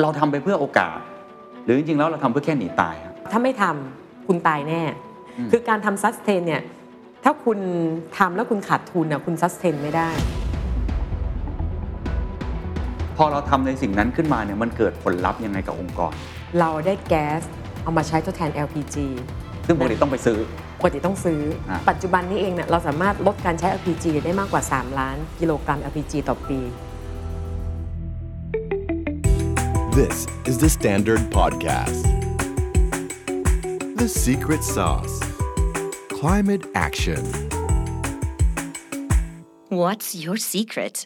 เราทำไปเพื่อโอกาส หรือจริงๆแล้วเราทำเพื่อแค่หนีตายครับถ้าไม่ทำคุณตายแน่อืมคือการทำซัสเทนเนี่ยถ้าคุณทำแล้วคุณขาดทุนน่ะคุณซัสเทนไม่ได้ พอเราทำในสิ่งนั้นขึ้นมาเนี่ยมันเกิดผลลัพธ์ยังไงกับองค์กร เราได้แก๊สเอามาใช้ทดแทน LPG ซึ่งปกติต้องไปซื้อปกติต้องซื้ออะปัจจุบันนี้เองเนี่ยเราสามารถลดการใช้ LPG ได้มากกว่า 3 ล้านกิโลกรัม LPG ต่อปี This is the Standard Podcast. The Secret Sauce Climate Action. What's your secret?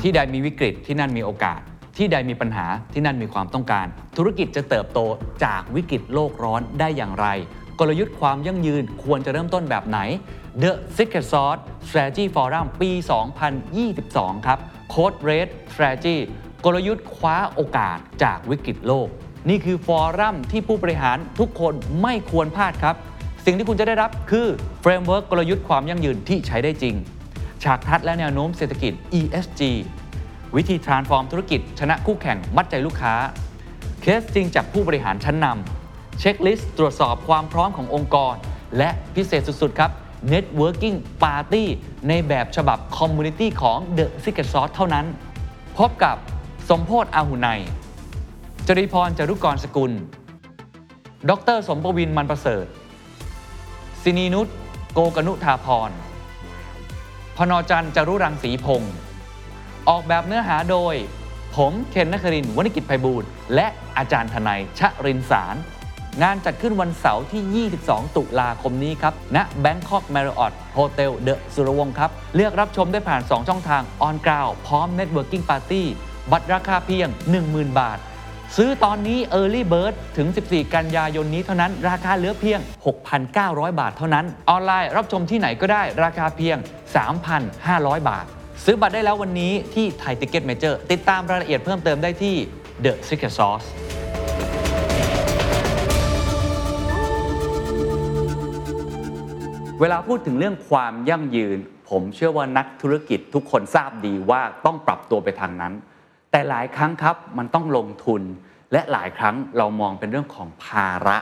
ที่ใดมีวิกฤตที่นั่นมีโอกาส ที่ใดมีปัญหาที่นั่นมีความต้องการ ธุรกิจจะเติบโตจากวิกฤตโลกร้อนได้อย่างไร กลยุทธ์ความยั่งยืนควรจะเริ่มต้นแบบไหน The Secret Sauce Strategy Forum ปี 2022 ครับ Code Red Strategy กลยุทธ์คว้าโอกาสจากวิกฤตโลก นี่คือ forum ที่ผู้บริหารทุกคนไม่ควรพลาดครับ สิ่งที่คุณจะได้รับคือ framework กลยุทธ์ความยั่งยืนที่ใช้ได้จริง ฉากทัศน์และแนวโน้มเศรษฐกิจ ESG วิธี transform ธุรกิจ ชนะคู่แข่งมัดใจลูกค้า เคสจริงจากผู้บริหารชั้นนำ checklist ตรวจสอบความพร้อมขององค์กร และพิเศษสุด ๆ ครับ Networking Party ในแบบฉบับ Community ของ The Secret Sauce เท่านั้น พบกับสมโพศอาหุไนจริพรจรุกรสกุล ดรสมปวินมันประเสริฐสินีนุชโกกนุธาพร พนจันจรุรังสีพงศ์ออกแบบเนื้อหาโดย ผมเคนนักครินทร์วณิกิจไพบูลย์และอาจารย์ทนายชะรินสาร งานจัดขึ้นวันเสาร์ที่ 22 ตุลาคมนี้ครับณ Bangkok Marriott Hotel The สุรวงศ์ครับ เลือกรับชมได้ผ่าน 2 ช่องทาง On Ground พร้อม Networking Party บัตรราคาเพียง 10,000 บาท ซื้อตอนนี้ Early Bird ถึง 14 กันยายนนี้เท่านั้น ราคาเหลือเพียง 6,900 บาทเท่านั้น ออนไลน์รับชมที่ไหนก็ได้ราคาเพียง 3,500 บาท ซื้อบัตรได้แล้ววันนี้ที่ไทย Ticket Major ติดตามรายละเอียดเพิ่มเติมได้ที่ The Secret Sauce เวลาพูดถึงเรื่องความยั่งยืน ผมเชื่อว่านักธุรกิจทุกคนทราบดีว่าต้องปรับตัวไปทางนั้น แต่หลายครั้งครับมันต้องลงทุน และหลายครั้งเรามองเป็นเรื่องของภาระ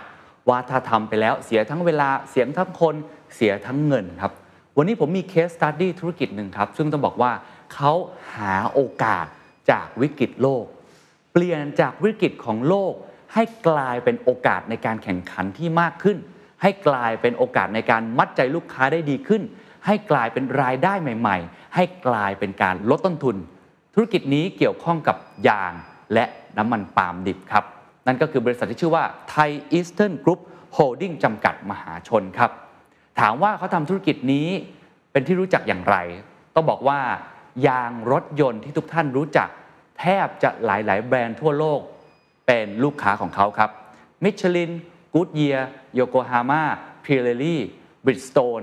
ว่าถ้าทำไปแล้วเสียทั้งเวลาเสียทั้งคนเสียทั้งเงินครับ วันนี้ผมมีเคสสตัดดี้ธุรกิจหนึ่งครับ ซึ่งต้องบอกว่าเขาหาโอกาสจากวิกฤตโลก เปลี่ยนจากวิกฤตของโลกให้กลายเป็นโอกาสในการแข่งขันที่มากขึ้น ให้กลายเป็นโอกาสในการมัดใจลูกค้าได้ดีขึ้น ให้กลายเป็นรายได้ใหม่ ๆ ให้กลายเป็นการลดต้นทุน ธุรกิจนี้เกี่ยวข้องกับยางและน้ำมันปาล์มดิบครับ นั่นก็คือบริษัทที่ชื่อว่าไทยอีสเทิร์นกรุ๊ปโฮลดิ้งจำกัดมหาชนครับ ถามว่าเขาทำธุรกิจนี้เป็นที่รู้จักอย่างไร ต้องบอกว่ายางรถยนต์ที่ทุกท่านรู้จัก แทบจะหลาย ๆ แบรนด์ทั่วโลก เป็นลูกค้าของเขาครับมิชลิน กูดเยียโยโกฮาม่าพิเรลี่บริดสโตน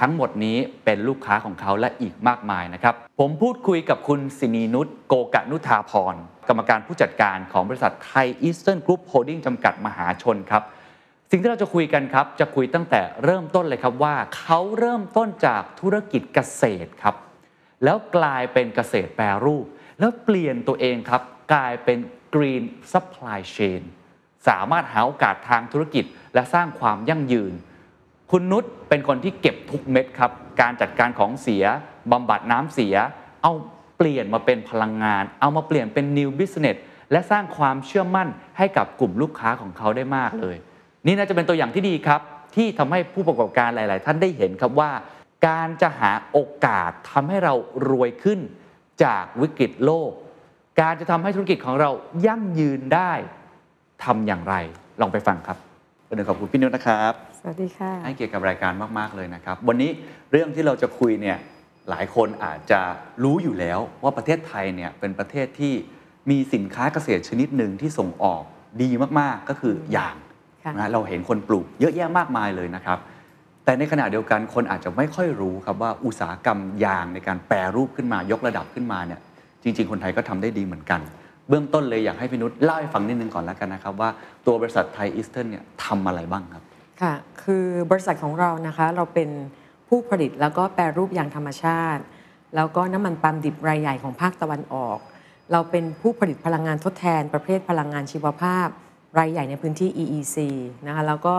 ทั้งหมดนี้เป็นลูกค้าของเขาและอีกมากมายนะครับ ผมพูดคุยกับคุณสินีนุชโกกนุทาภรณ์ กรรมการผู้จัดการของบริษัทไทยอีสเทิร์นกรุ๊ปโฮลดิ้งจำกัดมหาชนครับ สิ่งที่เราจะคุยกันครับ จะคุยตั้งแต่เริ่มต้นเลยครับว่าเขาเริ่มต้นจากธุรกิจเกษตรครับ แล้วกลายเป็นเกษตรแปรรูป แล้วเปลี่ยนตัวเองครับ กลายเป็น Green Supply Chain สามารถหาโอกาสทางธุรกิจ และสร้างความยั่งยืน คุณนุชเป็นคนที่เก็บทุกเม็ดครับ การจัดการของเสียบำบัดน้ำเสีย เอาเปลี่ยนมาเป็นพลังงาน เอามาเปลี่ยนเป็น new business และสร้างความเชื่อมั่นให้กับกลุ่มลูกค้าของเขาได้มากเลย นี่น่าจะเป็นตัวอย่างที่ดีครับ ที่ทำให้ผู้ประกอบการหลาย ๆ ท่านได้เห็นครับว่า การจะหาโอกาสทำให้เรารวยขึ้นจากวิกฤตโลก การจะทำให้ธุรกิจของเรายั่งยืนได้ ทำอย่างไร ลองไปฟังครับวันนี้ขอบคุณพี่นุชนะครับ สวัสดีค่ะ ให้เกียรติกับรายการมาก ๆ เลยนะครับ วันนี้เรื่องที่เราจะคุยเนี่ยหลายคนอาจจะรู้อยู่แล้วว่าประเทศไทยเนี่ยเป็นประเทศที่มีสินค้าเกษตรชนิดหนึ่งที่ส่งออกดีมากๆก็คือยางค่ะนะเราเห็นคนปลูกเยอะแยะมากมายเลยนะครับ แต่ในขณะเดียวกันคนอาจจะไม่ค่อยรู้ครับว่าอุตสาหกรรมยางในการแปรรูปขึ้นมายกระดับขึ้นมาเนี่ยจริง ๆ คนไทยก็ทำได้ดีเหมือนกัน เบื้องต้นเลยอยากให้พี่นุชเล่าให้ฟังนิดนึงก่อนแล้วกันนะครับว่าตัวบริษัทไทยอีสเทิร์นเนี่ยทำอะไรบ้างครับ ค่ะ คือบริษัทของเรานะคะเราเป็นผู้ผลิตแล้วก็แปรรูปยางธรรมชาติ แล้วก็น้ำมันปาล์มดิบรายใหญ่ของภาคตะวันออก เราเป็นผู้ผลิตพลังงานทดแทน ประเภทพลังงานชีวภาพ รายใหญ่ในพื้นที่ EEC นะคะแล้วก็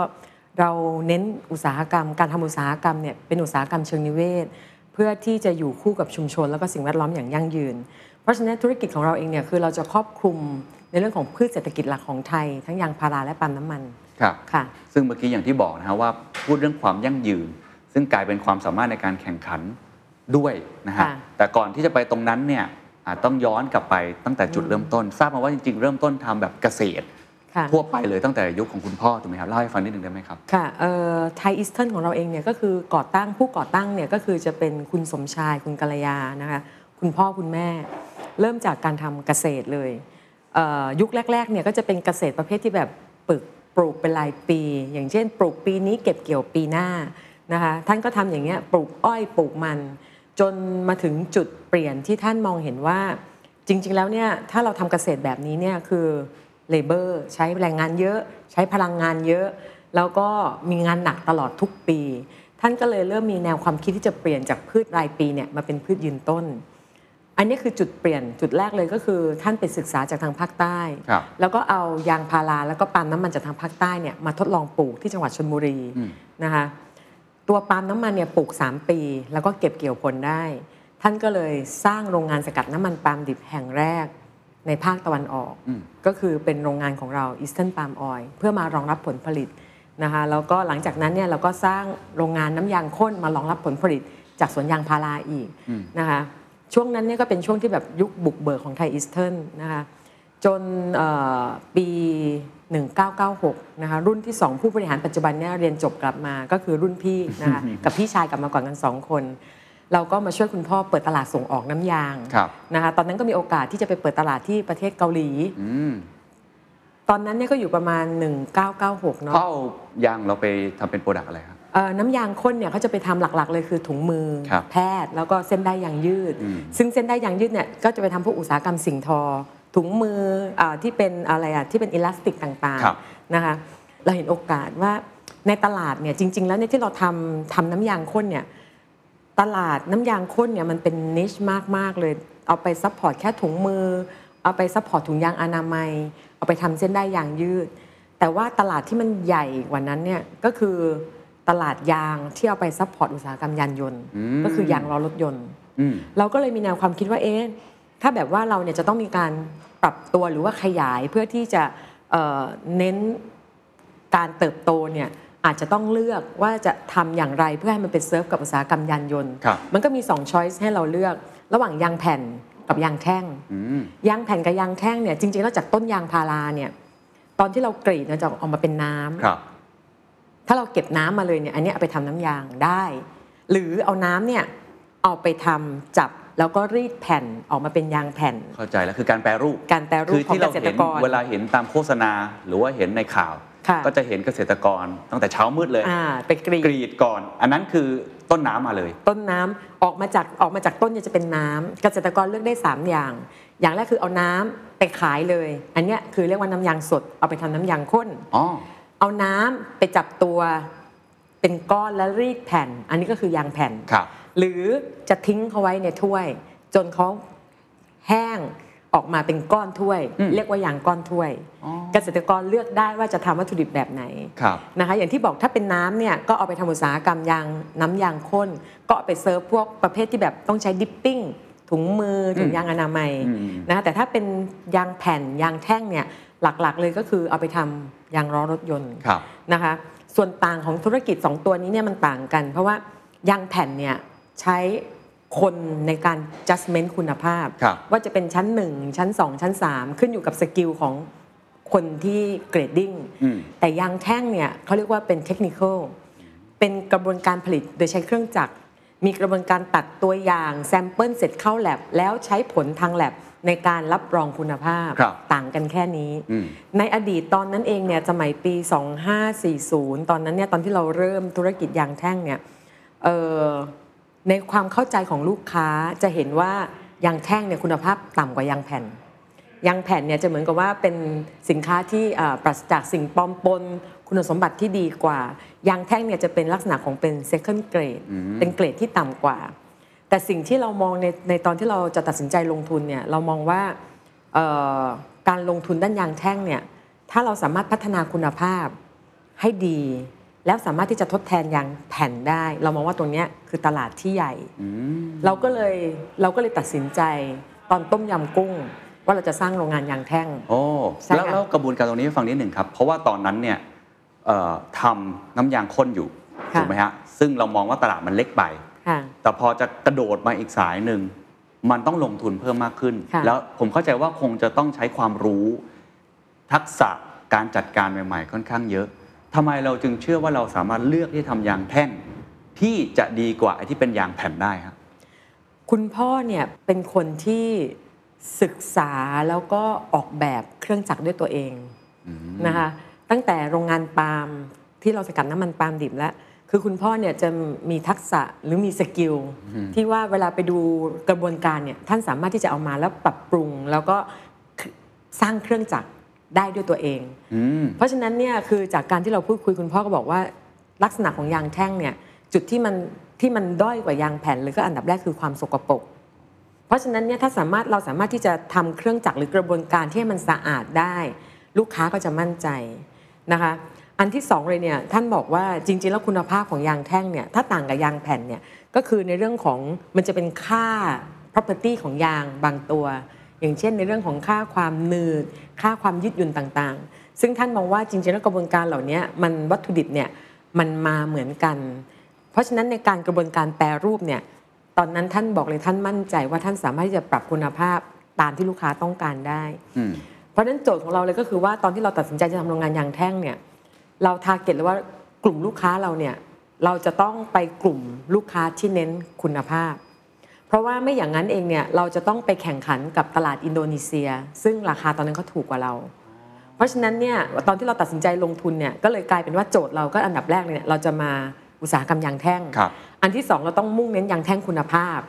เราเน้นอุตสาหกรรม การทำอุตสาหกรรมเนี่ยเป็นอุตสาหกรรมเชิงนิเวศ เพื่อที่จะอยู่คู่กับชุมชน แล้วก็สิ่งแวดล้อมอย่างยั่งยืน เพราะฉะนั้นธุรกิจของเราเองเนี่ยคือเราจะครอบคลุมในเรื่องของพืชเศรษฐกิจหลักของไทย ทั้งยางพาราและปาล์มน้ำมันครับค่ะ ซึ่งเมื่อกี้อย่างที่บอกนะครับว่าพูดเรื่องความยั่งยืน ซึ่งกลายเป็นความสามารถในการแข่งขันด้วยนะฮะค่ะ แต่ก่อนที่จะไปตรงนั้นเนี่ยอาจต้องย้อนกลับไปตั้งแต่จุดเริ่มต้น ทราบมาว่าจริงๆ เริ่มต้นทำแบบเกษตรค่ะ ทั่วไปเลยตั้งแต่ยุคของคุณพ่อถูกไหมครับเล่าให้ฟังนิดนึงได้ไหมครับ ค่ะไทยอีสเทิร์นของเราเองเนี่ยก็คือก่อตั้งผู้ก่อตั้งเนี่ยก็คือจะเป็นคุณสมชายคุณกัลยานะคะคุณพ่อคุณแม่ เริ่มจากการทำเกษตรเลยเอ่อยุคแรกๆเนี่ยก็จะเป็นเกษตรประเภทที่แบบปลูกปลูกเป็นรายปี อย่างเช่น ปลูกปีนี้เก็บเกี่ยวปีหน้านะคะท่านก็ทำอย่างเงี้ยปลูกอ้อยปลูกมัน จนมาถึงจุดเปลี่ยนที่ท่านมองเห็นว่าจริง ๆ แล้วเนี่ยถ้าเราทำเกษตรแบบนี้เนี่ยคือ เลเบอร์ใช้แรงงานเยอะ ใช้พลังงานเยอะ แล้วก็มีงานหนักตลอดทุกปี ท่านก็เลยเริ่มมีแนวความคิดที่จะเปลี่ยนจากพืชรายปีเนี่ยมาเป็นพืชยืนต้น อันนี้คือจุดเปลี่ยนจุดแรกเลยก็คือท่านไปศึกษาจากทางภาคใต้ครับแล้วก็เอายางพาราแล้วก็ปาล์มน้ำมันจากทางภาคใต้เนี่ยมาทดลองปลูกที่จังหวัดชลบุรีอืมนะคะตัวปาล์มน้ำมันเนี่ยปลูก 3 ปี แล้วก็เก็บเกี่ยวผลได้ ท่านก็เลยสร้างโรงงานสกัดน้ำมันปาล์มดิบแห่งแรก ในภาคตะวันออกอืมก็คือเป็นโรงงานของเรา Eastern Palm Oil เพื่อมารองรับผลผลิตนะคะแล้วก็หลังจากนั้นเนี่ยเราก็สร้างโรงงานน้ำยางข้นมารองรับผลผลิต จากสวนยางพาราอีกนะคะช่วงนั้นเนี่ยก็เป็นช่วงที่แบบยุคบุกเบิกของไทยอีสเทิร์นนะคะจนเอ่อปี 1996 นะคะรุ่นที่ 2 ผู้บริหารปัจจุบันเนี่ยเรียนจบกลับมาก็คือรุ่นพี่นะคะกับพี่ชายกลับมาก่อนกัน 2 คน เราก็มาช่วยคุณพ่อเปิดตลาดส่งออกน้ำยางครับนะคะตอนนั้นก็มีโอกาสที่จะไปเปิดตลาดที่ประเทศเกาหลีอืมตอนนั้นเนี่ยก็อยู่ประมาณ 1996 เนาะเขาเอายางเราไปทำเป็น product อะไรครับเอ่อน้ำยางข้นเนี่ยเขาจะไปทำหลักๆ เลยคือถุงมือ ครับแพทย์ แล้วก็เส้นด้ายยางยืด อืม ซึ่งเส้นด้ายยางยืดเนี่ยก็จะไปทำพวกอุตสาหกรรมสิ่งทอ ถุงมืออาที่เป็นอะไรอะที่เป็น elastic ต่างครับ ๆนะคะเราเห็นโอกาสว่าในตลาดเนี่ยจริง ๆ แล้วเนี่ยที่เราทำทำน้ำยางข้นเนี่ย ตลาดน้ำยางข้นเนี่ยมันเป็น niche มาก ๆ เลย เอาไป support แค่ถุงมือ เอาไป support ถุงยางอนามัย เอาไปทำเส้นด้ายยางยืด แต่ว่าตลาดที่มันใหญ่กว่านั้นเนี่ยก็คือตลาดยางที่เอาไป support อุตสาหกรรมยานยนต์อืมก็คือยางล้อรถยนต์อืมเราก็เลยมีแนวความคิดว่าเอ๊ะถ้าแบบว่าเราเนี่ยจะต้องมีการปรับตัวหรือว่าขยายเพื่อที่จะเอ่อเน้นการเติบโตเนี่ย อาจจะต้องเลือกว่าจะทำอย่างไรเพื่อให้มันไปเซิร์ฟกับอุตสาหกรรมยานยนต์ครับมันก็มี2 choice ให้เราเลือกระหว่างยางแผ่นกับยางแท่งอืมยางแผ่นกับยางแท่งเนี่ยจริงๆแล้วจากต้นยางพาราเนี่ยตอนที่เรากรีดเนี่ยจะออกมาเป็นน้ำครับถ้าเราเก็บน้ำมาเลยเนี่ยอันเนี้ยเอาไปทำน้ำยางได้ หรือเอาน้ำเนี่ยเอาไปทำจับแล้วก็รีดแผ่นออกมาเป็นยางแผ่น เข้าใจแล้วคือการแปรรูป การแปรรูคืปอของที่เกเราษตรเห็นกรเวลาเห็นตามโฆษณาหรือว่าเห็นในข่าวค่ะ ก็จะเห็นเกษตรกรตั้งแต่เช้ามืดเลยอ่าไปกรีดกรีดก่อน อันนั้นคือต้นน้ำมาเลย ต้นน้ำออกมาจากออกมาจากต้นเนี่ยจะเป็นน้ำเกษตรกรเลือกได้ 3 อย่าง อย่างแรกคือเอาน้ำไปขายเลย อันเนี้ยคือเรียกว่าน้ำยางสดเอาไปทำน้ำยางข้นอ๋อเอาน้ำไปจับตัวเป็นก้อนแล้วรีดแผ่น อันนี้ก็คือยางแผ่นครับหรือจะทิ้งเขาไว้ในถ้วย จนเขาแห้ง ออกมาเป็นก้อนถ้วยอืมเรียกว่ายางก้อนถ้วยอ๋อเกษตรกรเลือกได้ว่าจะทำวัตถุดิบแบบไหนครับนะคะอย่างที่บอกถ้าเป็นน้ำเนี่ยก็เอาไปทำอุตสาหกรรมยางน้ำยางข้น ก็เอาไปเซิร์ฟพวกประเภทที่แบบต้องใช้ดิปปิ้งถุงมือถุงยางอนามัยอืมนะคะแต่ถ้าเป็นยางแผ่นยางแท่งเนี่ยหลักๆเลยก็คือเอาไปทำยางล้อรถยนต์ครับนะคะ ส่วนต่างของธุรกิจ 2 ตัวนี้เนี่ยมันต่างกัน เพราะว่ายางแผ่นเนี่ยใช้ คนในการ adjustment คุณภาพครับว่าจะเป็นชั้น 1 ชั้น 2 ชั้น 3 ขึ้นอยู่กับสกิลของคนที่ grading อืมแต่ยางแท่งเนี่ยเขาเรียกว่าเป็น technical เป็นกระบวนการผลิตโดยใช้เครื่องจักร มีกระบวนการตัดตัวอย่าง sample เสร็จเข้าแล็บแล้วใช้ผลทางแล็บในการรับรองคุณภาพครับต่างกันแค่นี้อืมในอดีตตอนนั้นเองเนี่ยสมัยปี 2540 ตอนนั้นเนี่ยตอนที่เราเริ่มธุรกิจยางแท่งเนี่ยเอ่อ ในความเข้าใจของลูกค้าจะเห็นว่ายางแท่งเนี่ยคุณภาพต่ำกว่ายางแผ่นยางแผ่นเนี่ยจะเหมือนกับว่าเป็นสินค้าที่อ่าปราศจากสิ่งปลอมปน คุณสมบัติที่ดีกว่ายางแท่งเนี่ยจะเป็นลักษณะของเป็น second grade เป็นเกรดที่ต่ำกว่า แต่สิ่งที่เรามองในในตอนที่เราจะตัดสินใจลงทุนเนี่ยเรามองว่าเอ่อการลงทุนด้านยางแท่งเนี่ยถ้าเราสามารถพัฒนาคุณภาพให้ดี แล้วสามารถที่จะทดแทนยางแผ่นได้ เรามองว่าตรงเนี้ยคือตลาดที่ใหญ่เราก็เลยเราก็เลยตัดสินใจตอนต้มยำกุ้ง ว่าเราจะสร้างโรงงานยางแท่งโอ้ใช่แล้วค่ะแล้วกระบวนการตรงนี้ให้ฟังนิดหนึ่งครับ เพราะว่าตอนนั้นเนี่ยเอ่อทำน้ำยางข้นอยู่ถูกไหมฮะซึ่งเรามองว่าตลาดมันเล็กไปค่ะแต่พอจะกระโดดมาอีกสายหนึ่งมันต้องลงทุนเพิ่มมากขึ้นค่ะแล้วผมเข้าใจว่าคงจะต้องใช้ความรู้ ทักษะการจัดการใหม่ ๆ ค่อนข้างเยอะ ทำไมเราจึงเชื่อว่าเราสามารถเลือกที่ทำยางแท่งที่จะดีกว่าไอ้ที่เป็นยางแผ่นได้ครับคุณพ่อเนี่ยเป็นคนที่ศึกษาแล้วก็ออกแบบเครื่องจักรด้วยตัวเองนะคะตั้งแต่โรงงานปาล์มที่เราสกัดน้ำมันปาล์มดิบแล้วคือคุณพ่อเนี่ยจะมีทักษะหรือมีสกิลที่ว่าเวลาไปดูกระบวนการเนี่ยท่านสามารถที่จะเอามาแล้วปรับปรุง แล้วก็สร้างเครื่องจักร ได้ด้วยตัวเองอืมเพราะฉะนั้นเนี่ยคือจากการที่เราพูดคุยคุณพ่อก็บอกว่า ลักษณะของยางแท่งเนี่ยจุดที่มันที่มันด้อยกว่ายางแผ่นเลยก็อันดับแรกคือความสกปรกเพราะฉะนั้นเนี่ยถ้าสามารถเราสามารถที่จะทำเครื่องจักรหรือกระบวนการที่ให้มันสะอาดได้ ลูกค้าก็จะมั่นใจนะคะอันที่สองเลยเนี่ยท่านบอกว่าจริง ๆ แล้วคุณภาพของยางแท่งเนี่ยถ้าต่างกับยางแผ่นเนี่ยก็คือในเรื่องของมันจะเป็นค่า property ของยางบางตัว อย่างเช่นในเรื่องของค่าความหนืด ค่าความยืดหยุ่นต่างๆ ซึ่งท่านมองว่าจริงๆแล้วกระบวนการเหล่านี้มันวัตถุดิบเนี่ยมันมาเหมือนกัน เพราะฉะนั้นในการกระบวนการแปรรูปเนี่ยตอนนั้นท่านบอกเลยท่านมั่นใจว่าท่านสามารถที่จะปรับคุณภาพตามที่ลูกค้าต้องการได้อืมเพราะฉะนั้นโจทย์ของเราเลยก็คือว่าตอนที่เราตัดสินใจจะทำโรงงานยางแท่งเนี่ยเรา target เลยว่ากลุ่มลูกค้าเราเนี่ยเราจะต้องไปกลุ่มลูกค้าที่เน้นคุณภาพ เพราะว่าไม่อย่างนั้นเองเนี่ยเราจะต้องไปแข่งขันกับตลาดอินโดนีเซีย ซึ่งราคาตอนนั้นเขาถูกกว่าเรา เพราะฉะนั้นเนี่ยตอนที่เราตัดสินใจลงทุนเนี่ยก็เลยกลายเป็นว่าโจทย์เราก็อันดับแรกเลยเนี่ยเราจะมาอุตสาหกรรมยางแท่งครับอันที่สองเราต้องมุ่งเน้นยางแท่งคุณภาพ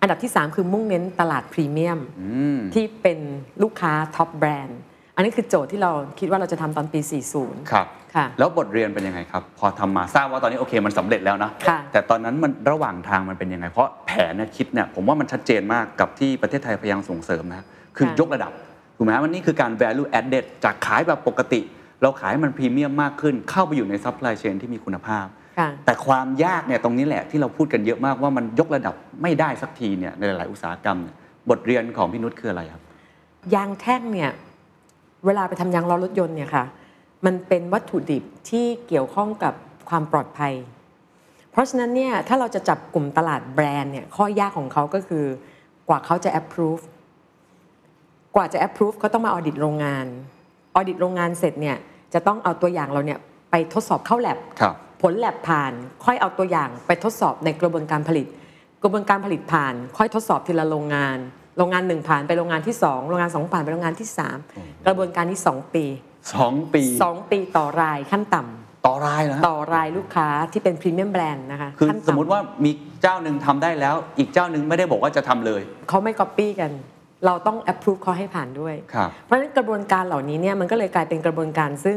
อันดับที่สามคือมุ่งเน้นตลาดพรีเมียมอืมที่เป็นลูกค้าท็อปแบรนด์ อันนี้คือโจทย์ที่เราคิดว่าเราจะทำตอนปี 40 ครับ ค่ะ แล้วบทเรียนเป็นยังไงครับ พอทำมาทราบว่าตอนนี้โอเคมันสำเร็จแล้วนะค่ะแต่ตอนนั้นมันระหว่างทางมันเป็นยังไง เพราะแผนเนี่ยคิดเนี่ยผมว่ามันชัดเจนมากกับที่ประเทศไทยพยายามส่งเสริมนะ คือค่ะยกระดับ ถูกไหมมันนี่คือการ value added จากขายแบบปกติ เราขายให้มันพรีเมียมมากขึ้น เข้าไปอยู่ใน supply chain ที่มีคุณภาพค่ะแต่ความยากเนี่ยตรงนี้แหละที่เราพูดกันเยอะมากว่ามันยกระดับไม่ได้สักทีเนี่ยในหลาย ๆ อุตสาหกรรมเนี่ยบทเรียนของพี่นุชคืออะไรครับ ยางแท่งเนี่ย เวลาไปทำยางล้อรถยนต์เนี่ยค่ะมันเป็นวัตถุดิบที่เกี่ยวข้องกับความปลอดภัย เพราะฉะนั้นเนี่ยถ้าเราจะจับกลุ่มตลาดแบรนด์เนี่ยข้อยากของเขาก็คือกว่าเขาจะ approve กว่าจะ approve เขาต้องมา audit โรงงาน audit โรงงานเสร็จเนี่ยจะต้องเอาตัวอย่างเราเนี่ยไปทดสอบเข้าแล็บครับผลแล็บผ่าน ค่อยเอาตัวอย่างไปทดสอบในกระบวนการผลิต กระบวนการผลิตผ่าน ค่อยทดสอบทีละโรงงาน โรงงานหนึ่งผ่านไปโรงงานที่สองโรงงานสองผ่านไปโรงงานที่สามกระบวนการนี้สองปี2ปีสองปีต่อรายขั้นต่ำต่อรายนะต่อรายลูกค้าที่เป็น premium brand นะคะคือขั้นต่ำสมมุติว่ามีเจ้าหนึ่งทำได้แล้ว อีกเจ้าหนึ่งไม่ได้บอกว่าจะทำเลย เขาไม่ก๊อปปี้กัน เราต้อง approve เขาให้ผ่านด้วยครับเพราะฉะนั้นกระบวนการเหล่านี้เนี่ยมันก็เลยกลายเป็นกระบวนการซึ่ง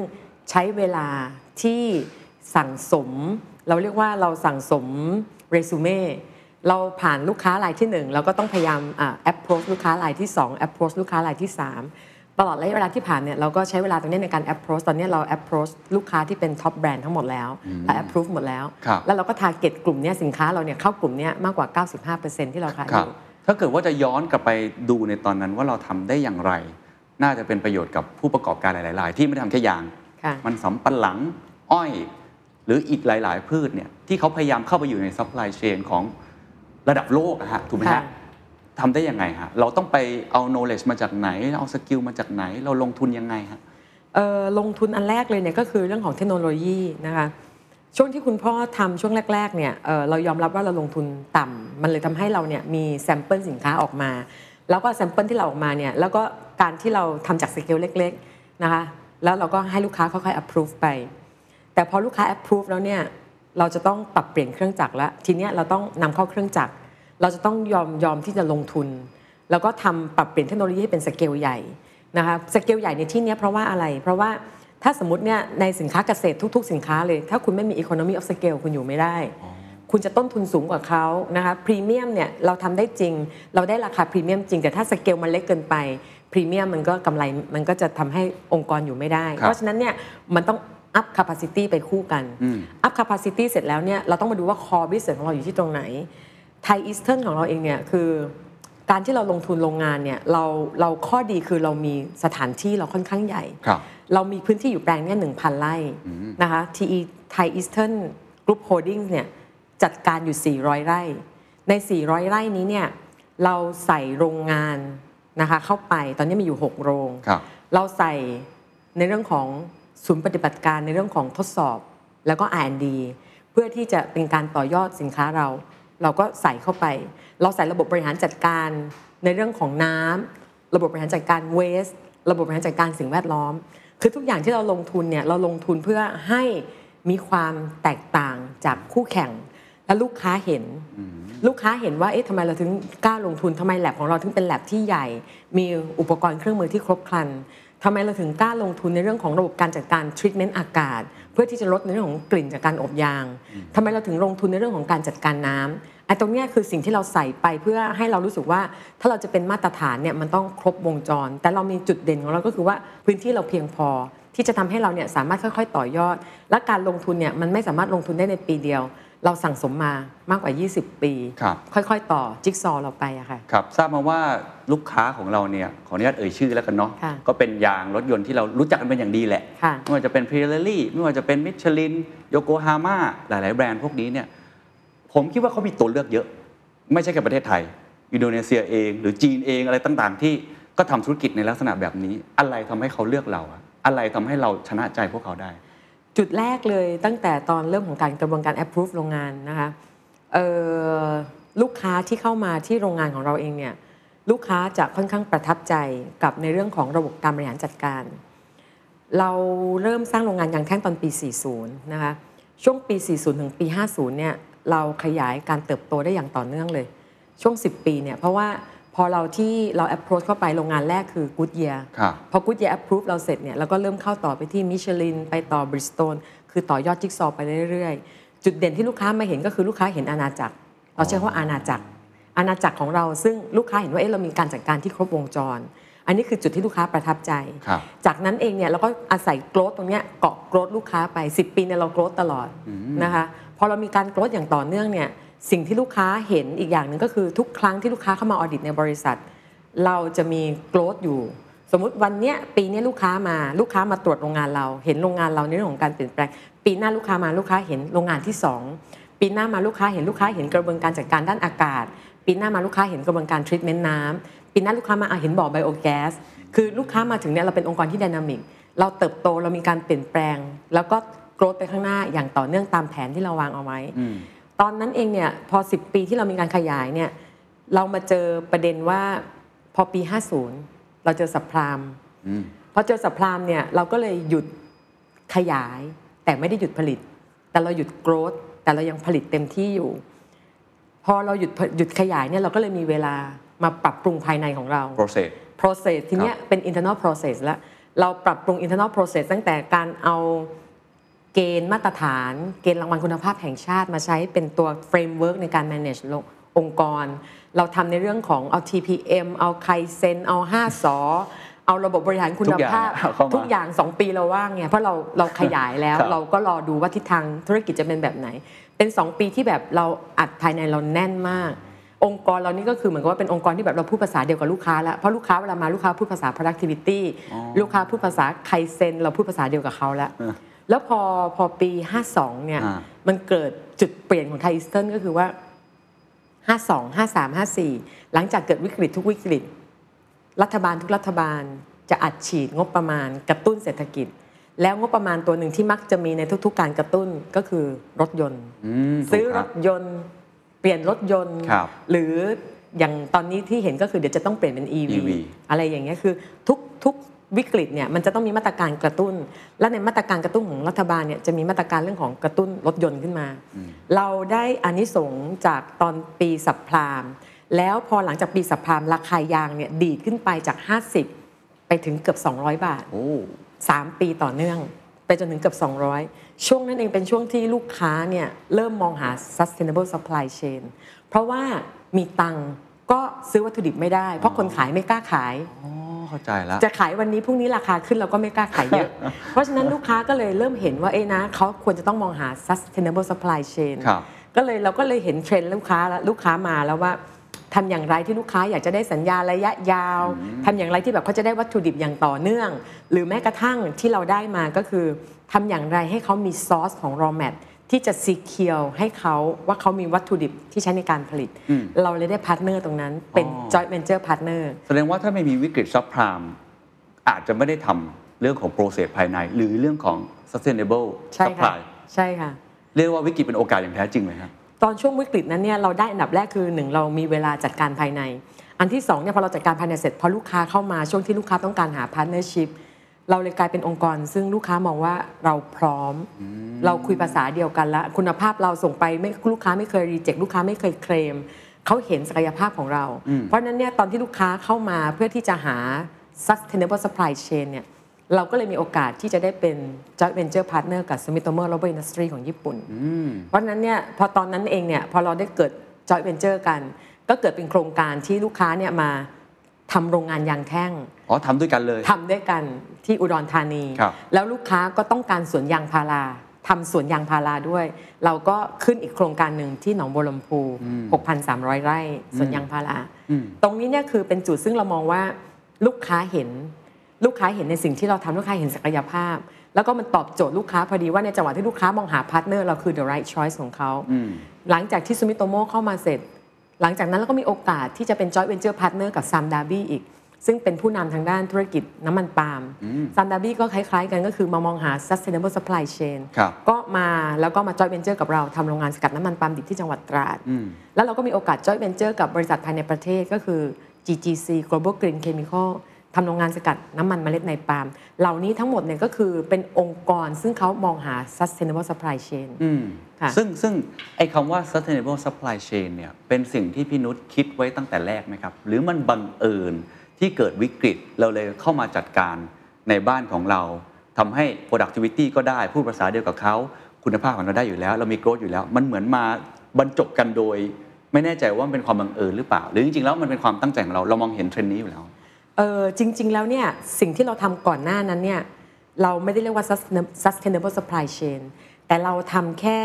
ใช้เวลาที่สั่งสม เราเรียกว่าเราสั่งสมเรซูเม่ เราผ่านลูกค้ารายที่ 1 เราก็ต้องพยายามอ่า approach ลูกค้ารายที่2 approach ลูกค้ารายที่ 3 ตลอดระยะเวลาที่ผ่านเนี่ยเราก็ใช้เวลาตรงนี้ในการ approach ตอนนี้เรา approach ลูกค้าที่เป็น top brand ทั้งหมดแล้วเรา approve หมดแล้วครับแล้วเราก็ target กลุ่มเนี้ยสินค้าเราเนี่ยเข้ากลุ่มเนี้ยมากกว่า 95%ที่เราขายครับอยู่ถ้าเกิดว่าจะย้อนกลับไปดูในตอนนั้นว่าเราทำได้อย่างไร น่าจะเป็นประโยชน์กับผู้ประกอบการหลายๆรายที่ไม่ได้ทำแค่ยางค่ะมันสำปะหลังอ้อย หรืออีกหลาย ๆ พืชเนี่ยที่เขาพยายามเข้าไปอยู่ใน supply chain ของ ระดับโลกอะฮะถูกไหมค่ะฮะทำได้ยังไงฮะเราต้องไปเอา knowledge มาจากไหน เอา skill มาจากไหน เราลงทุนยังไงฮะเอ่อลงทุนอันแรกเลยเนี่ยก็คือเรื่องของเทคโนโลยีนะคะช่วงที่คุณพ่อทำช่วงแรก ๆ เนี่ยเอ่อเรายอมรับว่าเราลงทุนต่ำมันเลยทำให้เราเนี่ยมี sample สินค้าออกมา แล้วก็ sample ที่เราออกมาเนี่ยแล้วก็การที่เราทำจากสเกลเล็ก ๆ นะคะ แล้วเราก็ให้ลูกค้าค่อยๆ approve ไป แต่พอลูกค้า approve แล้วเนี่ย เราจะต้องปรับเปลี่ยนเครื่องจักรแล้วทีเนี้ยเราต้องนำเข้าเครื่องจักร เราจะต้องยอมยอมที่จะลงทุน แล้วก็ทำปรับเปลี่ยนเทคโนโลยีให้เป็นสเกลใหญ่นะคะสเกลใหญ่ในที่เนี้ยเพราะว่าอะไร เพราะว่าถ้าสมมติเนี่ยในสินค้าเกษตรทุก ๆ สินค้าเลย ถ้าคุณไม่มี economy of scale คุณอยู่ไม่ได้ คุณจะต้นทุนสูงกว่าเขานะคะพรีเมียมเนี่ยเราทำได้จริง เราได้ราคาพรีเมียมจริง แต่ถ้าสเกลมันเล็กเกินไปพรีเมียมมันก็กำไรมันก็จะทำให้องค์กรอยู่ไม่ได้ครับเพราะฉะนั้นเนี่ยมันต้อง up capacity ไปคู่กันอืม up capacity เสร็จแล้วเนี่ยเราต้องมาดูว่า core business ของเราอยู่ที่ตรงไหนไทยอีสเทิร์นของเราเองเนี่ยคือการที่เราลงทุนโรงงานเนี่ยเราเราข้อดีคือเรามีสถานที่เราค่อนข้างใหญ่ครับเรามีพื้นที่อยู่แปลงเนี่ยหนึ่งพันไร่นะคะ TE Thai Eastern Group Holdings เนี่ยจัดการอยู่ 400 ไร่ ใน 400 ไร่นี้เนี่ยเราใส่โรงงานนะคะเข้าไปตอนนี้มีอยู่ 6 โรงครับเราใส่ในเรื่องของ ศูนย์ปฏิบัติการในเรื่องของทดสอบ แล้วก็ R&D เพื่อที่จะเป็นการต่อยอดสินค้าเรา เราก็ใส่เข้าไป เราใส่ระบบบริหารจัดการในเรื่องของน้ำระบบบริหารจัดการเวสระบบบริหารจัดการสิ่งแวดล้อม คือทุกอย่างที่เราลงทุนเนี่ยเราลงทุนเพื่อให้มีความแตกต่างจากคู่แข่ง และลูกค้าเห็น ลูกค้าเห็นว่าเอ๊ะทำไมเราถึงกล้าลงทุนทำไมแลบของเราถึงเป็นแลบที่ใหญ่ มีอุปกรณ์เครื่องมือที่ครบครัน ทำไมเราถึงกล้าลงทุนในเรื่องของระบบการจัดการทรีทเมนต์อากาศ เพื่อที่จะลดในเรื่องของกลิ่นจากการอบยางทำไมเราถึงลงทุนในเรื่องของการจัดการน้ำไอ้ตรงเนี้ยคือสิ่งที่เราใส่ไปเพื่อให้เรารู้สึกว่าถ้าเราจะเป็นมาตรฐานเนี่ยมันต้องครบวงจร แต่เรามีจุดเด่นของเราก็คือว่าพื้นที่เราเพียงพอที่จะทำให้เราเนี่ยสามารถค่อย ๆ ต่อยอด และการลงทุนเนี่ยมันไม่สามารถลงทุนได้ในปีเดียว เราสั่งสมมามากกว่า 20 ปี ครับ ค่อยๆ ต่อจิ๊กซอว์เราไปอะค่ะ ครับ ทราบมาว่าลูกค้าของเราเนี่ย ขออนุญาตเอ่ยชื่อแล้วกันเนาะ ค่ะก็เป็นยางรถยนต์ที่เรารู้จักกันเป็นอย่างดีแหละ ค่ะ ไม่ว่าจะเป็นพ i เ r ลี่ไม่ว่าจะเป็นมิชลินโยโกฮาม่าหลาย ๆ แบรนด์พวกนี้เนี่ย ผมคิดว่าเขามีตัวเลือกเยอะ ไม่ใช่แค่ประเทศไทย อินโดนีเซียเอง หรือจีนเองอะไรต่าง ๆ ที่ก็ทำธุรกิจในลักษณะแบบนี้ อะไรทำให้เขาเลือกเราอะอะไรทำให้เราชนะใจพวกเขาได้ จุดแรกเลยตั้งแต่ตอนเริ่มของการกระบวนการ approve โรงงานนะคะลูกค้าที่เข้ามาที่โรงงานของเราเองเนี่ยลูกค้าจะค่อนข้างประทับใจกับในเรื่องของระบบการบริหารจัดการ เราเริ่มสร้างโรงงานยางแท่งตอนปี 40 นะคะช่วงปี 40 ถึงปี 50 เนี่ยเราขยายการเติบโตได้อย่างต่อเนื่องเลย ช่วง 10 ปีเนี่ยเพราะว่า อเราที่เรา approach เข้าไปโรงงานแรกคือ Goodyear ครับพอ Goodyear approve เราเสร็จเนี่ยเราก็เริ่มเข้าต่อไปที่มิชลินไปต่อบริสต l คือต่อยอดจิ๊กซอว์ไปเรื่อยๆ จุดเด่นที่ลูกค้ามาเห็นก็คือลูกค้าเห็นอาณาจักร เราใช้คำว่าอาณาจักร อาณาจักรของเราซึ่งลูกค้าเห็นว่าเอ๊ะเรามีการจัดการที่ครบวงจร อันนี้คือจุดที่ลูกค้าประทับใจครับจากนั้นเองเนี่ยเราก็อาศัยโกรธตรงเนี้ยเกาะโกรธลูกค้าไป 10 ปีเนี่ยเราโกรธตลอดนะคะพอเรามีการโกรธอย่างต่อเนื่องเนี่ย สิ่งที่ลูกค้าเห็นอีกอย่างหนึ่งก็คือทุกครั้งที่ลูกค้าเข้ามาออดิตในบริษัท เราจะมีโกรธอยู่ สมมุติวันเนี้ยปีนี้ลูกค้ามาลูกค้ามาตรวจโรงงานเรา เห็นโรงงานเราในเรื่องของการเปลี่ยนแปลง ปีหน้าลูกค้ามาลูกค้าเห็นโรงงานที่สองปีหน้ามาลูกค้าเห็นลูกค้าเห็นกระบวนการจัดการด้านอากาศ ปีหน้ามาลูกค้าเห็นกระบวนการทรีทเมนต์น้ำปีหน้าลูกค้ามาอะเห็นบ่อไบโอแก๊สคือลูกค้ามาถึงเนี่ยเราเป็นองค์กรที่ดินามิกเราเติบโตเรามีการเปลี่ยนแปลง แล้วก็โกรธไปข้างหน้าอย่างต่อเนื่องตามแผนที่เราวางเอาไว้ ตอนนั้นเองเนี่ยพอ 10 ปีที่เรามีการขยายเนี่ยเรามาเจอประเด็นว่าพอปี 50 เราเจอสัพพรามพอเจอสัพพรามเนี่ยเราก็เลยหยุดขยายแต่ไม่ได้หยุดผลิต แต่เราหยุดโกรธแต่เรายังผลิตเต็มที่อยู่ พอเราหยุดหยุดขยายเนี่ยเราก็เลยมีเวลามาปรับปรุงภายในของเรา process process ทีเนี้ยเป็น internal process แล้วเราปรับปรุง internal process ตั้งแต่การเอา เกณฑ์มาตรฐาน เกณฑ์รางวัลคุณภาพแห่งชาติมาใช้เป็นตัว framework ในการ manage โลกองค์กร เราทำในเรื่องของเอา TPM เอาไคเซนเอา5สอเอาระบบบริหารคุณภาพ ทุกอย่างเอาเข้ามาทุกอย่าง2ปีเราว่างไงเพราะเราเราขยายแล้วครับเราก็รอดูว่าทิศทางธุรกิจจะเป็นแบบไหน เป็น 2 ปีที่แบบเราอัดภายในเราแน่นมาก องค์กรเรานี่ก็คือเหมือนกับว่าเป็นองค์กรที่แบบเราพูดภาษาเดียวกับลูกค้าแล้วเพราะลูกค้าเวลามาลูกค้าพูดภาษา productivity ลูกค้าพูดภาษาไคเซนเราพูดภาษาเดียวกับเขาแล้วเออ แล้วพอพอปี 52 เนี่ยอ่ามันเกิดจุดเปลี่ยนของไทยอีสเทิร์นก็คือว่า 52 53 54 หลังจากเกิดวิกฤตทุกวิกฤต รัฐบาลทุกรัฐบาลจะอัดฉีดงบประมาณกระตุ้นเศรษฐกิจ แล้วงบประมาณตัวหนึ่งที่มักจะมีในทุก ๆ การกระตุ้นก็คือรถยนต์อืมซื้อถูกครบถยนต์เปลี่ยนรถยนต์ครับหรืออย่างตอนนี้ที่เห็นก็คือเดี๋ยวจะต้องเปลี่ยนเป็น EV, EV อะไรอย่างเงี้ยคือทุกทุก วิกฤตเนี่ยมันจะต้องมีมาตรการกระตุ้น และในมาตรการกระตุ้นของรัฐบาลเนี่ยจะมีมาตรการเรื่องของกระตุ้นรถยนต์ขึ้นมา เราได้อานิสงส์จากตอนปีสับพรามแล้วพอหลังจากปีสับพรามราคายางเนี่ยดีดขึ้นไปจาก 50 ไปถึงเกือบ 200 บาทโอ้3ปีต่อเนื่อง ไปจนถึงเกือบ 200 ช่วงนั้นเองเป็นช่วงที่ลูกค้าเนี่ยเริ่มมองหา sustainable supply chain เพราะว่ามีตังค์ก็ซื้อวัตถุดิบไม่ได้ เพราะคนขายไม่กล้าขาย เข้าใจแล้วจะขายวันนี้พรุ่งนี้ราคาขึ้นเราก็ไม่กล้าขายเยอะเพราะฉะนั้นลูกค้าก็เลยเริ่มเห็นว่าเอ้นะเขาควรจะต้องมองหา sustainable supply chain ครับก็เลยเราก็เลยเห็นเทรนด์ลูกค้าแล้วลูกค้ามาแล้วว่าทำอย่างไรที่ลูกค้าอยากจะได้สัญญาระยะยาวทำอย่างไรที่แบบเขาจะได้วัตถุดิบอย่างต่อเนื่อง หรือแม้กระทั่งที่เราได้มาก็คือทำอย่างไรให้เขามีซอสของ raw mat ที่จะ secure ให้เขาว่าเขามีวัตถุดิบที่ใช้ในการผลิต อืม เราเลยได้ partner ตรงนั้นเป็นอ๋อ joint venture partner แสดงว่าถ้าไม่มีวิกฤต subprime อาจจะไม่ได้ทำเรื่องของ process ภายใน หรือเรื่องของ sustainable ใช่ค่ะ supply ใช่ค่ะ เรียกว่าวิกฤตเป็นโอกาสอย่างแท้จริงเลยครับ ตอนช่วงวิกฤตนั้นเนี่ยเราได้อันดับแรกคือหนึ่งเรามีเวลาจัดการภายใน อันที่สองเนี่ยพอเราจัดการภายในเสร็จพอลูกค้าเข้ามาช่วงที่ลูกค้าต้องการหา partnership เราเลยกลายเป็นองค์กร ซึ่งลูกค้ามองว่าเราพร้อม เราคุยภาษาเดียวกันแล้วคุณภาพเราส่งไปไม่ลูกค้าไม่เคย reject ลูกค้าไม่เคยเคลมเขาเห็นศักยภาพของเรา เพราะฉะนั้นเนี่ยตอนที่ลูกค้าเข้ามาเพื่อที่จะหา sustainable supply chain เนี่ยเราก็เลยมีโอกาสที่จะได้เป็น joint venture partner กับ Sumitomo Global Industry ของญี่ปุ่น เพราะฉะนั้นเนี่ยพอตอนนั้นเองเนี่ยพอเราได้เกิด joint venture กัน ก็เกิดเป็นโครงการที่ลูกค้าเนี่ยมาทำโรงงานยางแท่ง อ๋อทำด้วยกันเลยทำด้วยกันที่อุดรธานีครับแล้วลูกค้าก็ต้องการสวนยางพาราทำสวนยางพาราด้วย เราก็ขึ้นอีกโครงการหนึ่งที่หนองบัวลำภู 6,300 ไร่สวนยางพาราอืมตรงนี้เนี่ยคือเป็นจุดซึ่งเรามองว่าลูกค้าเห็นลูกค้าเห็นในสิ่งที่เราทำลูกค้าเห็นศักยภาพ แล้วก็มันตอบโจทย์ลูกค้าพอดีว่าในจังหวะที่ลูกค้ามองหา partner เราคือ the right choice ของเขาอืมหลังจากที่ซูมิโตโมเข้ามาเสร็จ หลังจากนั้นเราก็มีโอกาสที่จะเป็น joint venture partner กับไซม์ดาร์บี้อีก ซึ่งเป็นผู้นำทางด้านธุรกิจน้ำมันปาล์มไซม์ดาร์บี้ก็คล้ายๆกันก็คือมามองหา sustainable supply chain ครับก็มาแล้วก็มา joint venture กับเราทำโรงงานสกัดน้ำมันปาล์มดิบที่จังหวัดตราดอืมแล้วเราก็มีโอกาส joint venture กับบริษัทภายในประเทศก็คือ GGC Global Green Chemical ทำโรงงานสกัดน้ำมันเมล็ดในปาล์มเหล่านี้ทั้งหมดเนี่ยก็คือเป็นองค์กรซึ่งเขามองหา sustainable supply chain อืมค่ะซึ่งซึ่งไอ้คำว่า sustainable supply chain เนี่ยเป็นสิ่งที่พี่นุชคิดไว้ตั้งแต่แรกไหมครับ หรือมันบังเอิญ ที่เกิดวิกฤตเราเลยเข้ามาจัดการในบ้านของเราทำให้ productivity ก็ได้พูดภาษาเดียวกับเขาคุณภาพของเราได้อยู่แล้ว เรามี growth อยู่แล้ว มันเหมือนมาบรรจบกันโดย ไม่แน่ใจว่ามันเป็นความบังเอิญหรือเปล่า หรือจริงๆแล้วมันเป็นความตั้งใจของเราเรามองเห็นเทรนด์นี้อยู่แล้วเออจริง ๆ แล้วเนี่ยสิ่งที่เราทำก่อนหน้านั้นเนี่ยเราไม่ได้เรียกว่า sustainable supply chain แต่เราทำแค่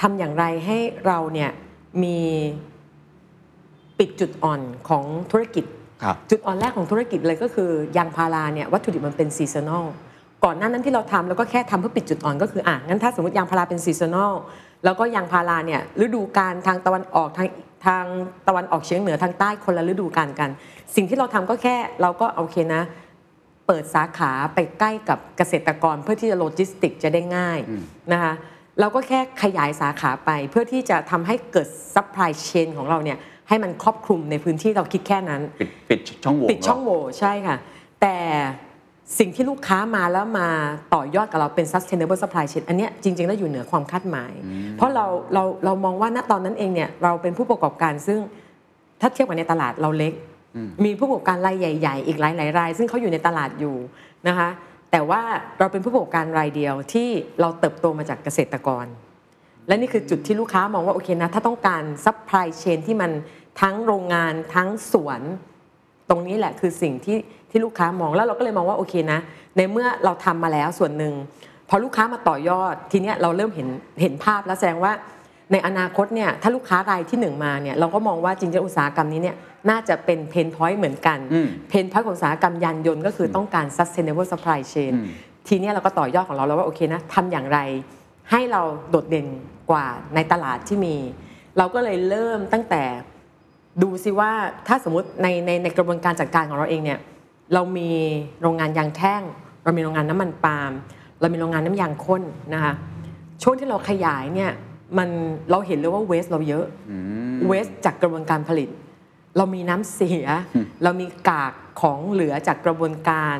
ทำอย่างไรให้เราเนี่ยมีปิดจุดอ่อนของธุรกิจ จุดอ่อนแรกของธุรกิจเลยก็คือยางพาราเนี่ยวัตถุดิบมันเป็น seasonal ก่อนหน้านั้นที่เราทำแล้วก็แค่ทำเพื่อปิดจุดอ่อนก็คืออะงั้นถ้าสมมติยางพาราเป็น seasonal แล้วก็ยางพาราเนี่ยฤดูกาลทางตะวันออกทางทางตะวันออกเฉียงเหนือทางใต้คนละฤดูกาลกัน สิ่งที่เราทำก็แค่เราก็โอเคนะ เปิดสาขาไปใกล้กับเกษตรกรเพื่อที่จะโลจิสติกจะได้ง่ายนะคะเราก็แค่ขยายสาขาไปเพื่อที่จะทำให้เกิดsupply chain ของเราเนี่ย ให้มันครอบคลุมในพื้นที่เราคิดแค่นั้น ปิดปิดช่องโหว่ปิดช่องโหว่ใช่ค่ะ แต่สิ่งที่ลูกค้ามาแล้วมาต่อยอดกับเราเป็น sustainable supply chain อันเนี้ยจริงๆ แล้วอยู่เหนือความคาดหมาย เพราะเราเราเรามองว่าณตอนนั้นเองเนี่ยเราเป็นผู้ประกอบการซึ่งถ้าเทียบกับในตลาดเราเล็ก มีผู้ประกอบการรายใหญ่ ๆ อีกหลายๆราย ซึ่งเขาอยู่ในตลาดอยู่นะคะแต่ว่าเราเป็นผู้ประกอบการรายเดียวที่เราเติบโตมาจากเกษตรกร และนี่คือจุดที่ลูกค้ามองว่าโอเคนะถ้าต้องการ supply chain ที่มัน ทั้งโรงงานทั้งสวน ตรงนี้แหละคือสิ่งที่ที่ลูกค้ามองแล้วเราก็เลยมองว่าโอเคนะ ในเมื่อเราทำมาแล้วส่วนหนึ่งพอลูกค้ามาต่อยอด ทีเนี้ยเราเริ่มเห็นเห็นภาพแล้วแสดงว่าในอนาคตเนี่ยถ้าลูกค้ารายที่หนึ่งมาเนี่ยเราก็มองว่าจริงๆอุตสาหกรรมนี้เนี่ยน่าจะเป็น pain point เหมือนกันอืม pain point ของอุตสาหกรรมยานยนต์ก็คือต้องการ sustainable supply chain อืมทีเนี้ยเราก็ต่อยอดของเราแล้วว่าโอเคนะทำอย่างไรให้เราโดดเด่นกว่าในตลาดที่มี เราก็เลยเริ่มตั้งแต่ ดูซิว่าถ้าสมมติในในในกระบวนการจัดการของเราเองเนี่ยเรามีโรงงานยางแท่ง เรามีโรงงานน้ำมันปาล์มเรามีโรงงานน้ำยางข้นนะคะช่วงที่เราขยายเนี่ยมันเราเห็นเลยว่าเวสเราเยอะเวสจากกระบวนการผลิต เรามีน้ำเสีย เรามีกากของเหลือจากกระบวนการ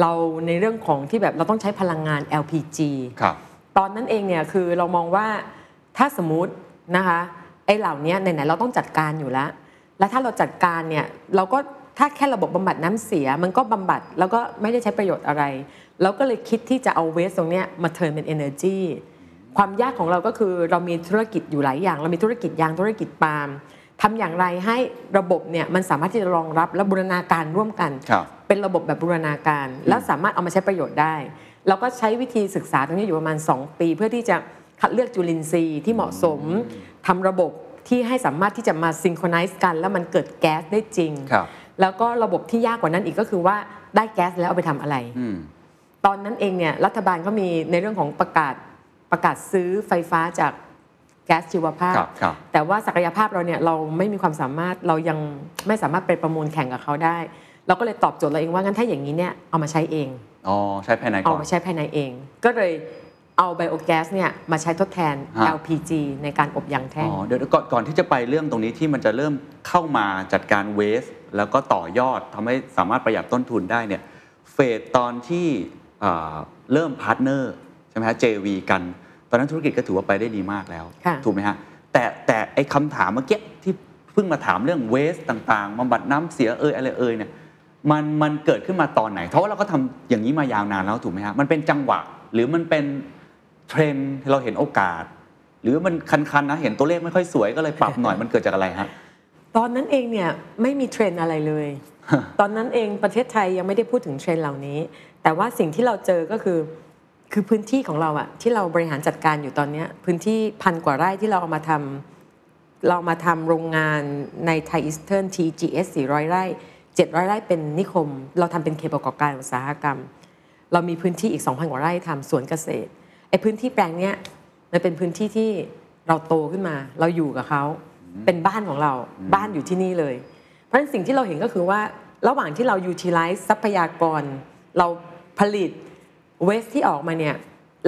เราในเรื่องของที่แบบเราต้องใช้พลังงาน LPG ครับตอนนั้นเองเนี่ยคือเรามองว่าถ้าสมมตินะคะไอ้เหล่านี้ไหนๆเราต้องจัดการอยู่แล้ว แล้วถ้าเราจัดการเนี่ยเราก็ถ้าแค่ระบบบำบัดน้ำเสีย มันก็บำบัดแล้วก็ไม่ได้ใช้ประโยชน์อะไรเราก็เลยคิดที่จะเอาเวสตรงเนี้ยมาเทิร์นเป็น energy ความยากของเราก็คือเรามีธุรกิจอยู่หลายอย่าง เรามีธุรกิจยางธุรกิจปาล์มทำอย่างไรให้ระบบเนี่ยมันสามารถที่จะรองรับและบูรณาการร่วมกันครับเป็นระบบแบบบูรณาการ แล้วสามารถเอามาใช้ประโยชน์ได้ เราก็ใช้วิธีศึกษาตรงนี้อยู่ประมาณ 2 ปี เพื่อที่จะคัดเลือกจุลินทรีย์ที่เหมาะสมทำระบบ ที่ให้สามารถที่จะมาซิงโครไนซ์กัน แล้วมันเกิดแก๊สได้จริง ครับ แล้วก็ระบบที่ยากกว่านั้นอีกก็คือว่าได้แก๊สแล้วเอาไปทำอะไร อืม ตอนนั้นเองเนี่ยรัฐบาลก็มีในเรื่องของประกาศประกาศซื้อไฟฟ้าจากแก๊สชีวภาพ ครับครับแต่ว่าศักยภาพเราเนี่ยเราไม่มีความสามารถเรายังไม่สามารถไปประมูลแข่งกับเขาได้ เราก็เลยตอบโจทย์เราเองว่างั้นถ้าอย่างนี้เนี่ยเอามาใช้เอง อ๋อ ใช้ภายในเอาก่อน มาใช้ภายในเอง ก็เลย เอาไบโอแก๊สเนี่ยมาใช้ทดแทน ฮะ LPG ในการอบยางแท่อ๋งอเดี๋ยวก่อนก่อนที่จะไปเรื่องตรงนี้ที่มันจะเริ่มเข้ามาจัดการเวสแล้วก็ต่อยอดทำให้สามารถประหยัดต้นทุนได้เนี่ยเฟสตอนที่อ่าเริ่ม partner ใช่ไหมฮะ JV กัน ตอนนั้นธุรกิจก็ถือว่าไปได้ดีมากแล้ว ค่ะ ถูกไหมฮะ แต่แต่ไอ้คำถามเมื่อกี้ที่เพิ่งมาถามเรื่อง waste ต่างๆบำบัดน้ำเสียเอยอะไรเอยเนี่ยมันมันเกิดขึ้นมาตอนไหน เพราะว่าเราก็ทำอย่างนี้มายาวนานแล้วถูกไหมฮะมันเป็นจังหวะ หรือมันเป็น เทรนด์เราเห็นโอกาส หรือมันคันๆนะเห็นตัวเลขไม่ค่อยสวยก็เลยปรับหน่อยมันเกิดจากอะไรฮะตอนนั้นเองเนี่ยไม่มีเทรนด์อะไรเลย ตอนนั้นเองประเทศไทยยังไม่ได้พูดถึงเทรนด์เหล่านี้ แต่ว่าสิ่งที่เราเจอก็คือคือพื้นที่ของเราอะที่เราบริหารจัดการอยู่ตอนเนี้ยพื้นที่พันกว่าไร่ที่เราเอามาทำเรามาทำโรงงานในไทยอีสเทิร์น TGS 400 ไร่ 700 ไร่เป็นนิคม เราทำเป็นเขตประกอบการอุตสาหกรรม เรามีพื้นที่อีก 2,000 กว่าไร่ทำสวนเกษตร ไอ้พื้นที่แปลงเนี้ยมันเป็นพื้นที่ที่เราโตขึ้นมา เราอยู่กับเขาเป็นบ้านของเราบ้านอยู่ที่นี่เลย เพราะฉะนั้นสิ่งที่เราเห็นก็คือว่าระหว่างที่เรา utilize ทรัพยากร เราผลิตเวสที่ออกมาเนี่ย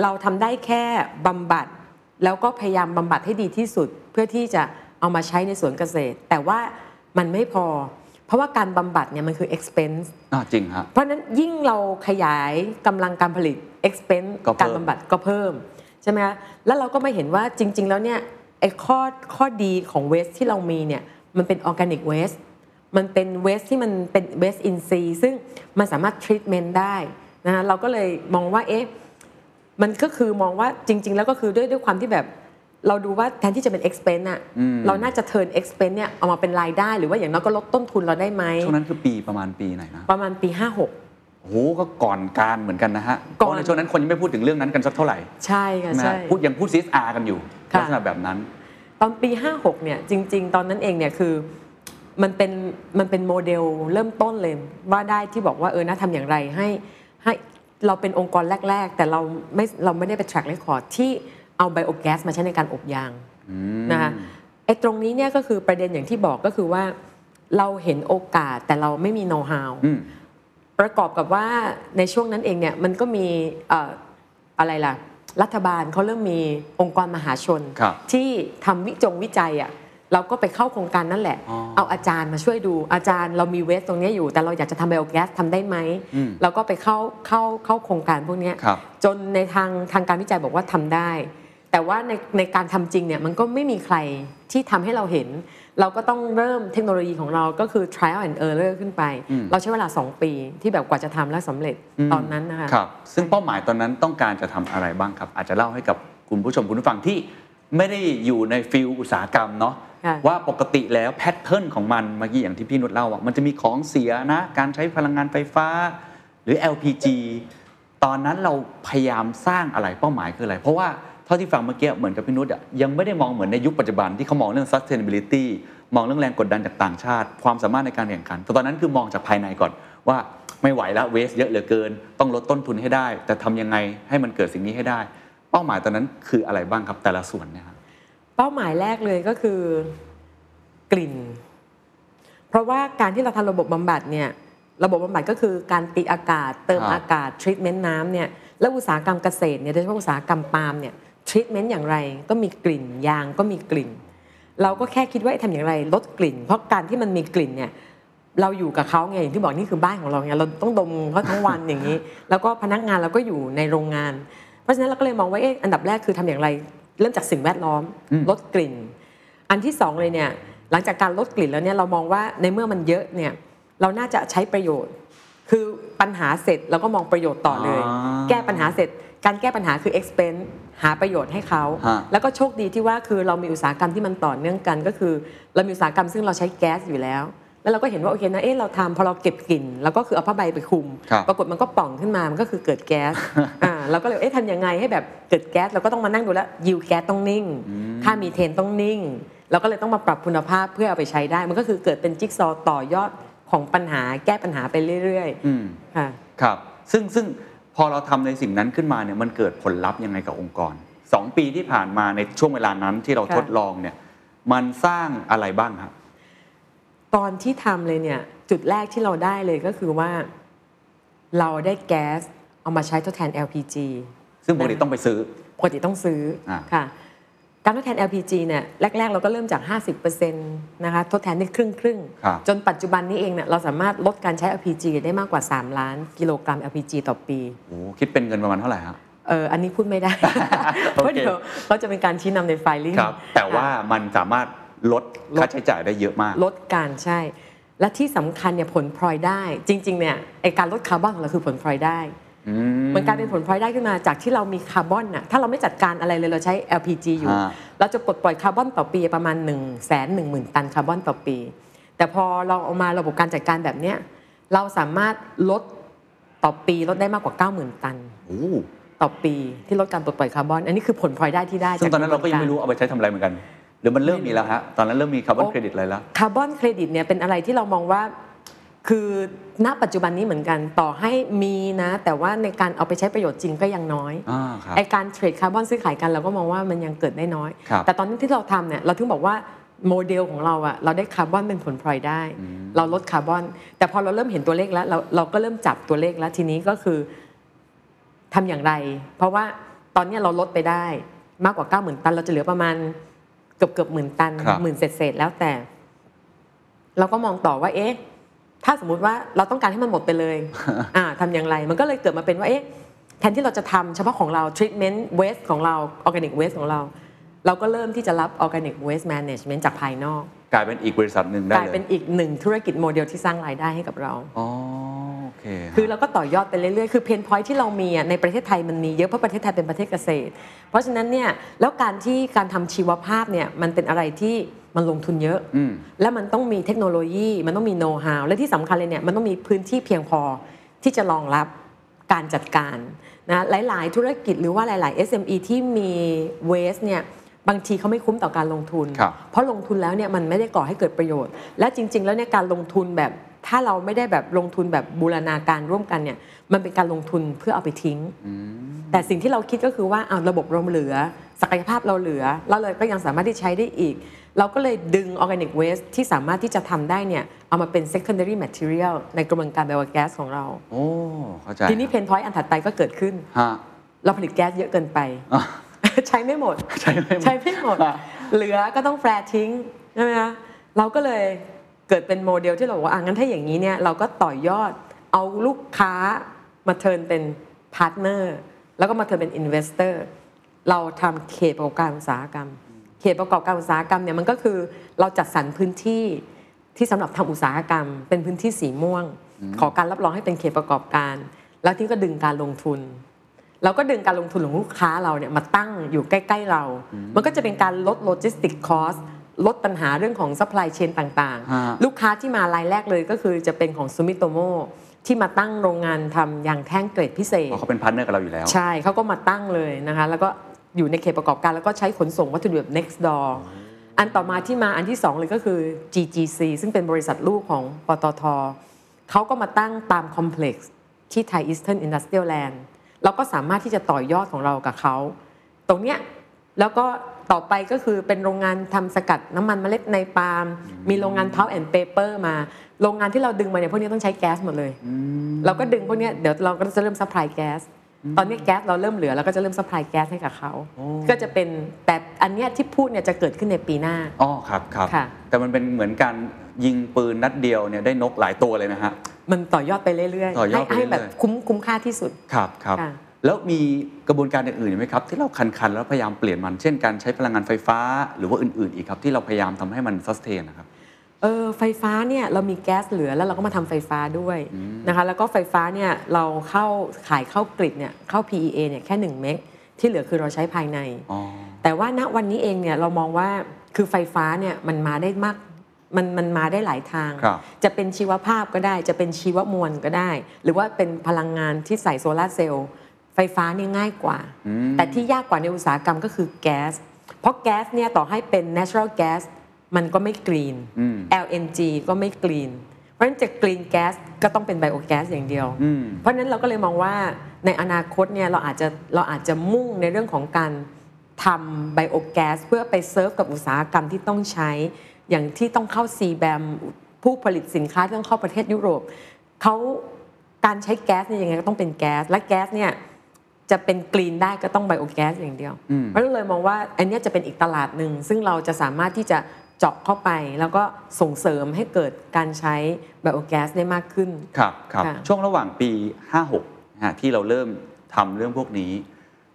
เราทำได้แค่บำบัด แล้วก็พยายามบำบัดให้ดีที่สุด เพื่อที่จะเอามาใช้ในสวนเกษตร แต่ว่ามันไม่พอ เพราะว่าการบำบัดเนี่ยมันคือ expense อ่าจริงฮะเพราะฉะนั้นยิ่งเราขยายกำลังการผลิต expense ก็เพิ่มการบำบัดก็เพิ่มใช่ไหมคะแล้วเราก็มาเห็นว่าจริง ๆ แล้วเนี่ยไอ้ข้อข้อดีของ waste ที่เรามีเนี่ยมันเป็น organic waste มันเป็น waste ที่มันเป็น waste อินทรีย์ซึ่งมันสามารถทรีทเมนต์ได้นะคะเราก็เลยมองว่าเอ๊ะมันก็คือมองว่าจริง ๆ แล้วก็คือด้วยด้วยความที่แบบเราดูว่าแทนที่จะเป็น expense อะอืมเราน่าจะ turn expense เนี่ยเอามาเป็นรายได้ หรือว่าอย่างน้อยก็ลดต้นทุนเราได้ไหมช่วงนั้นคือปีประมาณปีไหนนะประมาณปี 56 โอ้โหก็ก่อนการเหมือนกันนะฮะก่อนเพราะในช่วงนั้นคนยังไม่พูดถึงเรื่องนั้นกันสักเท่าไหร่ ใช่ค่ะนะใช่ฮะพูดยังพูด CSR กันอยู่ค่ะลักษณะแบบนั้น ตอนปี 56 เนี่ยจริง ๆ ตอนนั้นเองเนี่ยคือมันเป็นมันเป็นโมเดลเริ่มต้นเลยว่าได้ที่บอกว่าเออนะทำอย่างไรให้ให้เราเป็นองค์กรแรก ๆ แต่เราไม่เราไม่ได้ไป track record ที่เอาไบโอแก๊สมาใช้ในการอบยางนะคะไอ้ตรงนี้เนี่ยก็คือประเด็นอย่างที่บอกก็คือว่า เราเห็นโอกาสแต่เราไม่มี know how อืม ประกอบกับว่าในช่วงนั้นเองเนี่ยมันก็มีเอ่ออะไรล่ะรัฐบาลเขาเริ่มมีองค์กรมหาชนครับที่ทำวิจงวิจัยอะเราก็ไปเข้าโครงการนั่นแหละอ๋อเอาอาจารย์มาช่วยดูอาจารย์เรามีเวสตรงเนี้ยอยู่ แต่เราอยากจะทำไบโอแก๊สทำได้ไหมอืมเราก็ไปเข้าเข้าเข้าโครงการพวกเนี้ยครับจนในทางทางการวิจัยบอกว่าทำได้ แต่ว่าในในการทำจริงเนี่ยมันก็ไม่มีใครที่ทำให้เราเห็น เราก็ต้องเริ่มเทคโนโลยีของเราก็คือ trial and error ขึ้นไปอืมเราใช้เวลา 2 ปีที่แบบกว่าจะทำและสำเร็จตอนนั้นนะคะครับซึ่งเป้าหมายตอนนั้นต้องการจะทำอะไรบ้างครับ อาจจะเล่าให้กับคุณผู้ชมคุณผู้ฟังที่ไม่ได้อยู่ในฟิลอุตสาหกรรมเนาะค่ะว่าปกติแล้วแพทเทิร์นของมันเมื่อกี้อย่างที่พี่นุชเล่าอะมันจะมีของเสียนะ การใช้พลังงานไฟฟ้า หรือ LPG ตอนนั้นเราพยายามสร้างอะไรเป้าหมายคืออะไร เพราะว่าเท่าที่ฟังเมื่อกี้เหมือนกับพี่นุชอะยังไม่ได้มองเหมือนในยุคปัจจุบันที่เขามองเรื่อง sustainability มองเรื่องแรงกดดันจากต่างชาติ ความสามารถในการแข่งขันแต่ตอนนั้นคือมองจากภายในก่อนว่าไม่ไหวแล้วเวสเยอะเหลือเกิน ต้องลดต้นทุนให้ได้ แต่ทำยังไงให้มันเกิดสิ่งนี้ให้ได้ เป้าหมายตอนนั้นคืออะไรบ้างครับแต่ละส่วนเนี่ยครับเป้าหมายแรกเลยก็คือกลิ่น เพราะว่าการที่เราทำระบบบำบัดเนี่ยระบบบำบัดก็คือการตีอากาศ เติมอากาศทรีทเมนต์น้ำเนี่ยแล้วอุตสาหกรรมเกษตรเนี่ยโดยเฉพาะอุตสาหกรรมปาล์มเนี่ย ทรีทเมนต์อย่างไรก็มีกลิ่นยางก็มีกลิ่น เราก็แค่คิดว่าทำอย่างไรลดกลิ่น เพราะการที่มันมีกลิ่นเนี่ยเราอยู่กับเขาไงอย่างที่บอกนี่คือบ้านของเราไงเราต้องดมเขาทั้งวันอย่างนี้ แล้วก็พนักงานเราก็อยู่ในโรงงาน เพราะฉะนั้นเราก็เลยมองว่าเอ๊ะอันดับแรกคือทำอย่างไร เริ่มจากสิ่งแวดล้อมลดกลิ่น อันที่สองเลยเนี่ยหลังจากการลดกลิ่นแล้วเนี่ยเรามองว่าในเมื่อมันเยอะเนี่ยเราน่าจะใช้ประโยชน์ คือปัญหาเสร็จเราก็มองประโยชน์ต่อเลยอ่าแก้ปัญหาเสร็จ การแก้ปัญหาคือ expense หาประโยชน์ให้เขา ฮะ แล้วก็โชคดีที่ว่าคือเรามีอุตสาหกรรมที่มันต่อเนื่องกัน ก็คือ เรามีอุตสาหกรรมซึ่งเราใช้แก๊สอยู่แล้ว แล้วเราก็เห็นว่าโอเคนะเอ๊ะเราทำพอเราเก็บกลิ่นเราก็คือเอาผ้าใบไปคลุม ครับปรากฏมันก็ป่องขึ้นมามันก็คือเกิดแก๊ส อ่าเราก็เลยเอ๊ะทำยังไงให้แบบเกิดแก๊สเราก็ต้องมานั่งดูแล้วยิวแก๊สต้องนิ่ง ค่ามีเทนต้องนิ่ง เราก็เลยต้องมาปรับคุณภาพเพื่อเอาไปใช้ได้ มันก็คือเกิดเป็นจิ๊กซอว์ต่อยอดของปัญหาแก้ปัญหาไปเรื่อยอืม ๆค่ะ ครับ ซึ่งซึ่ง พอเราทำในสิ่งนั้นขึ้นมาเนี่ยมันเกิดผลลัพธ์ยังไงกับองค์กรสองปีที่ผ่านมาในช่วงเวลานั้นที่เราค่ะทดลองเนี่ยมันสร้างอะไรบ้างครับตอนที่ทำเลยเนี่ยจุดแรกที่เราได้เลยก็คือว่า เราได้แก๊สเอามาใช้ทดแทน LPG ซึ่งปกติต้องไปซื้อปกติต้องซื้ออาค่ะ การทดแทน LPG เนี่ยแรก ๆ เราก็เริ่มจาก 50%นะคะทดแทนได้ครึ่งครึ่งๆครับจนปัจจุบันนี้เองเนี่ยเราสามารถลดการใช้ LPG ได้มากกว่า 3 ล้านกิโลกรัม LPG ต่อปีโอ้คิดเป็นเงินประมาณเท่าไหร่ครับเอออันนี้พูดไม่ได้ เพราะเดี๋ยวเขาจะเป็นการชี้นำในไฟลิ่งครับแต่ว่ามันสามารถลดค่าใช้จ่ายได้เยอะมาก ลดการใช่ และที่สำคัญเนี่ยผลพลอยได้ จริงๆเนี่ยไอการลดคาร์บอนของเราคือผลพลอยได้อื มมันกลายเป็นผลพลอยได้ขึ้นมาจากที่เรามีคาร์บอนน่ะถ้าเราไม่จัดการอะไรเลยเราใช้ LPG อยู่ฮะเราจะปลดปล่อยคาร์บอนต่อปีประมาณหนึ่งแสนหนึ่งหมื่นตันคาร์บอนต่อปี แต่พอเราเอามาระบบการจัดการแบบเนี้ยเราสามารถลดต่อปีลดได้มากกว่า 90,000 ตันโอ้ต่อปีที่ลดการปลดปล่อยคาร์บอน อันนี้คือผลพลอยได้ที่ได้ซึ่งตอนนั้นเราก็ยังไม่รู้จะเอาไปใช้ทำอะไรเหมือนกันหรือมันเริ่มมีแล้วฮะตอนนั้นเริ่มมี carbon credit อะไรแล้ว carbon credit เนี่ยเป็นอะไรที่เรามองว่า คือณปัจจุบันนี้เหมือนกันต่อให้มีนะ แต่ว่าในการเอาไปใช้ประโยชน์จริงก็ยังน้อยอ่าครับไอการ trade คาร์บอนซื้อขายกันเราก็มองว่ามันยังเกิดได้น้อยครับแต่ตอนนี้ที่เราทำเนี่ยเราถึงบอกว่าโมเดลของเราอะเราได้คาร์บอนเป็นผลพลอยได้ เราลดคาร์บอน แต่พอเราเริ่มเห็นตัวเลขแล้วเราเราก็เริ่มจับตัวเลขแล้วทีนี้ก็คือทำอย่างไร เพราะว่าตอนเนี้ยเราลดไปได้มากกว่า9 0,000ตัน เราจะเหลือประมาณเกือบเกือบหมื่นตันครับหมื่นเศษเศษๆแล้วแต่ เราก็มองต่อว่าเอ๊ะ ถ้าสมมุติว่าเราต้องการให้มันหมดไปเลยอ่าทำอย่างไร มันก็เลยเกิดมาเป็นว่าเอ๊ะแทนที่เราจะทำเฉพาะของเรา treatment waste ของเรา organic waste ของเรา เราก็เริ่มที่จะรับ organic waste management จากภายนอก กลายเป็นอีกบริษัทหนึ่งได้กลายเลเป็ยนอีกหนึ่งธุรกิจโมเดลที่สร้างรายได้ให้กับเราอ๋อโอเคคือเราก็ต่อยอดไปเรื่อยๆ คือเพนพอยที่เรามีอะในประเทศไทยมันมีเยอะเพราะประเทศไทยเป็นประเทศเกษตร เพราะฉะนั้นเนี่ยแล้วการที่การทำชีวภาพเนี่ยมันเป็นอะไรที่ มันลงทุนเยอะอืมและมันต้องมีเทคโนโลยี มันต้องมีโน้ตฮาวและที่สำคัญเลยเนี่ยมันต้องมีพื้นที่เพียงพอที่จะรองรับการจัดการนะหลาย ๆ ธุรกิจหรือว่าหลาย ๆ SME ที่มีเวสเนี่ยบางทีเขาไม่คุ้มต่อการลงทุนครับเพราะลงทุนแล้วเนี่ยมันไม่ได้ก่อให้เกิดประโยชน์ และจริง ๆ แล้วเนี่ยการลงทุนแบบถ้าเราไม่ได้แบบลงทุนแบบบูรณาการร่วมกันเนี่ยมันเป็นการลงทุนเพื่อเอาไปทิ้ง แต่สิ่งที่เราคิดก็คือว่าเอาระบบเราเหลือ ศักยภาพเราเหลือเราเลยก็ยังสามารถที่ใช้ได้อีก เราก็เลยดึง organic waste ที่สามารถที่จะทำได้เนี่ยเอามาเป็น secondary material ในกระบวนการ biogas ของเรา โอ้เข้าใจทีนี้เพนพอยต์อันถัดไปก็เกิดขึ้น ฮะ เราผลิตแก๊สเยอะเกินไป อะ ใช้ไม่หมด ใช่ไหม ใช้ไม่หมด อะ เหลือก็ต้อง flare ทิ้งใช่ไหมคะเราก็เลยเกิดเป็นโมเดลที่เราบอกว่าอะงั้นถ้าอย่างนี้เนี่ยเราก็ต่อยอดเอาลูกค้ามา turn เป็น partner แล้วก็มา turn เป็น investor เราทำเขตประกอบการอุตสาหกรรม เขตประกอบการอุตสาหกรรมเนี่ยมันก็คือเราจัดสรรพื้นที่ที่สำหรับทำอุตสาหกรรม เป็นพื้นที่สีม่วง ขอการรับรองให้เป็นเขตประกอบการ แล้วที่ก็ดึงการลงทุนเราก็ดึงการลงทุนของลูกค้าเราเนี่ยมาตั้งอยู่ใกล้ ๆเรา มันก็จะเป็นการลด logistics cost ลดปัญหาเรื่องของ supply chain ต่างๆฮะลูกค้าที่มารายแรกเลยก็คือจะเป็นของซูมิโตโมที่มาตั้งโรงงานทำยางแท่งเกรดพิเศษเพราะเขาเป็น partner กับเราอยู่แล้ว ใช่เขาก็มาตั้งเลยนะคะ แล้วก็ อยู่ในเขตประกอบการแล้วก็ใช้ขนส่งวัตถุดิบแบบ next door อันต่อมาที่มาอันที่ 2 เลยก็คือ GGC ซึ่งเป็นบริษัทลูกของปตทเขาก็มาตั้งตาม complex ที่ไทย Eastern Industrial Land เราก็สามารถที่จะต่อยอดของเรากับเขาตรงเนี้ยแล้วก็ต่อไปก็คือเป็นโรงงานทำสกัดน้ำมันเมล็ดในปาล์มมีโรงงาน Pulp and Paper มา โรงงานที่เราดึงมาเนี่ยพวกนี้ต้องใช้แก๊สหมดเลย เราก็ดึงพวกเนี้ยเดี๋ยวเราก็จะเริ่ม supply แก๊ส ตอนนี้แก๊สเราเริ่มเหลือเราก็จะเริ่ม supply แก๊สให้กับเขา ก็จะเป็นแต่อันเนี้ยที่พูดเนี่ยจะเกิดขึ้นในปีหน้า อ๋อครับครับ ค่ะ แต่มันเป็นเหมือนการยิงปืนนัดเดียวเนี่ยได้นกหลายตัวเลยนะฮะ มันต่อยอดไปเรื่อยต่อยให้อดไปให้แบบเรื่อยๆคุ้มคุ้มค่าที่สุด ครับครับ ค่ะ แล้วมีกระบวนการอื่นๆอีกไหมครับ ที่เราคันๆแล้วพยายามเปลี่ยนมัน เช่นการใช้พลังงานไฟฟ้า หรือว่าอื่นๆอีกครับที่เราพยายามทำให้มันซัสเทนนะครับ เออไฟฟ้าเนี่ยเรามีแก๊สเหลือแล้วเราก็มาทำไฟฟ้าด้วยนะคะแล้วก็ไฟฟ้าเนี่ยเราเข้าขายเข้ากริดเนี่ยเข้า PEA เนี่ยแค่1เมกที่เหลือคือเราใช้ภายในอ๋อแต่ว่าณวันนี้เองเนี่ยเรามองว่าคือไฟฟ้าเนี่ยมันมาได้มากมันมันมาได้หลายทางครับจะเป็นชีวภาพก็ได้จะเป็นชีวมวลก็ได้ หรือว่าเป็นพลังงานที่ใส่โซลาร์เซลล์ไฟฟ้านี่ง่ายกว่า แต่ที่ยากกว่าในอุตสาหกรรมก็คือแก๊สเพราะแก๊สเนี่ยต่อให้เป็น natural gas มันก็ไม่กรีนอืม LNG ก็ไม่กรีน เพราะฉะนั้นจะกรีนแก๊สก็ต้องเป็นไบโอแก๊สอย่างเดียวอืมเพราะฉะนั้นเราก็เลยมองว่าในอนาคตเนี่ยเราอาจจะเราอาจจะมุ่งในเรื่องของการทำไบโอแก๊สเพื่อไปเซิร์ฟกับอุตสาหกรรมที่ต้องใช้ อย่างที่ต้องเข้าซีแบมผู้ผลิตสินค้าที่ต้องเข้าประเทศยุโรปเขาการใช้แก๊สเนี่ยยังไงก็ต้องเป็นแก๊สและแก๊สเนี่ยจะเป็นกรีนได้ก็ต้องไบโอแก๊สอย่างเดียวอืมเพราะฉะนั้นเลยมองว่าอันเนี้ยจะเป็นอีกตลาดหนึ่งซึ่งเราจะสามารถที่จะ เจาะเข้าไป แล้วก็ส่งเสริมให้เกิดการใช้ไบโอแก๊สได้มากขึ้น ครับครับค่ะช่วงระหว่างปี 56นะฮะที่เราเริ่มทำเรื่องพวกนี้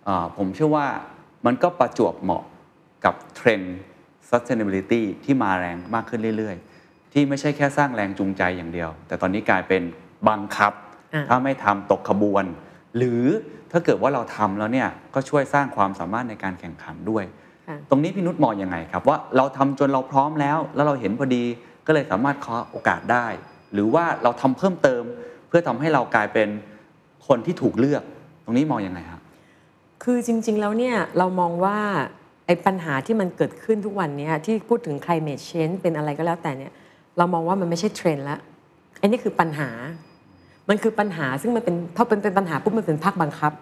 เอ่อผมเชื่อว่ามันก็ประจวบเหมาะกับเทรนด์ sustainability ที่มาแรงมากขึ้นเรื่อยๆ ที่ไม่ใช่แค่สร้างแรงจูงใจอย่างเดียว แต่ตอนนี้กลายเป็นบังคับอ่าถ้าไม่ทำตกขบวน หรือถ้าเกิดว่าเราทำแล้วเนี่ยก็ช่วยสร้างความสามารถในการแข่งขันด้วยค่ะ ตรงนี้พี่นุชมองยังไงครับ ว่าเราทำจนเราพร้อมแล้ว แล้วเราเห็นพอดีก็เลยสามารถเคาะโอกาสได้ หรือว่าเราทำเพิ่มเติม เพื่อทำให้เรากลายเป็นคนที่ถูกเลือก ตรงนี้มองยังไงครับคือจริง ๆ แล้วเนี่ยเรามองว่าไอ้ปัญหาที่มันเกิดขึ้นทุกวันเนี้ที่พูดถึง climate change เป็นอะไรก็แล้วแต่เนี่ยเรามองว่ามันไม่ใช่เทรนด์ละไอ้นี่คือปัญหา มันคือปัญหาซึ่งมันเป็นพอเป็นเป็นปัญหาปุ๊บมันเป็นภาคบังคับ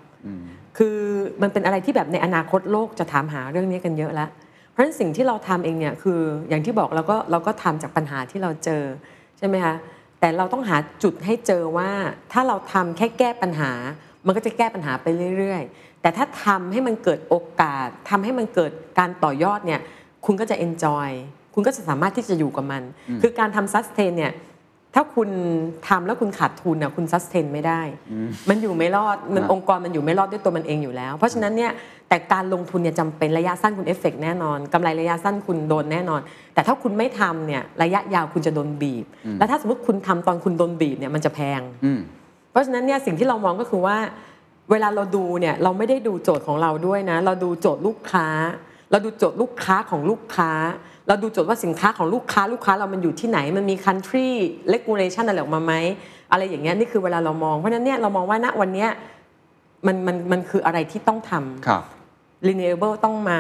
คือมันเป็นอะไรที่แบบในอนาคตโลกจะถามหาเรื่องนี้กันเยอะแล้ว เพราะฉะนั้นสิ่งที่เราทำเองเนี่ยคืออย่างที่บอกเราก็เราก็ทำจากปัญหาที่เราเจอใช่ไหมคะแต่เราต้องหาจุดให้เจอว่าถ้าเราทำแค่แก้ปัญหา มันก็จะแก้ปัญหาไปเรื่อยๆ แต่ถ้าทำให้มันเกิดโอกาสทำให้มันเกิดการต่อยอดเนี่ยคุณก็จะ enjoy คุณก็จะสามารถที่จะอยู่กับมัน คือการทำ sustain เนี่ย ถ้าคุณทำแล้วคุณขาดทุนนะคุณซัสเทนไม่ได้ มันอยู่ไม่รอดมันครับองค์กรมันอยู่ไม่รอดด้วยตัวมันเองอยู่แล้ว เพราะฉะนั้นเนี่ยแต่การลงทุนเนี่ยจำเป็นระยะสั้นคุณเอฟเฟกแน่นอนกำไรระยะสั้นคุณโดนแน่นอน แต่ถ้าคุณไม่ทำเนี่ยระยะยาวคุณจะโดนบีบ แล้วถ้าสมมติคุณทำตอนคุณโดนบีบเนี่ยมันจะแพงอืมเพราะฉะนั้นเนี่ยสิ่งที่เรามองก็คือว่า เวลาเราดูเนี่ยเราไม่ได้ดูโจทย์ของเราด้วยนะ เราดูโจทย์ลูกค้า เราดูโจทย์ลูกค้าของลูกค้า เราดูโจทย์ว่าสินค้าของลูกค้าลูกค้าเรามันอยู่ที่ไหน มันมี country regulation อะไรออกมาไหมอะไรอย่างเงี้ยนี่คือเวลาเรามองเพราะฉะนั้นเนี่ยเรามองว่าณวันเนี้ยมันมันมันคืออะไรที่ต้องทำครับ renewable ต้องมา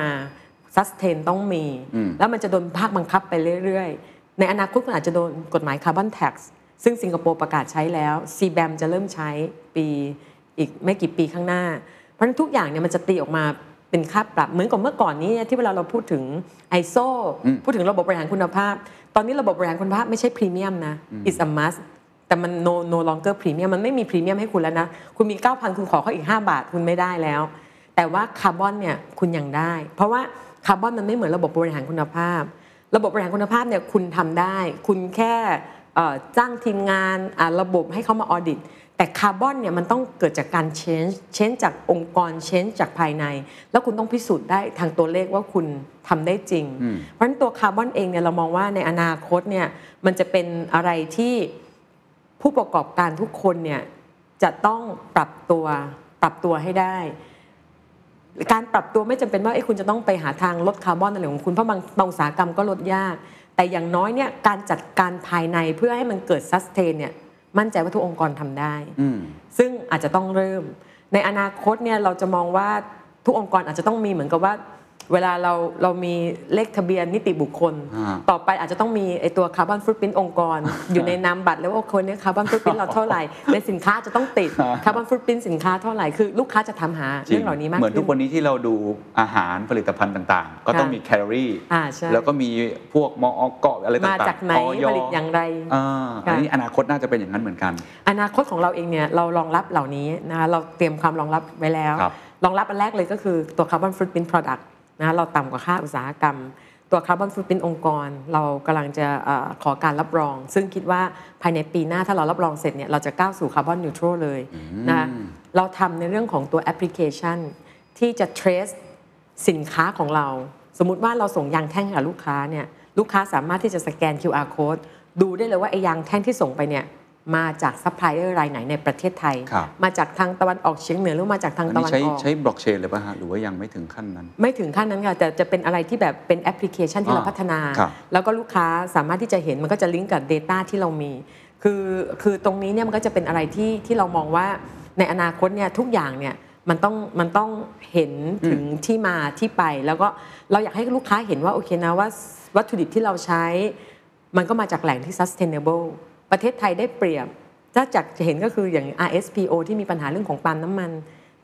sustain ต้องมีอืมแล้วมันจะโดนภาคบังคับไปเรื่อยๆ ในอนาคตคุณอาจจะโดนกฎหมาย carbon tax ซึ่งสิงคโปร์ประกาศใช้แล้ว CBAM จะเริ่มใช้ปีอีกไม่กี่ปีข้างหน้า เพราะฉะนั้นทุกอย่างเนี่ยมันจะตีออกมา เป็นค่าปรับเหมือนกับเมื่อก่อนนี้ที่เวลาเราพูดถึง ISO อืมพูดถึงระบบบริหารคุณภาพ ตอนนี้ระบบบริหารคุณภาพไม่ใช่พรีเมียมนะ it's a must แต่มัน no no longer premium มันไม่มีพรีเมียมให้คุณแล้วนะ คุณมี 9,000 คุณขอเขาอีก 5 บาทคุณไม่ได้แล้ว แต่ว่าคาร์บอนเนี่ยคุณยังได้ เพราะว่าคาร์บอนมันไม่เหมือนระบบบริหารคุณภาพ ระบบบริหารคุณภาพเนี่ยคุณทำได้ คุณแค่เอ่อจ้างทีมงานอ่าระบบให้เขามาออดิต แต่คาร์บอนเนี่ยมันต้องเกิดจากการ change change จากองค์กร change จากภายใน แล้วคุณต้องพิสูจน์ได้ทางตัวเลขว่าคุณทำได้จริง เพราะฉะนั้นตัวคาร์บอนเองเนี่ยเรามองว่าในอนาคตเนี่ยมันจะเป็นอะไรที่ผู้ประกอบการทุกคนเนี่ยจะต้องปรับตัวปรับตัวให้ได้ การปรับตัวไม่จำเป็นว่าเอ้ยคุณจะต้องไปหาทางลดคาร์บอนอะไรของคุณเพราะบางบางอุตสาหกรรมก็ลดยาก แต่อย่างน้อยเนี่ยการจัดการภายในเพื่อให้มันเกิด sustain เนี่ย มั่นใจว่าทุกองค์กรทำได้อืมซึ่งอาจจะต้องเริ่ม ในอนาคตเนี่ยเราจะมองว่าทุกองค์กรอาจจะต้องมีเหมือนกับว่า เวลาเราเรามีเลขทะเบียนนิติบุคคลอ่าต่อไปอาจจะต้องมีไอตัว carbon footprint องค์กร อยู่ในนามบัตรแล้วว่าคนเนี้ carbon footprint เราเท่าไหร่ในสินค้าจะต้องติด carbon footprint สินค้าเท่าไหร่คือลูกค้าจะทำหาจริเรื่องงเหล่านี้มากเหมือนขึ้ทุกวันนี้ที่เราดูอาหารผลิตภัณฑ์ต่างๆ ก็ต้องค่ะมีแคลอรี่อ่าใช่แล้วก็มีพวกมอกเกาะอะไรต่างๆมาจากไหนอยผลิตอย่างไรอ่าอันค่ะนี้อนาคตน่าจะเป็นอย่างนั้นเหมือนกัน อนาคตของเราเองเนี่ยเรารองรับเหล่านี้นะคะเราเตรียมความรองรับไว้แล้วครับรองรับอันแรกเลยก็คือตัว Carbon Footprint Product นะเราต่ำกว่าค่าอุตสาหกรรม ตัว Carbon Footprint องค์กร เรากำลังจะเออขอการรับรอง ซึ่งคิดว่าภายในปีหน้าถ้าเรารับรองเสร็จเนี่ยเราจะก้าวสู่ Carbon Neutral เลยนะคะเราทำในเรื่องของตัวแอปพลิเคชัน ที่จะ trace สินค้าของเรา สมมุติว่าเราส่งยางแท่งให้กับลูกค้าเนี่ยลูกค้าสามารถที่จะสแกน QR code ดูได้เลยว่าไอ้ยางแท่งที่ส่งไปเนี่ย มาจากซัพพลายเออร์รายไหนในประเทศไทย ครับ มาจากทางตะวันออกเฉียงเหนือหรือมาจากทางอันตะนี้วันใช้ออก ใช้บล็อกเชนเลยป่ะฮะ หรือว่ายังไม่ถึงขั้นนั้น ไม่ถึงขั้นนั้นค่ะ แต่จะเป็นอะไรที่แบบเป็นแอปพลิเคชันที่เราอ่าพัฒนา ครับแล้วก็ลูกค้าสามารถที่จะเห็นมันก็จะลิงก์กับ Data ที่เรามี คือคือตรงนี้เนี่ยมันก็จะเป็นอะไรที่ที่เรามองว่าในอนาคตเนี่ยทุกอย่างเนี่ยมันต้องมันต้องเห็นถึงที่มาที่ไป แล้วก็เราอยากให้ลูกค้าเห็นว่าโอเคนะว่าวัตถุดิบที่เราใช้ มันก็มาจากแหล่งที่ sustainable ประเทศไทยได้เปรียบ ถ้าจากจะเห็นก็คืออย่าง RSPO ที่มีปัญหาเรื่องของปาล์มน้ำมัน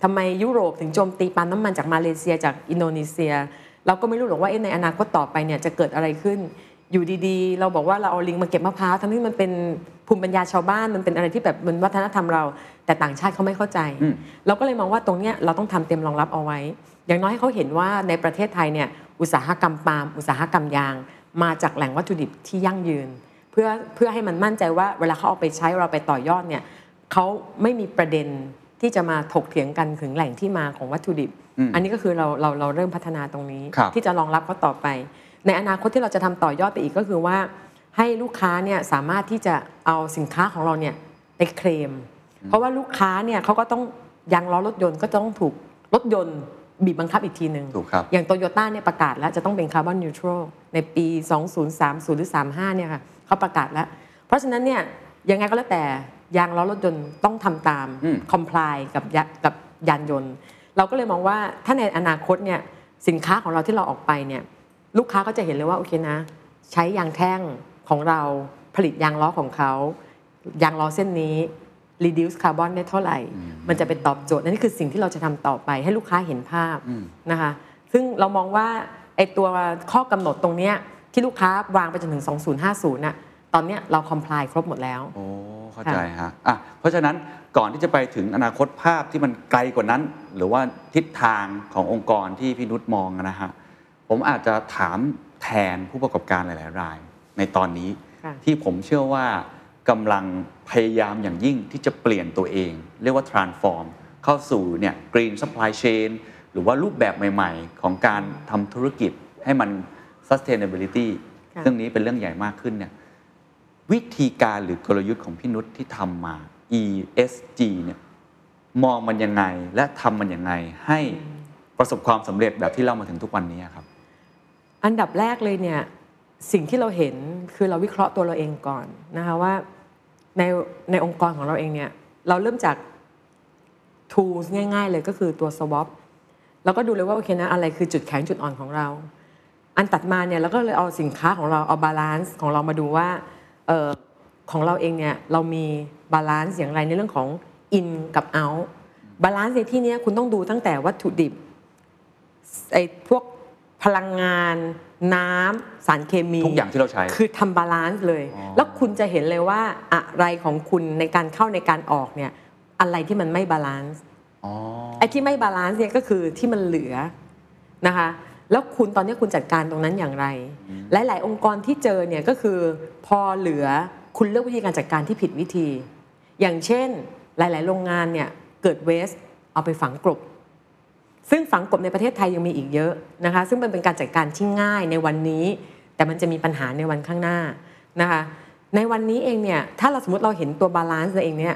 ทำไมยุโรปถึงโจมตีปาล์มน้ำมันจากมาเลเซียจากอินโดนีเซีย เราก็ไม่รู้หรอกว่าเอ๊ะในอนาคตต่อไปเนี่ยจะเกิดอะไรขึ้น อยู่ดีๆ เราบอกว่าเราเอาลิงมาเก็บมะพร้าวทั้งที่มันเป็นภูมิปัญญาชาวบ้านมันเป็นอะไรที่แบบมันวัฒนธรรมเรา แต่ต่างชาติเขาไม่เข้าใจอืมเราก็เลยมองว่าตรงเนี้ยเราต้องทำเต็มรองรับเอาไว้ อย่างน้อยให้เขาเห็นว่าในประเทศไทยเนี่ยอุตสาหกรรมปาล์มอุตสาหกรรมยาง มาจากแหล่งวัตถุดิบที่ยั่งยืน เพื่อเพื่อให้มันมั่นใจว่าเวลาเขาเอาไปใช้เราไปต่อยอดเนี่ยเขาไม่มีประเด็นที่จะมาถกเถียงกันถึงแหล่งที่มาของวัตถุดิบอืมอันนี้ก็คือเราเราเราเริ่มพัฒนาตรงนี้ครับที่จะรองรับเขาต่อไป ในอนาคตที่เราจะทำต่อยอดไปอีกก็คือว่า ให้ลูกค้าเนี่ยสามารถที่จะเอาสินค้าของเราเนี่ยไปเคลม เพราะว่าลูกค้าเนี่ยเขาก็ต้องยางล้อรถยนต์ก็ต้องถูกรถยนต์บีบบังคับอีกทีหนึ่งถูกครับอย่างโตโยต้าเนี่ยประกาศแล้วจะต้องเป็น carbon neutral ในปี 2030 หรือ 35 เนี่ยค่ะ เขาประกาศแล้ว เพราะฉะนั้นเนี่ยยังไงก็แล้วแต่ยางล้อรถยนต์ต้องทำตามอืม comply กับยากับยานยนต์ เราก็เลยมองว่าถ้าในอนาคตเนี่ยสินค้าของเราที่เราออกไปเนี่ยลูกค้าก็จะเห็นเลยว่าโอเคนะ ใช้ยางแท่งของเราผลิตยางล้อของเขายางล้อเส้นนี้ reduce คาร์บอนได้เท่าไหร่ มันจะเป็นตอบโจทย์นั่นคือสิ่งที่เราจะทำต่อไปให้ลูกค้าเห็นภาพนะคะซึ่งเรามองว่าไอ้ตัวข้อกำหนดตรงเนี้ย ที่ลูกค้าวางไปจนถึง 2050น่ะตอนเนี้ยเรา comply ครบหมดแล้ว โอ้เข้าใจฮะอะเพราะฉะนั้นก่อนที่จะไปถึงอนาคตภาพที่มันไกลกว่านั้น หรือว่าทิศทางขององค์กรที่พี่นุชมองนะฮะผมอาจจะถามแทนผู้ประกอบการหลาย ๆ ราย ในตอนนี้ ค่ะ ที่ผมเชื่อว่ากำลังพยายามอย่างยิ่งที่จะเปลี่ยนตัวเอง เรียกว่า transform เข้าสู่เนี่ย green supply chain หรือว่ารูปแบบใหม่ ๆ ของการทำธุรกิจให้มัน sustainability ค่ะเรื่องนี้เป็นเรื่องใหญ่มากขึ้นเนี่ยวิธีการหรือกลยุทธ์ของพี่นุชที่ทำมา ESG เนี่ยมองมันยังไงและทำมันยังไงให้ประสบความสำเร็จแบบที่เล่ามาถึงทุกวันนี้ครับ อันดับแรกเลยเนี่ยสิ่งที่เราเห็นคือเราวิเคราะห์ตัวเราเองก่อนนะคะว่าในในองค์กรของเราเองเนี่ยเราเริ่มจาก tools ง่าย ๆ เลยก็คือตัว SWOT เราก็ดูเลยว่าโอเคนะอะไรคือจุดแข็งจุดอ่อนของเรา อันถัดมาเนี่ยเราก็เลยเอาสินค้าของเราเอา balance ของเรามาดูว่าเออของเราเองเนี่ยเรามี balance อย่างไรในเรื่องของ in กับ out balance ในที่เนี้ยคุณต้องดูตั้งแต่วัตถุดิบไอ้พวกพลังงานน้ำสารเคมี ทุกอย่างที่เราใช้ คือทำ balance เลยอ๋อแล้วคุณจะเห็นเลยว่าอะไรของคุณในการเข้าในการออกเนี่ยอะไรที่มันไม่ balance อ๋อไอ้ที่ไม่ balance เนี่ยก็คือที่มันเหลือนะคะ แล้วคุณตอนนี้คุณจัดการตรงนั้นอย่างไร หลาย ๆ องค์กรที่เจอเนี่ยก็คือพอเหลือคุณเลือกวิธีการจัดการที่ผิดวิธี อย่างเช่น หลาย ๆ โรงงานเนี่ยเกิด waste เอาไปฝังกลบซึ่งฝังกลบในประเทศไทยยังมีอีกเยอะนะคะ ซึ่งมันเป็นการจัดการที่ง่ายในวันนี้ แต่มันจะมีปัญหาในวันข้างหน้านะคะในวันนี้เองเนี่ยถ้าเราสมมติเราเห็นตัว balance เองเนี่ย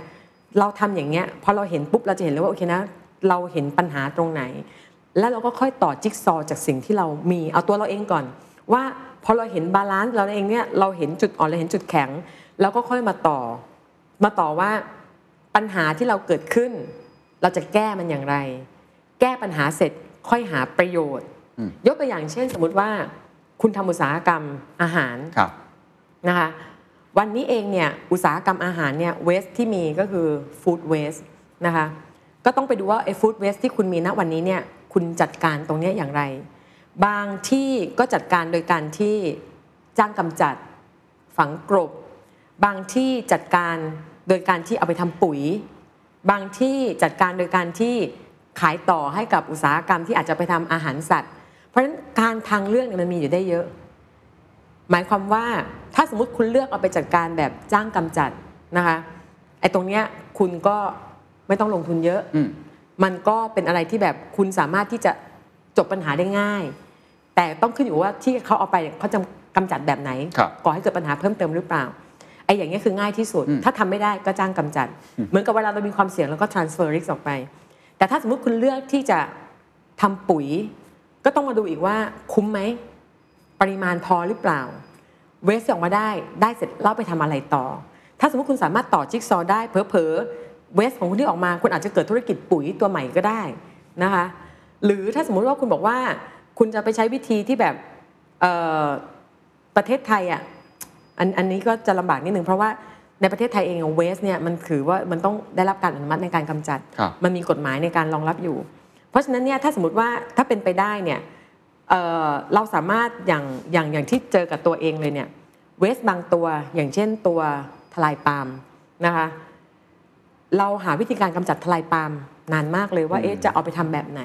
เราทำอย่างเงี้ยพอเราเห็นปุ๊บเราจะเห็นเลยว่าโอเคนะเราเห็นปัญหาตรงไหน แล้วเราก็ค่อยต่อจิ๊กซอว์จากสิ่งที่เรามีเอาตัวเราเองก่อน ว่าพอเราเห็น balance เราเองเนี่ยเราเห็นจุดอ่อนเราเห็นจุดแข็งแล้วก็ค่อยมาต่อ มาต่อว่าปัญหาที่เราเกิดขึ้น เราจะแก้มันอย่างไร แก้ปัญหาเสร็จค่อยหาประโยชน์อืมยกตัวอย่างเช่น สมมุติว่า คุณทำอุตสาหกรรมอาหารครับนะคะวันนี้เองเนี่ยอุตสาหกรรมอาหารเนี่ยเวสที่มีก็คือฟู้ดเวสนะคะก็ต้องไปดูว่าไอ้ฟู้ดเวสที่คุณมีณวันนี้เนี่ย คุณจัดการตรงนี้อย่างไร บางที่ก็จัดการโดยการที่จ้างกำจัดฝังกลบบางที่จัดการโดยการที่เอาไปทำปุ๋ย บางที่จัดการโดยการที่ขายต่อให้กับอุตสาหกรรมที่อาจจะไปทำอาหารสัตว์ เพราะฉะนั้นการทางเลือกมันมีอยู่ได้เยอะ หมายความว่าถ้าสมมติคุณเลือกเอาไปจัดการแบบจ้างกำจัดนะคะไอ้ตรงเนี้ยคุณก็ไม่ต้องลงทุนเยอะ มมันก็เป็นอะไรที่แบบคุณสามารถที่จะจบปัญหาได้ง่าย แต่ต้องขึ้นอยู่ว่าที่เขาเอาไปเนี่ยเขาจะกำจัดแบบไหนครับก่อให้เกิดปัญหาเพิ่มเติมหรือเปล่าไอ้อย่างนี้ยคือง่ายที่สุด ถ้าทำไม่ได้ก็จ้างกำจัด เหมือนกับเวลาเรามีความเสี่ยงเราก็ transfer risk ออกไป แต่ถ้าสมมติคุณเลือกที่จะทำปุ๋ย ก็ต้องมาดูอีกว่าคุ้มไหม ปริมาณพอหรือเปล่า เวสออกมาได้ได้เสร็จแล้วไปทำอะไรต่อ ถ้าสมมติคุณสามารถต่อจิ๊กซอว์ได้เผลอๆ เวสของคุณที่ออกมาคุณอาจจะเกิดธุรกิจปุ๋ยตัวใหม่ก็ได้นะคะหรือถ้าสมมุติว่าคุณบอกว่าคุณจะไปใช้วิธีที่แบบเอ่อประเทศไทยอะอันอันนี้ก็จะลำบากนิดนึงเพราะว่าในประเทศไทยเองเวสเนี่ยมันถือว่ามันต้องได้รับการอนุมัติในการกำจัดครับมันมีกฎหมายในการรองรับอยู่ เพราะฉะนั้นเนี่ยถ้าสมมติว่าถ้าเป็นไปได้เนี่ยเอ่อเราสามารถอย่างอย่างอย่างที่เจอกับตัวเองเลยเนี่ย waste บางตัวอย่างเช่นตัวทลายปาล์มนะคะ เราหาวิธีการกำจัดทลายปาล์มนานมากเลยว่าเอ๊ะจะเอาไปทำแบบไหน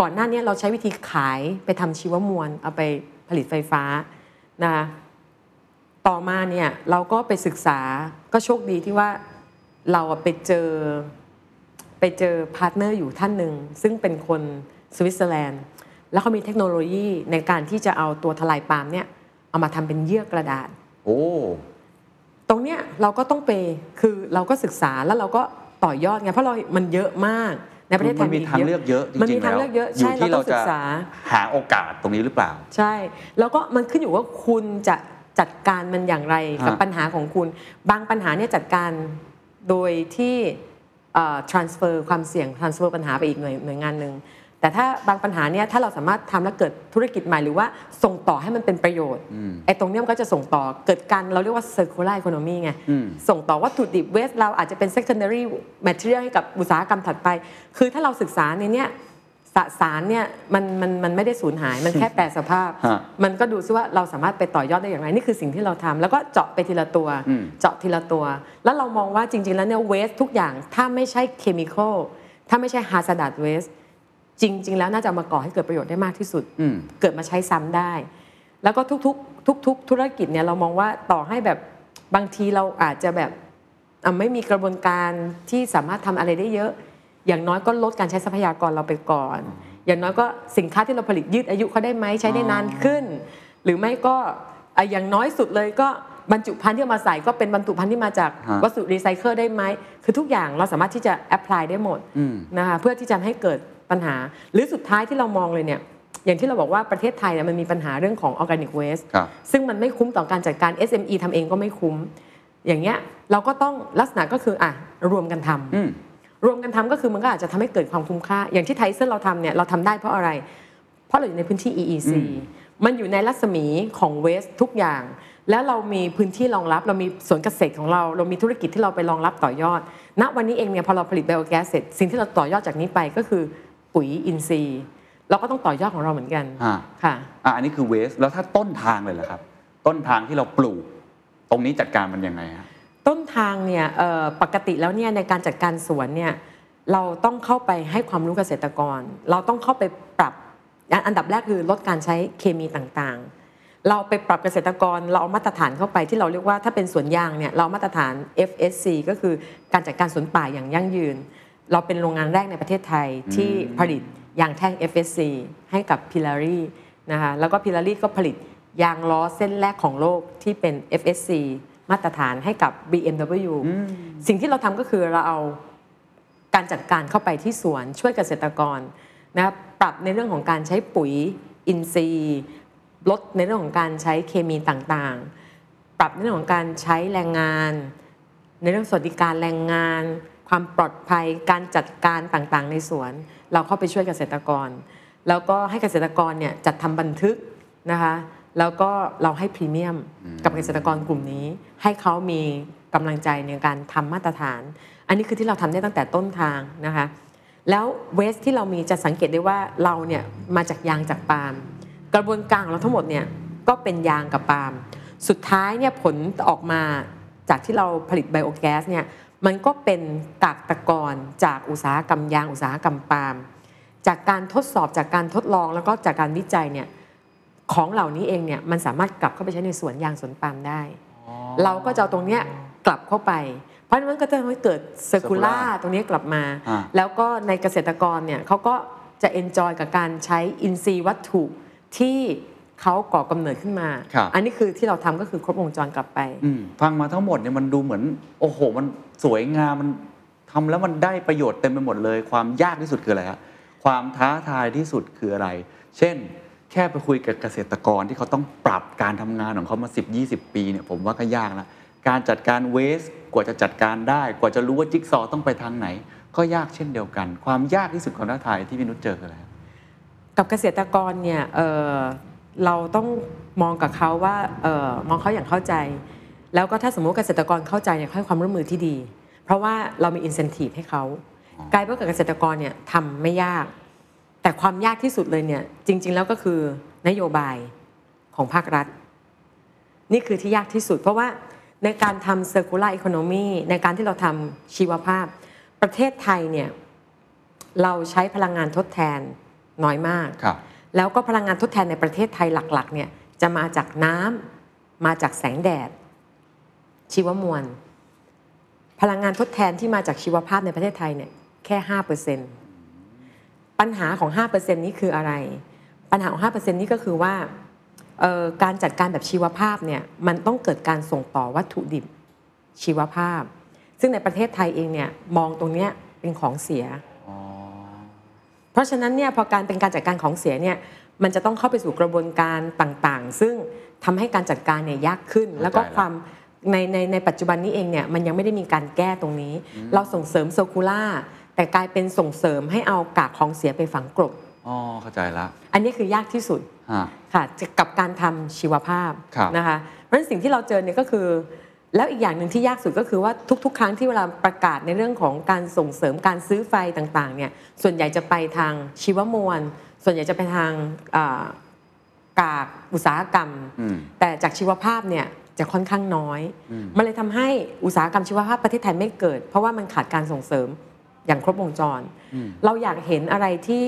ก่อนหน้านี้เราใช้วิธีขายไปทำชีวมวลเอาไปผลิตไฟฟ้านะคะต่อมาเนี่ยเราก็ไปศึกษาก็โชคดีที่ว่าเราอะไปเจอไปเจอ partner อยู่ท่านหนึ่ง ซึ่งเป็นคนสวิตเซอร์แลนด์ แล้วเขามีเทคโนโลยีในการที่จะเอาตัวทลายปาล์มเนี่ยเอามาทำเป็นเยื่อกระดาษ โอ้ ตรงเนี้ยเราก็ต้องไปคือเราก็ศึกษาแล้วเราก็ต่อยอดไงเพราะเรา มันเยอะมากในประเทศไทมัยนมีทางเลือกเยอะจริงๆมันมีทางแล้วเลือกเยอะอยู่ใช่ที่เราเราต้องศึจะกษาหาโอกาสตรงนี้หรือเปล่า ใช่ แล้วก็มันขึ้นอยู่ว่าคุณจะจัดการมันอย่างไรกับฮะปัญหาของคุณ บางปัญหาเนี่ยจัดการโดยที่เอ่อ transfer ความเสี่ยง transfer ปัญหาไปอีกหน่วยหน่วยงานหนึ่ง แต่ถ้าบางปัญหาเนี่ยถ้าเราสามารถทำแล้วเกิดธุรกิจใหม่หรือว่าส่งต่อให้มันเป็นประโยชน์ไอ้ตรงเนี้ยมันก็จะส่งต่อเกิดการเราเรียกว่า circular economy ไงอืมส่งต่อวัตถุดิบเวสเราอาจจะเป็น secondary material ให้กับอุตสาหกรรมถัดไป คือถ้าเราศึกษาในเนี้ยสสารเนี่ยมันมันมันไม่ได้สูญหายมันแค่แปรสภาพฮะมันก็ดูซิว่าเราสามารถไปต่อยอดได้อย่างไรนี่คือสิ่งที่เราทำแล้วก็เจาะไปทีละตัวอืมเจาะทีละตัว แล้วเรามองว่าจริง ๆ แล้วเนี่ยเวสทุกอย่างถ้าไม่ใช่เคมีคอลถ้าไม่ใช่ฮา z า r d เวส จริง ๆ แล้วน่าจะเอามาก่อให้เกิดประโยชน์ได้มากที่สุดอืมเกิดมาใช้ซ้ำได้ แล้วก็ทุกๆ ทุก ๆ ธุรกิจเนี่ยเรามองว่าต่อให้แบบบางทีเราอาจจะแบบอะไม่มีกระบวนการที่สามารถทำอะไรได้เยอะ อย่างน้อยก็ลดการใช้ทรัพยากรเราไปก่อน อย่างน้อยก็สินค้าที่เราผลิตยืดอายุเขาได้ไหมใช้ได้นานขึ้น หรือไม่ก็อะอย่างน้อยสุดเลยก็บรรจุภัณฑ์ที่เอามาใส่ก็เป็นบรรจุภัณฑ์ที่มาจากฮะวัสดุรีไซเคิลได้ไหมคือทุกอย่างเราสามารถที่จะ apply ได้หมดอืมนะคะเพื่อที่จะให้เกิด ปัญหา หรือสุดท้ายที่เรามองเลยเนี่ยอย่างที่เราบอกว่าประเทศไทยเนี่ยมันมีปัญหาเรื่องของ organic waste ครับซึ่งมันไม่คุ้มต่อการจัดการ SME ทำเองก็ไม่คุ้ม อย่างเงี้ยเราก็ต้องลักษณะก็คืออะรวมกันทำอืมรวมกันทำก็คือมันก็อาจจะทำให้เกิดความคุ้มค่า อย่างที่ไทยอีสเทิร์นเราทำเนี่ยเราทำได้เพราะอะไร เพราะเราอยู่ในพื้นที่ EEC มันอยู่ในรัศมีของเวสทุกอย่าง แล้วเรามีพื้นที่รองรับ เรามีสวนเกษตรของเรา เรามีธุรกิจที่เราไปรองรับต่อยอด ณวันนี้เองเนี่ยพอเราผลิตไบโอแก๊สเสร็จสิ่งที่เราต่อยอดจากนี้ไปก็คือ ปุ๋ยอินทรีย์ เราก็ต้องต่อยอดของเราเหมือนกันฮะค่ะ อะอันนี้คือเวสแล้วถ้าต้นทางเลยเหรอครับ ต้นทางที่เราปลูก ตรงนี้จัดการมันยังไงฮะ ต้นทางเนี่ยเอ่อปกติแล้วเนี่ยในการจัดการสวนเนี่ยเราต้องเข้าไปให้ความรู้เกษตรกร เราต้องเข้าไปปรับอันอันดับแรกคือลดการใช้เคมีต่างๆ เราไปปรับเกษตรกรเราเอามาตรฐานเข้าไปที่เราเรียกว่าถ้าเป็นสวนยางเนี่ยเราเอามาตรฐาน FSC ก็คือการจัดการสวนป่าอย่างยั่งยืน เราเป็นโรงงานแรกในประเทศไทยที่ผลิตยางแท่ง FSC ให้กับพิลารีนะคะแล้วก็พิลารีก็ผลิตยางล้อเส้นแรกของโลกที่เป็น FSC มาตรฐานให้กับ BMW สิ่งที่เราทำก็คือเราเอาการจัดการเข้าไปที่สวนช่วยเกษตรกรนะครับปรับในเรื่องของการใช้ปุ๋ยอินทรีย์ลดในเรื่องของการใช้เคมีต่างๆ ปรับในเรื่องของการใช้แรงงาน ในเรื่องสวัสดิการแรงงาน ความปลอดภัยการจัดการต่างๆ ในสวน เราเข้าไปช่วยเกษตรกร แล้วก็ให้เกษตรกรเนี่ยจัดทำบันทึกนะคะแล้วก็เราให้พรีเมียมกับเกษตรกรกลุ่มนี้ ให้เขามีกำลังใจในการทำมาตรฐาน อันนี้คือที่เราทำได้ตั้งแต่ต้นทางนะคะแล้วเวสที่เรามีจะสังเกตได้ว่าเราเนี่ยมาจากยางจากปาล์มกระบวนการของเราทั้งหมดเนี่ยก็เป็นยางกับปาล์มสุดท้ายเนี่ยผลออกมาจากที่เราผลิตไบโอแก๊สเนี่ย มันก็เป็นกากตะกอนจากอุตสาหกรรมยางอุตสาหกรรมปาล์มจากการทดสอบจากการทดลองแล้วก็จากการวิจัยเนี่ยของเหล่านี้เองเนี่ยมันสามารถกลับเข้าไปใช้ในสวนยางสวนปาล์มได้ เราก็จะเอาตรงเนี้ยกลับเข้าไป เพราะฉะนั้นมันก็จะทำให้เกิด circular Circular ตรงนี้กลับมาอ่าแล้วก็ในเกษตรกรเนี่ยเขาก็จะ enjoy กับการใช้อินทรีย์วัตถุที่ เขาก่อกำเนิดขึ้นมาครับอันนี้คือที่เราทำก็คือครบวงจรกลับไปอืมฟังมาทั้งหมดเนี่ยมันดูเหมือน โอ้โห มันสวยงามมันทำแล้วมันได้ประโยชน์เต็มไปหมดเลย ความยากที่สุดคืออะไรฮะความท้าทายที่สุดคืออะไร เช่น แค่ไปคุยกับเกษตรกรที่เขาต้องปรับการทำงานของเขามา 10 20 ปีเนี่ยผมว่าก็ยากนะการจัดการเวสกว่าจะจัดการได้ กว่าจะรู้ว่าจิ๊กซอว์ต้องไปทางไหน ก็ยากเช่นเดียวกัน ความยากที่สุดของท้าทายที่พี่นุชเจอคืออะไรฮะกับเกษตรกรเนี่ย เอ่อเราต้องมองกับเขาว่าเอ่อมองเขาอย่างเข้าใจ แล้วก็ถ้าสมมติว่าเกษตรกรเข้าใจเนี่ยให้ความร่วมมือที่ดี เพราะว่าเรามีอินเซนティブให้เขากลายเป็นว่ากับเกษตรกรเนี่ยทำไม่ยาก แต่ความยากที่สุดเลยเนี่ยจริง ๆ แล้วก็คือนโยบายของภาครัฐ นี่คือที่ยากที่สุด เพราะว่าในการทำ circular economy ในการที่เราทำชีวภาพ ประเทศไทยเนี่ยเราใช้พลังงานทดแทนน้อยมาก ครับ แล้วก็พลังงานทดแทนในประเทศไทยหลักๆเนี่ยจะมาจากน้ำมาจากแสงแดด ชีวมวล พลังงานทดแทนที่มาจากชีวภาพในประเทศไทยเนี่ยแค่ห้าเปอร์เซ็นปัญหาของห้าเปอร์เซ็นนี้คืออะไร ปัญหาของห้าเปอร์เซ็นนี้ก็คือว่าการจัดการแบบชีวภาพเนี่ยมันต้องเกิดการส่งต่อวัตถุดิบชีวภาพ ซึ่งในประเทศไทยเองเนี่ยมองตรงเนี้ยเป็นของเสีย ราะฉะนั้นเนี่ยพอการเป็นการจัดการของเสียเนี่ยมันจะต้องเข้าไปสู่กระบวนการต่างๆ ซึ่งทำให้การจัดการเนี่ยยากขึ้น แล้วก็ความในในในปัจจุบันนี้เองเนี่ยมันยังไม่ได้มีการแก้ตรงนี้ เราส่งเสริมโซคูล่าแต่กลายเป็นส่งเสริมให้เอากากของเสียไปฝังกลบอ๋อเข้าใจละอันนี้คือยากที่สุดฮะค่ะกับการทำชีวภาพครับนะคะเพราะฉะนั้นสิ่งที่เราเจอเนี่ยก็คือ แล้วอีกอย่างหนึ่งที่ยากสุดก็คือว่าทุก ๆ ครั้งที่เวลาประกาศในเรื่องของการส่งเสริมการซื้อไฟต่างๆเนี่ยส่วนใหญ่จะไปทางชีวมวล ส่วนใหญ่จะไปทางอ่ากากอุตสาหกรรมอืมแต่จากชีวภาพเนี่ยจะค่อนข้างน้อย มันเลยทำให้อุตสาหกรรมชีวภาพประเทศไทยไม่เกิด เพราะว่ามันขาดการส่งเสริมอย่างครบวงจร เราอยากเห็นอะไรที่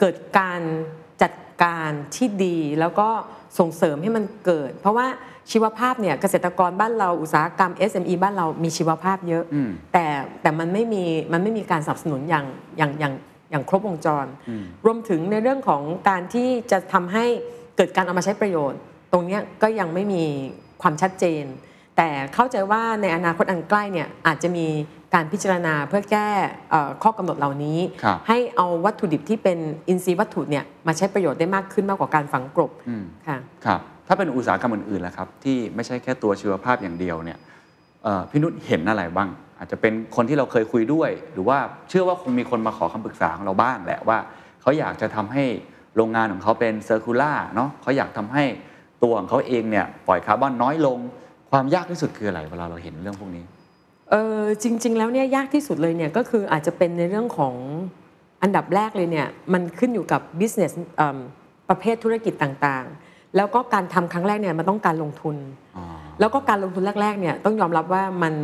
เกิดการจัดการที่ดีแล้วก็ส่งเสริมให้มันเกิด เพราะว่า ชีวภาพเนี่ยเกษตรกรบ้านเราอุตสาหกรรม SME บ้านเรามีชีวภาพเยอะอืมแต่แต่มันไม่มีมันไม่มีการสนับสนุนอย่างอย่างอย่างอย่างครบวงจร รวมถึงในเรื่องของการที่จะทำให้เกิดการเอามาใช้ประโยชน์ ตรงเนี้ยก็ยังไม่มีความชัดเจน แต่เข้าใจว่าในอนาคตอันใกล้เนี่ยอาจจะมีการพิจารณาเพื่อแก้เอ่อข้อกำหนดเหล่านี้ครับให้เอาวัตถุดิบที่เป็นอินทรีย์วัตถุเนี่ยมาใช้ประโยชน์ได้มากขึ้นมากกว่าการฝังกลบอืมค่ะครับ ถ้าเป็นอุตสาหกรรมอื่นๆล่ะครับที่ไม่ใช่แค่ตัวชีวภาพอย่างเดียวเนี่ยพี่นุชเห็นอะไรบ้าง อาจจะเป็นคนที่เราเคยคุยด้วย หรือว่าเชื่อว่าคงมีคนมาขอคำปรึกษาของเราบ้างแหละว่าเขาอยากจะทำให้โรงงานของเขาเป็นเซอร์คูล่าเนาะเขาอยากทำให้ตัวของเขาเองเนี่ยปล่อยคาร์บอนน้อยลง ความยากที่สุดคืออะไรเวลาเราเห็นเรื่องพวกนี้เออจริง ๆ แล้วเนี่ยยากที่สุดเลยเนี่ยก็คืออาจจะเป็นในเรื่องของอันดับแรกเลยเนี่ยมันขึ้นอยู่กับ business เอิ่มประเภทธุรกิจต่างๆ แล้วก็การทำครั้งแรกเนี่ยมันต้องการลงทุนอ๋อแล้วก็การลงทุนแรกๆเนี่ยต้องยอมรับว่ามัน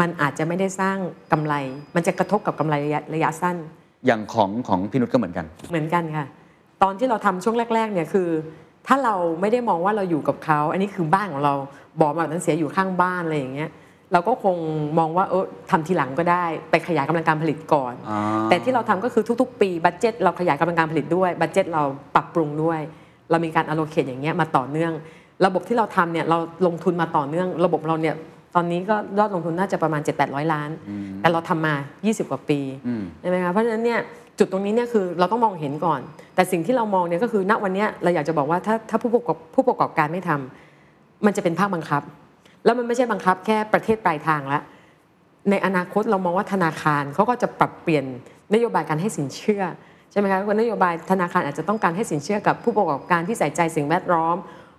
มันอาจจะไม่ได้สร้างกำไร มันจะกระทบกับกำไรระยะระยะสั้น อย่างของของพี่นุชก็เหมือนกัน เหมือนกันค่ะ ตอนที่เราทำช่วงแรก ๆเนี่ยคือ ถ้าเราไม่ได้มองว่าเราอยู่กับเขาอันนี้คือบ้านของเราบ่อแบบนั้นเสียอยู่ข้างบ้านอะไรอย่างเงี้ยเราก็คงมองว่าเออทำทีหลังก็ได้ไปขยายกำลังการผลิตก่อนอ่าแต่ที่เราทำก็คือทุกๆ ปี budget เราขยายกำลังการผลิตด้วย budget เราปรับปรุงด้วย เรามีการ allocate อย่างเงี้ยมาต่อเนื่อง ระบบที่เราทำเนี่ยเราลงทุนมาต่อเนื่อง ระบบเราเนี่ยตอนนี้ก็ยอดลงทุนน่าจะประมาณ 7-800 ล้าน แต่เราทำมา 20 กว่าปีอืมใช่ไหมคะเพราะฉะนั้นเนี่ยจุดตรงนี้เนี่ยคือเราต้องมองเห็นก่อน แต่สิ่งที่เรามองเนี่ยก็คือณวันเนี้ยเราอยากจะบอกว่าถ้าถ้าผู้ประกอบผู้ประกอบการไม่ทำมันจะเป็นภาคบังคับ แล้วมันไม่ใช่บังคับแค่ประเทศปลายทางแล้วในอนาคตเรามองว่าธนาคารเขาก็จะปรับเปลี่ยนนโยบายการให้สินเชื่อ ใช่ไหมคะว่านโยบายธนาคารอาจจะต้องการให้สินเชื่อกับผู้ประกอบการที่ใส่ใจสิ่งแวดล้อม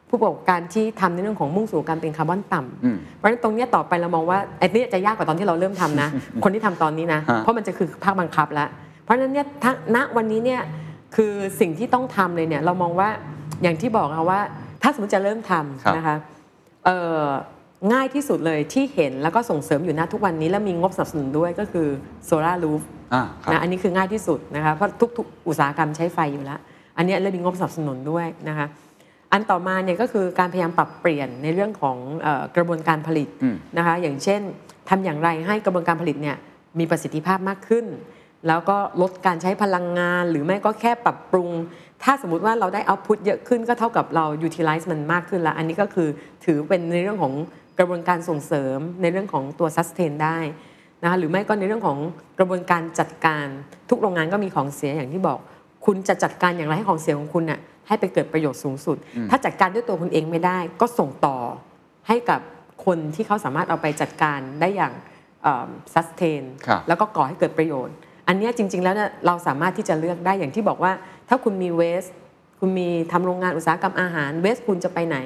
ผู้ประกอบการที่ทำในเรื่องของมุ่งสู่การเป็นคาร์บอนต่ำอืมเพราะฉะนั้นตรงเนี้ยต่อไปเรามองว่าไอ้นี่จะยากกว่าตอนที่เราเริ่มทำนะ คนที่ทำตอนนี้นะฮะเพราะมันจะคือภาคบังคับแล้ว เพราะฉะนั้นเนี่ยทั้งณวันนี้เนี่ยคือสิ่งที่ต้องทำเลยเนี่ยเรามองว่าอย่างที่บอกนะว่า ถ้าสมมติจะเริ่มทำนะคะเอ่อ ง่ายที่สุดเลยที่เห็นแล้วก็ส่งเสริมอยู่ณทุกวันนี้และมีงบสนับสนุนด้วยก็คือโซลารูฟอ่าครับนะอันนี้คือง่ายที่สุดนะคะเพราะทุกๆ อุตสาหกรรมใช้ไฟอยู่แล้ว อันเนี้ยเลยมีงบสนับสนุนด้วยนะคะอันต่อมาเนี่ยก็คือการพยายามปรับเปลี่ยนในเรื่องของเอ่อกระบวนการผลิตอืมนะคะอย่างเช่นทำอย่างไรให้กระบวนการผลิตเนี่ยมีประสิทธิภาพมากขึ้น แล้วก็ลดการใช้พลังงาน หรือไม่ก็แค่ปรับปรุง ถ้าสมมุติว่าเราได้เอาพุตเยอะขึ้นก็เท่ากับเรา utilize มันมากขึ้นละอันนี้ก็คือถือเป็นในเรื่องของ กระบวนการส่งเสริมในเรื่องของตัว sustain ได้นะคะหรือไม่ก็ในเรื่องของกระบวนการจัดการ ทุกโรงงานก็มีของเสียอย่างที่บอก คุณจะจัดการอย่างไรให้ของเสียของคุณน่ะให้ไปเกิดประโยชน์สูงสุด ถ้าจัดการด้วยตัวคุณเองไม่ได้ ก็ส่งต่อให้กับคนที่เขาสามารถเอาไปจัดการได้อย่างเอ่อ sustain ครับแล้วก็ก่อให้เกิดประโยชน์ อันเนี้ยจริง ๆ แล้วเนี่ยเราสามารถที่จะเลือกได้อย่างที่บอกว่า ถ้าคุณมีเวส คุณมีทำโรงงานอุตสาหกรรมอาหารเวสคุณจะไปไหน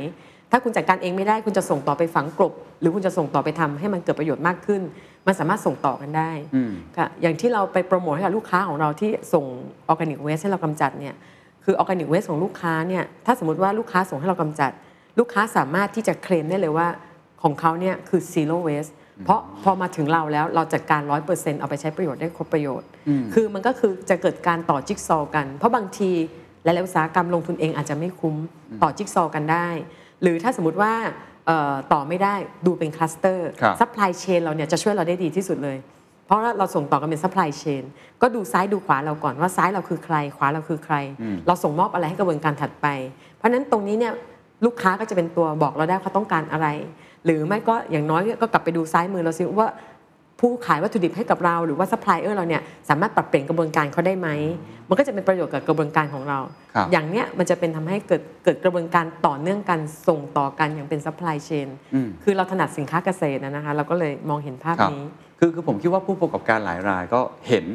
ถ้าคุณจัดการเองไม่ได้คุณจะส่งต่อไปฝังกลบ หรือคุณจะส่งต่อไปทำให้มันเกิดประโยชน์มากขึ้น มันสามารถส่งต่อกันได้อืมค่ะอย่างที่เราไปโปรโมทให้กับลูกค้าของเราที่ส่ง organic waste ให้เรากำจัดเนี่ยคือ organic waste ของลูกค้าเนี่ยถ้าสมมติว่าลูกค้าส่งให้เรากำจัด ลูกค้าสามารถที่จะเคลมได้เลยว่าของเขาเนี่ยคือ zero waste เพราะพอมาถึงเราแล้วเราจัดการ 100%เอาไปใช้ประโยชน์ได้ครบประโยชน์ คือมันก็คือจะเกิดการต่อจิ๊กซอว์กัน เพราะบางทีหลายๆอุตสาหกรรมลงทุนเองอาจจะไม่คุ้มต่อจิ๊กซอว์กันได้ หรือถ้าสมมติว่าเอ่อต่อไม่ได้ดูเป็นคลัสเตอร์ครับ supply chain เราเนี่ยจะช่วยเราได้ดีที่สุดเลย เพราะว่าเราส่งต่อกันเป็น supply chain ก็ดูซ้ายดูขวาเราก่อนว่าซ้ายเราคือใคร ขวาเราคือใคร เราส่งมอบอะไรให้กระบวนการถัดไป เพราะฉะนั้นตรงนี้เนี่ยลูกค้าก็จะเป็นตัวบอกเราได้เขาต้องการอะไร หรือไม่ก็อย่างน้อยก็กลับไปดูซ้ายมือเราซิว่า ผู้ขายวัตถุดิบให้กับเราหรือว่าซัพพลายเออร์เราเนี่ยสามารถปรับเปลี่ยนกระบวนการเขาได้ไหม มันก็จะเป็นประโยชน์กับกระบวนการของเราครับอย่างเนี้ยมันจะเป็นทำให้เกิดเกิดกระบวนการต่อเนื่องกันส่งต่อกันอย่างเป็น supply chain อืมคือเราถนัดสินค้าเกษตรนะนะคะเราก็เลยมองเห็นภาพครับนี้คือคือผมคิดว่าผู้ประกอบการหลายรายก็เห็น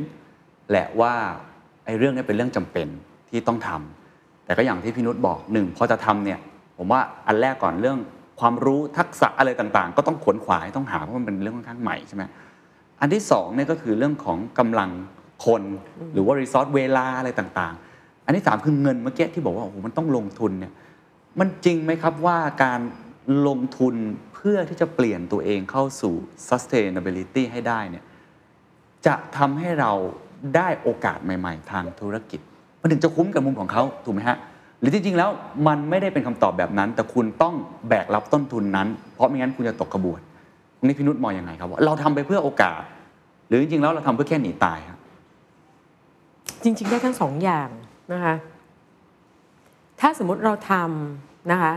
แหละว่าไอ้เรื่องนี้เป็นเรื่องจำเป็นที่ต้องทำแต่ก็อย่างที่พี่นุชบอกหนึ่งพอจะทำเนี่ยผมว่าอันแรกก่อนเรื่องความรู้ทักษะอะไรต่างๆ ก็ต้องขวนขวายต้องหาเพราะมันเป็นเรื่องค่อนข้างใหม่ใช่ไหม อันที่สองเนี่ยก็คือเรื่องของกำลังคนหรือว่ารีซอสเวลาอะไรต่างๆ อันที่สามคือเงินเมื่อกี้ที่บอกว่าโอ้โหมันต้องลงทุนเนี่ยมันจริงไหมครับว่าการลงทุนเพื่อที่จะเปลี่ยนตัวเองเข้าสู่ sustainability ให้ได้เนี่ยจะทำให้เราได้โอกาสใหม่ ๆ ทางธุรกิจ มันถึงจะคุ้มกับมุมของเขาถูกไหมฮะ หรือจริงๆแล้วมันไม่ได้เป็นคำตอบแบบนั้น แต่คุณต้องแบกรับต้นทุนนั้น เพราะไม่งั้นคุณจะตกกระบวนตรง นี้พี่นุชมองยังไงครับว่าเราทำไปเพื่อโอกาส หรือจริงๆแล้วเราทำเพื่อแค่หนีตายครับจริง ๆ ได้ทั้งสองอย่างนะคะ ถ้าสมมุติเราทำนะคะ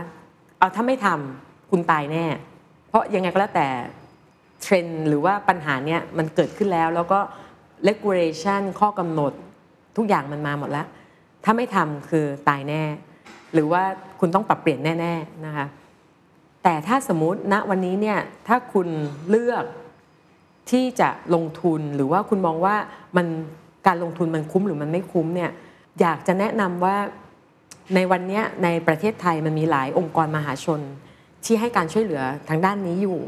เอาถ้าไม่ทำคุณตายแน่ เพราะยังไงก็แล้วแต่เทรนหรือว่าปัญหาเนี้ยมันเกิดขึ้นแล้ว แล้วก็ regulation ข้อกำหนดทุกอย่างมันมาหมดแล้ว ถ้าไม่ทำคือตายแน่ หรือว่าคุณต้องปรับเปลี่ยนแน่ ๆ นะคะ แต่ถ้าสมมติณวันนี้เนี่ยถ้าคุณเลือกที่จะลงทุนหรือว่าคุณมองว่ามันการลงทุนมันคุ้มหรือมันไม่คุ้มเนี่ยอยากจะแนะนำว่าในวันนี้ในประเทศไทยมันมีหลายองค์กรมหาชน ที่ให้การช่วยเหลือทางด้านนี้อยู่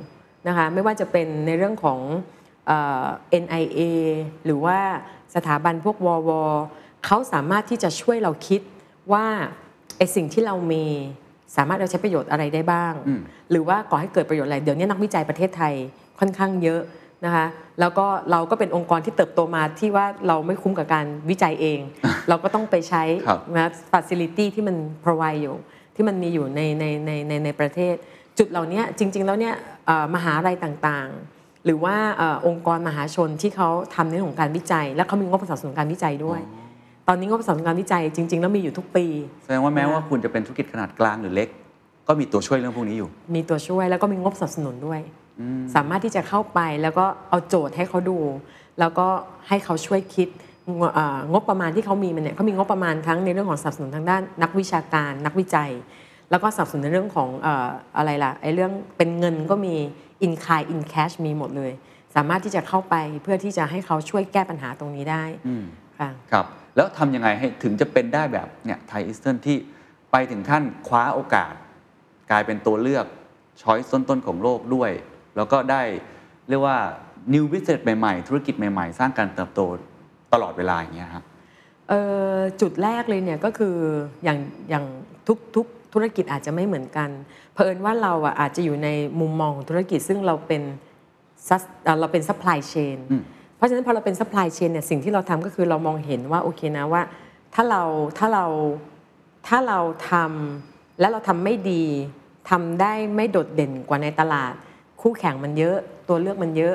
นะคะไม่ว่าจะเป็นในเรื่องของเอ่อ NIA หรือว่าสถาบันพวกวอวเขาสามารถที่จะช่วยเราคิดว่าไอสิ่งที่เรามี สามารถเราใช้ประโยชน์อะไรได้บ้างอืมหรือว่าก่อให้เกิดประโยชน์อะไร เดี๋ยวนี้นักวิจัยประเทศไทยค่อนข้างเยอะนะคะแล้วก็เราก็เป็นองค์กรที่เติบโตมาที่ว่าเราไม่คุ้มกับการวิจัยเอง เราก็ต้องไปใช้ครับนะฟัซิลิตี้ที่มัน provide อยู่ที่มันมีอยู่ในในในในในประเทศ จุดเหล่านี้จริง ๆ แล้วเนี่ยเอ่อมหาลัยต่างๆ หรือว่าเอ่อองค์กรมหาชนที่เขาทำในเรื่องของการวิจัย และเขามีงบสนับสนุนการวิจัยด้วย ตอนนี้งบสนับสนุนการวิจัยจริง ๆ แล้วมีอยู่ทุกปี แสดงว่าแม้ว่าคุณจะเป็นธุรกิจขนาดกลางหรือเล็ก ก็มีตัวช่วยเรื่องพวกนี้อยู่ มีตัวช่วยแล้วก็มีงบสนับสนุนด้วย สามารถที่จะเข้าไปแล้วก็เอาโจทย์ให้เขาดู แล้วก็ให้เขาช่วยคิดงเอ่องบประมาณที่เขามีมันเนี่ยเขามีงบประมาณทั้งในเรื่องของสนับสนุนทางด้านนักวิชาการ นักวิจัย แล้วก็สนับสนุนในเรื่องของเอ่ออะไรล่ะไอ้เรื่องเป็นเงินก็มี in kind in cash มีหมดเลย สามารถที่จะเข้าไปเพื่อที่จะให้เขาช่วยแก้ปัญหาตรงนี้ได้อืมค่ะครับ แล้วทำยังไงให้ถึงจะเป็นได้แบบเนี่ยไทยอีสเทิร์นที่ไปถึงขั้นคว้าโอกาส กลายเป็นตัวเลือกช้อยต้นๆของโลกด้วย แล้วก็ได้เรียกว่า new business ใหม่ๆ ธุรกิจใหม่ๆ สร้างการเติบโตตลอดเวลาอย่างเงี้ยครับเอ่อจุดแรกเลยเนี่ยก็คืออย่างอย่างทุกทุกธุรกิจอาจจะไม่เหมือนกัน เผอิญว่าเราอะอาจจะอยู่ในมุมมองของธุรกิจซึ่งเราเป็น sus- เอ่อเราเป็น supply chain อืมเพราะฉะนั้นพอเราเป็น supply chain เนี่ยสิ่งที่เราทำก็คือเรามองเห็นว่าโอเคนะว่าถ้าเราถ้าเราถ้าเราทำและเราทำไม่ดีทำได้ไม่โดดเด่นกว่าในตลาด คู่แข่งมันเยอะตัวเลือกมันเยอะ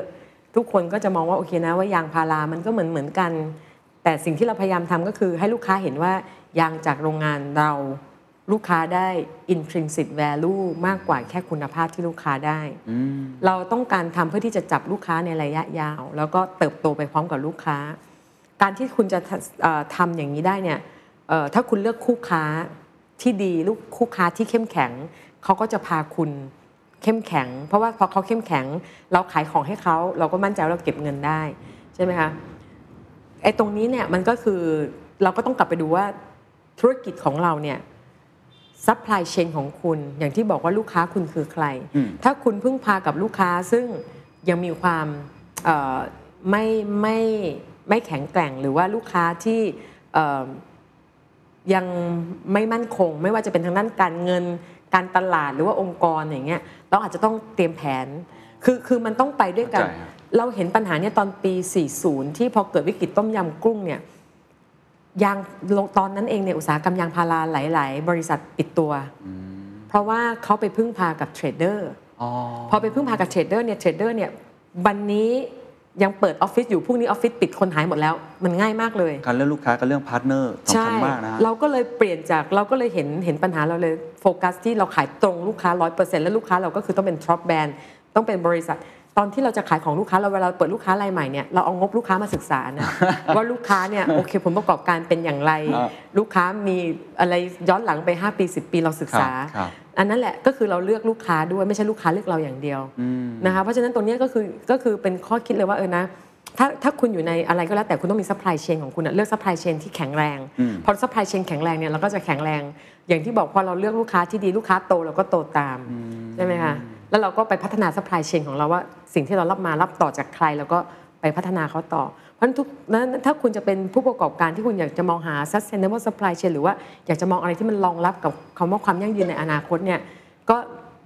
ทุกคนก็จะมองว่าโอเคนะว่ายางพารามันก็เหมือนเหมือนกัน แต่สิ่งที่เราพยายามทำก็คือให้ลูกค้าเห็นว่ายางจากโรงงานเรา ลูกค้าได้ intrinsic value มากกว่าแค่คุณภาพที่ลูกค้าได้ เราต้องการทำเพื่อที่จะจับลูกค้าในระยะยาว แล้วก็เติบโตไปพร้อมกับลูกค้า การที่คุณจะเอ่อทำอย่างนี้ได้เนี่ยเอ่อถ้าคุณเลือกคู่ค้าที่ดีลูกคู่ค้าที่เข้มแข็ง เขาก็จะพาคุณเข้มแข็ง เพราะว่าพอเขาเข้มแข็ง เราขายของให้เขาเราก็มั่นใจว่าเราเก็บเงินได้ใช่ไหมคะไอ้ตรงนี้เนี่ยมันก็คือเราก็ต้องกลับไปดูว่าธุรกิจของเราเนี่ย supply chain ของคุณ อย่างที่บอกว่าลูกค้าคุณคือใคร ถ้าคุณพึ่งพากับลูกค้าซึ่งยังมีความเอ่อไม่ไม่ไม่แข็งแกร่งหรือว่าลูกค้าที่เอ่อยังไม่มั่นคง ไม่ว่าจะเป็นทางด้านการเงินการตลาดหรือว่าองค์กรอย่างเงี้ยเราอาจจะต้องเตรียมแผน คือคือมันต้องไปด้วยกันเข้าใจครับเราเห็นปัญหาเนี่ยตอนปี 40 ที่พอเกิดวิกฤตต้มยำกุ้งเนี่ย ยางตอนนั้นเองเนี่ยอุตสาหกรรมยางพาราหลาย ๆ บริษัทปิดตัว เพราะว่าเขาไปพึ่งพากับ trader อ๋อพอไปพึ่งพากับ trader เนี่ย trader เนี่ยวันนี้ยังเปิดออฟฟิศอยู่พรุ่งนี้ออฟฟิศปิดคนหายหมดแล้ว มันง่ายมากเลย การเลือกลูกค้ากับเรื่อง partner สำคัญมากนะฮะเราก็เลยเปลี่ยนจากเราก็เลยเห็นเห็นปัญหาเราเลยโฟกัสที่เราขายตรงลูกค้า 100%แล้วลูกค้าเราก็คือต้องเป็น top brand ต้องเป็นบริษัท ตอนที่เราจะขายของลูกค้าเราเวลาเปิดลูกค้ารายใหม่เนี่ยเราเอางบลูกค้ามาศึกษานะว่าลูกค้าเนี่ยโอเคผลประกอบการเป็นอย่างไรครับลูกค้ามีอะไรย้อนหลังไป 5 ปี 10 ปีเราศึกษาครับอันนั้นแหละก็คือเราเลือกลูกค้าด้วยไม่ใช่ลูกค้าเลือกเราอย่างเดียวอืมนะคะเพราะฉะนั้นตรงเนี้ยก็คือก็คือเป็นข้อคิดเลยว่าเออนะถ้าถ้าคุณอยู่ในอะไรก็แล้วแต่คุณต้องมี supply chain ของคุณอะเลือก supply chain ที่แข็งแรงอืมพอ supply chain แข็งแรงเนี่ยเราก็จะแข็งแรง อย่างที่บอกพอเราเลือกลูกค้าที่ดีลูกค้าโตเราก็โตตามใช่ไหมคะ แล้วเราก็ไปพัฒนา supply chain ของเราว่าสิ่งที่เรารับมารับต่อจากใครแล้วก็ไปพัฒนาเขาต่อ เพราะฉะนั้นทุกนั้นถ้าคุณจะเป็นผู้ประกอบการที่คุณอยากจะมองหา sustainable supply chain หรือว่าอยากจะมองอะไรที่มันรองรับกับคำว่าความยั่งยืนในอนาคตเนี่ยก็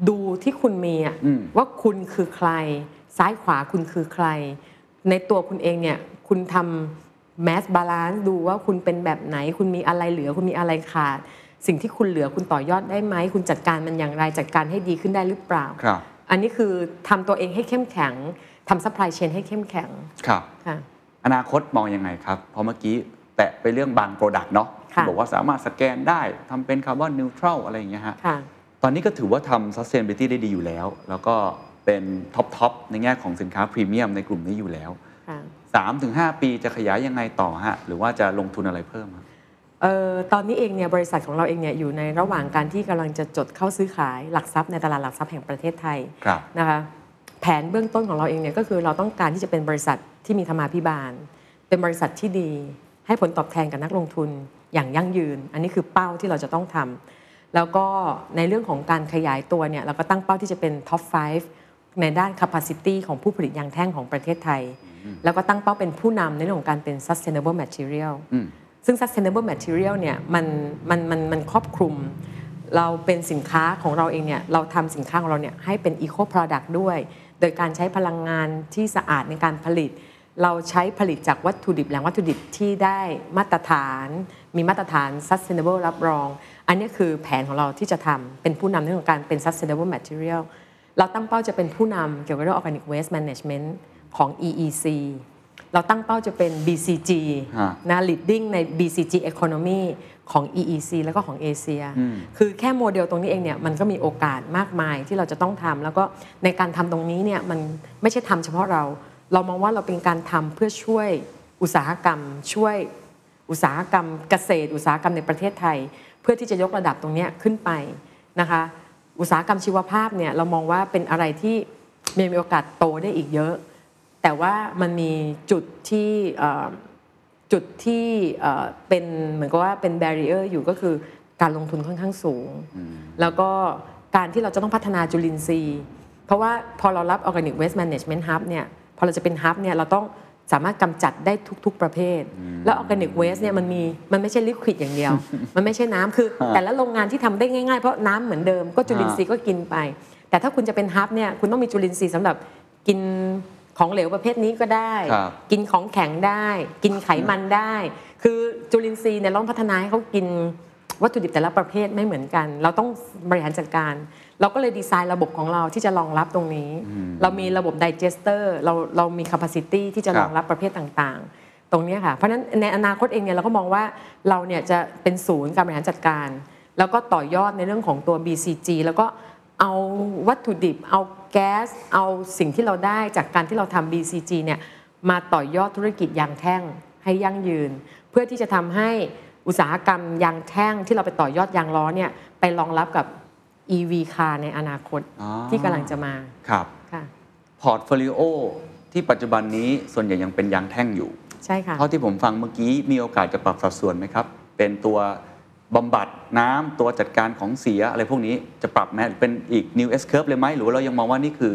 ดูที่คุณมีอะอืมว่าคุณคือใคร ซ้ายขวาคุณคือใคร ในตัวคุณเองเนี่ยคุณทำ mass balance ดูว่าคุณเป็นแบบไหน คุณมีอะไรเหลือ คุณมีอะไรขาด สิ่งที่คุณเหลือคุณต่อยอดได้ไหม คุณจัดการมันอย่างไรจัดการให้ดีขึ้นได้หรือเปล่า ครับ อันนี้คือทำตัวเองให้เข้มแข็งทำ supply chain ให้เข้มแข็งครับค่ะอนาคตมองยังไงครับ เพราะเมื่อกี้แตะไปเรื่องบาง product เนาะค่ะที่บอกว่าสามารถสแกนได้ทำเป็น carbon neutral อะไรอย่างเงี้ยฮะค่ะตอนนี้ก็ถือว่าทำ sustainability ได้ดีอยู่แล้ว แล้วก็เป็น top top ในแง่ของสินค้าพรีเมียมในกลุ่มนี้อยู่แล้วค่ะ3-5 ปีจะขยายยังไงต่อฮะ หรือว่าจะลงทุนอะไรเพิ่มฮะเอ่อ ตอนนี้เองเนี่ยบริษัทของเราเองเนี่ยอยู่ในระหว่างการที่กำลังจะจดเข้าซื้อขายหลักทรัพย์ในตลาดหลักทรัพย์แห่งประเทศไทยครับนะคะแผนเบื้องต้นของเราเองเนี่ยก็คือเราต้องการที่จะเป็นบริษัทที่มีธรรมาภิบาล เป็นบริษัทที่ดีให้ผลตอบแทนกับนักลงทุนอย่างยั่งยืน อันนี้คือเป้าที่เราจะต้องทำแล้วก็ในเรื่องของการขยายตัวเนี่ยเราก็ตั้งเป้าที่จะเป็นท็อป 5 ในด้าน capacity ของผู้ผลิตยางแท่งของประเทศไทย แล้วก็ตั้งเป้าเป็นผู้นำในเรื่องของการเป็น sustainable material อืม ซึ่ง sustainable material เนี่ยมันมันมันมันครอบคลุม เราเป็นสินค้าของเราเองเนี่ยเราทำสินค้าของเราเนี่ยให้เป็น eco product ด้วย โดยการใช้พลังงานที่สะอาดในการผลิต เราใช้ผลิตจากวัตถุดิบแหล่งวัตถุดิบที่ได้มาตรฐาน มีมาตรฐาน sustainable รับรอง อันนี้คือแผนของเราที่จะทำเป็นผู้นำเรื่องของการเป็น sustainable material เราตั้งเป้าจะเป็นผู้นำเกี่ยวกับเรื่อง organic waste management ของ EEC เราตั้งเป้าจะเป็น BCG ฮะนะ leading ใน BCG economy ของ EEC แล้วก็ของเอเชีย คือแค่โมเดลตรงนี้เองเนี่ยมันก็มีโอกาสมากมายที่เราจะต้องทำแล้วก็ในการทำตรงนี้เนี่ยมันไม่ใช่ทำเฉพาะเรา เรามองว่าเราเป็นการทำเพื่อช่วยอุตสาหกรรม ช่วยอุตสาหกรรมเกษตร อุตสาหกรรมในประเทศไทย เพื่อที่จะยกระดับตรงเนี้ยขึ้นไปนะคะ อุตสาหกรรมชีวภาพเนี่ยเรามองว่าเป็นอะไรที่มีโอกาสโตได้อีกเยอะ แต่ว่ามันมีจุดที่เอ่อจุดที่เอ่อเป็นเหมือนกับว่าเป็น b บ r ร i เออร์อยู่ก็คือการลงทุนค่อนข้างสูง แล้วก็การที่เราจะต้องพัฒนาจุลินทรีย์ เพราะว่าพอเรารับ Organic Waste Management Hub เนี่ยพอเราจะเป็น Hub เนี่ยเราต้องสามารถกำจัดได้ทุก ๆ ประเภท แล้ว Organic Waste เนี่ยมันมีมันไม่ใช่ลิควิดอย่างเดียว มันไม่ใช่น้ำคือ แต่ละโรงงานที่ทำได้ง่ายๆ เพราะน้ำเหมือนเดิมก็จุลินทรีย์ก็กินไป แต่ถ้าคุณจะเป็น Hub เนี่ยคุณต้องมีจุลินทรีย์สำหรับกิน ของเหลวประเภทนี้ก็ได้ ครับ กินของแข็งได้ กินไขมันได้ คือจุลินทรีย์เนี่ยเราต้องพัฒนาให้เขากินวัตถุดิบแต่ละประเภทไม่เหมือนกัน เราต้องบริหารจัดการ เราก็เลยดีไซน์ระบบของเราที่จะรองรับตรงนี้ เรามีระบบ digester เราเรามี capacity ที่จะครับรองรับประเภทต่างๆ ตรงเนี้ยค่ะเพราะฉะนั้นในอนาคตเองเนี่ยเราก็มองว่าเราเนี่ยจะเป็นศูนย์การบริหารจัดการ แล้วก็ต่อยอดในเรื่องของตัว BCG แล้วก็เอาวัตถุดิบเอา แก๊สเอาสิ่งที่เราได้จากการที่เราทำ BCG เนี่ยมาต่อยอดธุรกิจยางแท่งให้ยั่งยืน เพื่อที่จะทำให้อุตสาหกรรมยางแท่งที่เราไปต่อยอดยางล้อเนี่ยไปรองรับกับ EV car ในอนาคตอ๋อที่กำลังจะมาครับค่ะ portfolio ที่ปัจจุบันนี้ส่วนใหญ่ยังเป็นยางแท่งอยู่ ใช่ค่ะเท่าที่ผมฟังเมื่อกี้มีโอกาสจะปรับสัดส่วนไหมครับ เป็นตัว บำบัดน้ำตัวจัดการของเสียอะไรพวกนี้จะปรับไหมหรือเป็นอีก new S curve เลยไหมหรือว่าเรายังมองว่านี่คือ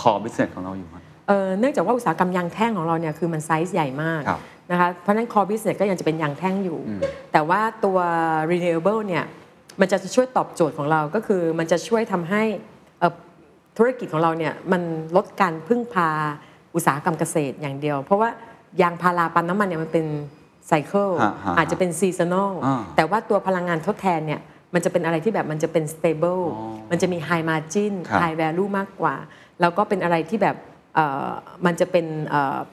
core business ของเราอยู่ครับเอ่อเนื่องจากว่าอุตสาหกรรมยางแท่งของเราเนี่ยคือมันไซส์ใหญ่มากครับนะคะเพราะฉะนั้น core business ก็ยังจะเป็นยางแท่งอยู่ แต่ว่าตัว renewable เนี่ยมันจะช่วยตอบโจทย์ของเราก็คือมันจะช่วยทำให้เอ่อธุรกิจของเราเนี่ยมันลดการพึ่งพาอุตสาหกรรมเกษตรอย่างเดียว เพราะว่ายางพาราปาล์มน้ำมันเนี่ยมันเป็น cycle ฮะฮะอาจจะเป็น seasonal อ่าแต่ว่าตัวพลังงานทดแทนเนี่ยมันจะเป็นอะไรที่แบบมันจะเป็น stable อ๋อมันจะมี high margin ครับ high value มากกว่า แล้วก็เป็นอะไรที่แบบเอ่อมันจะเป็น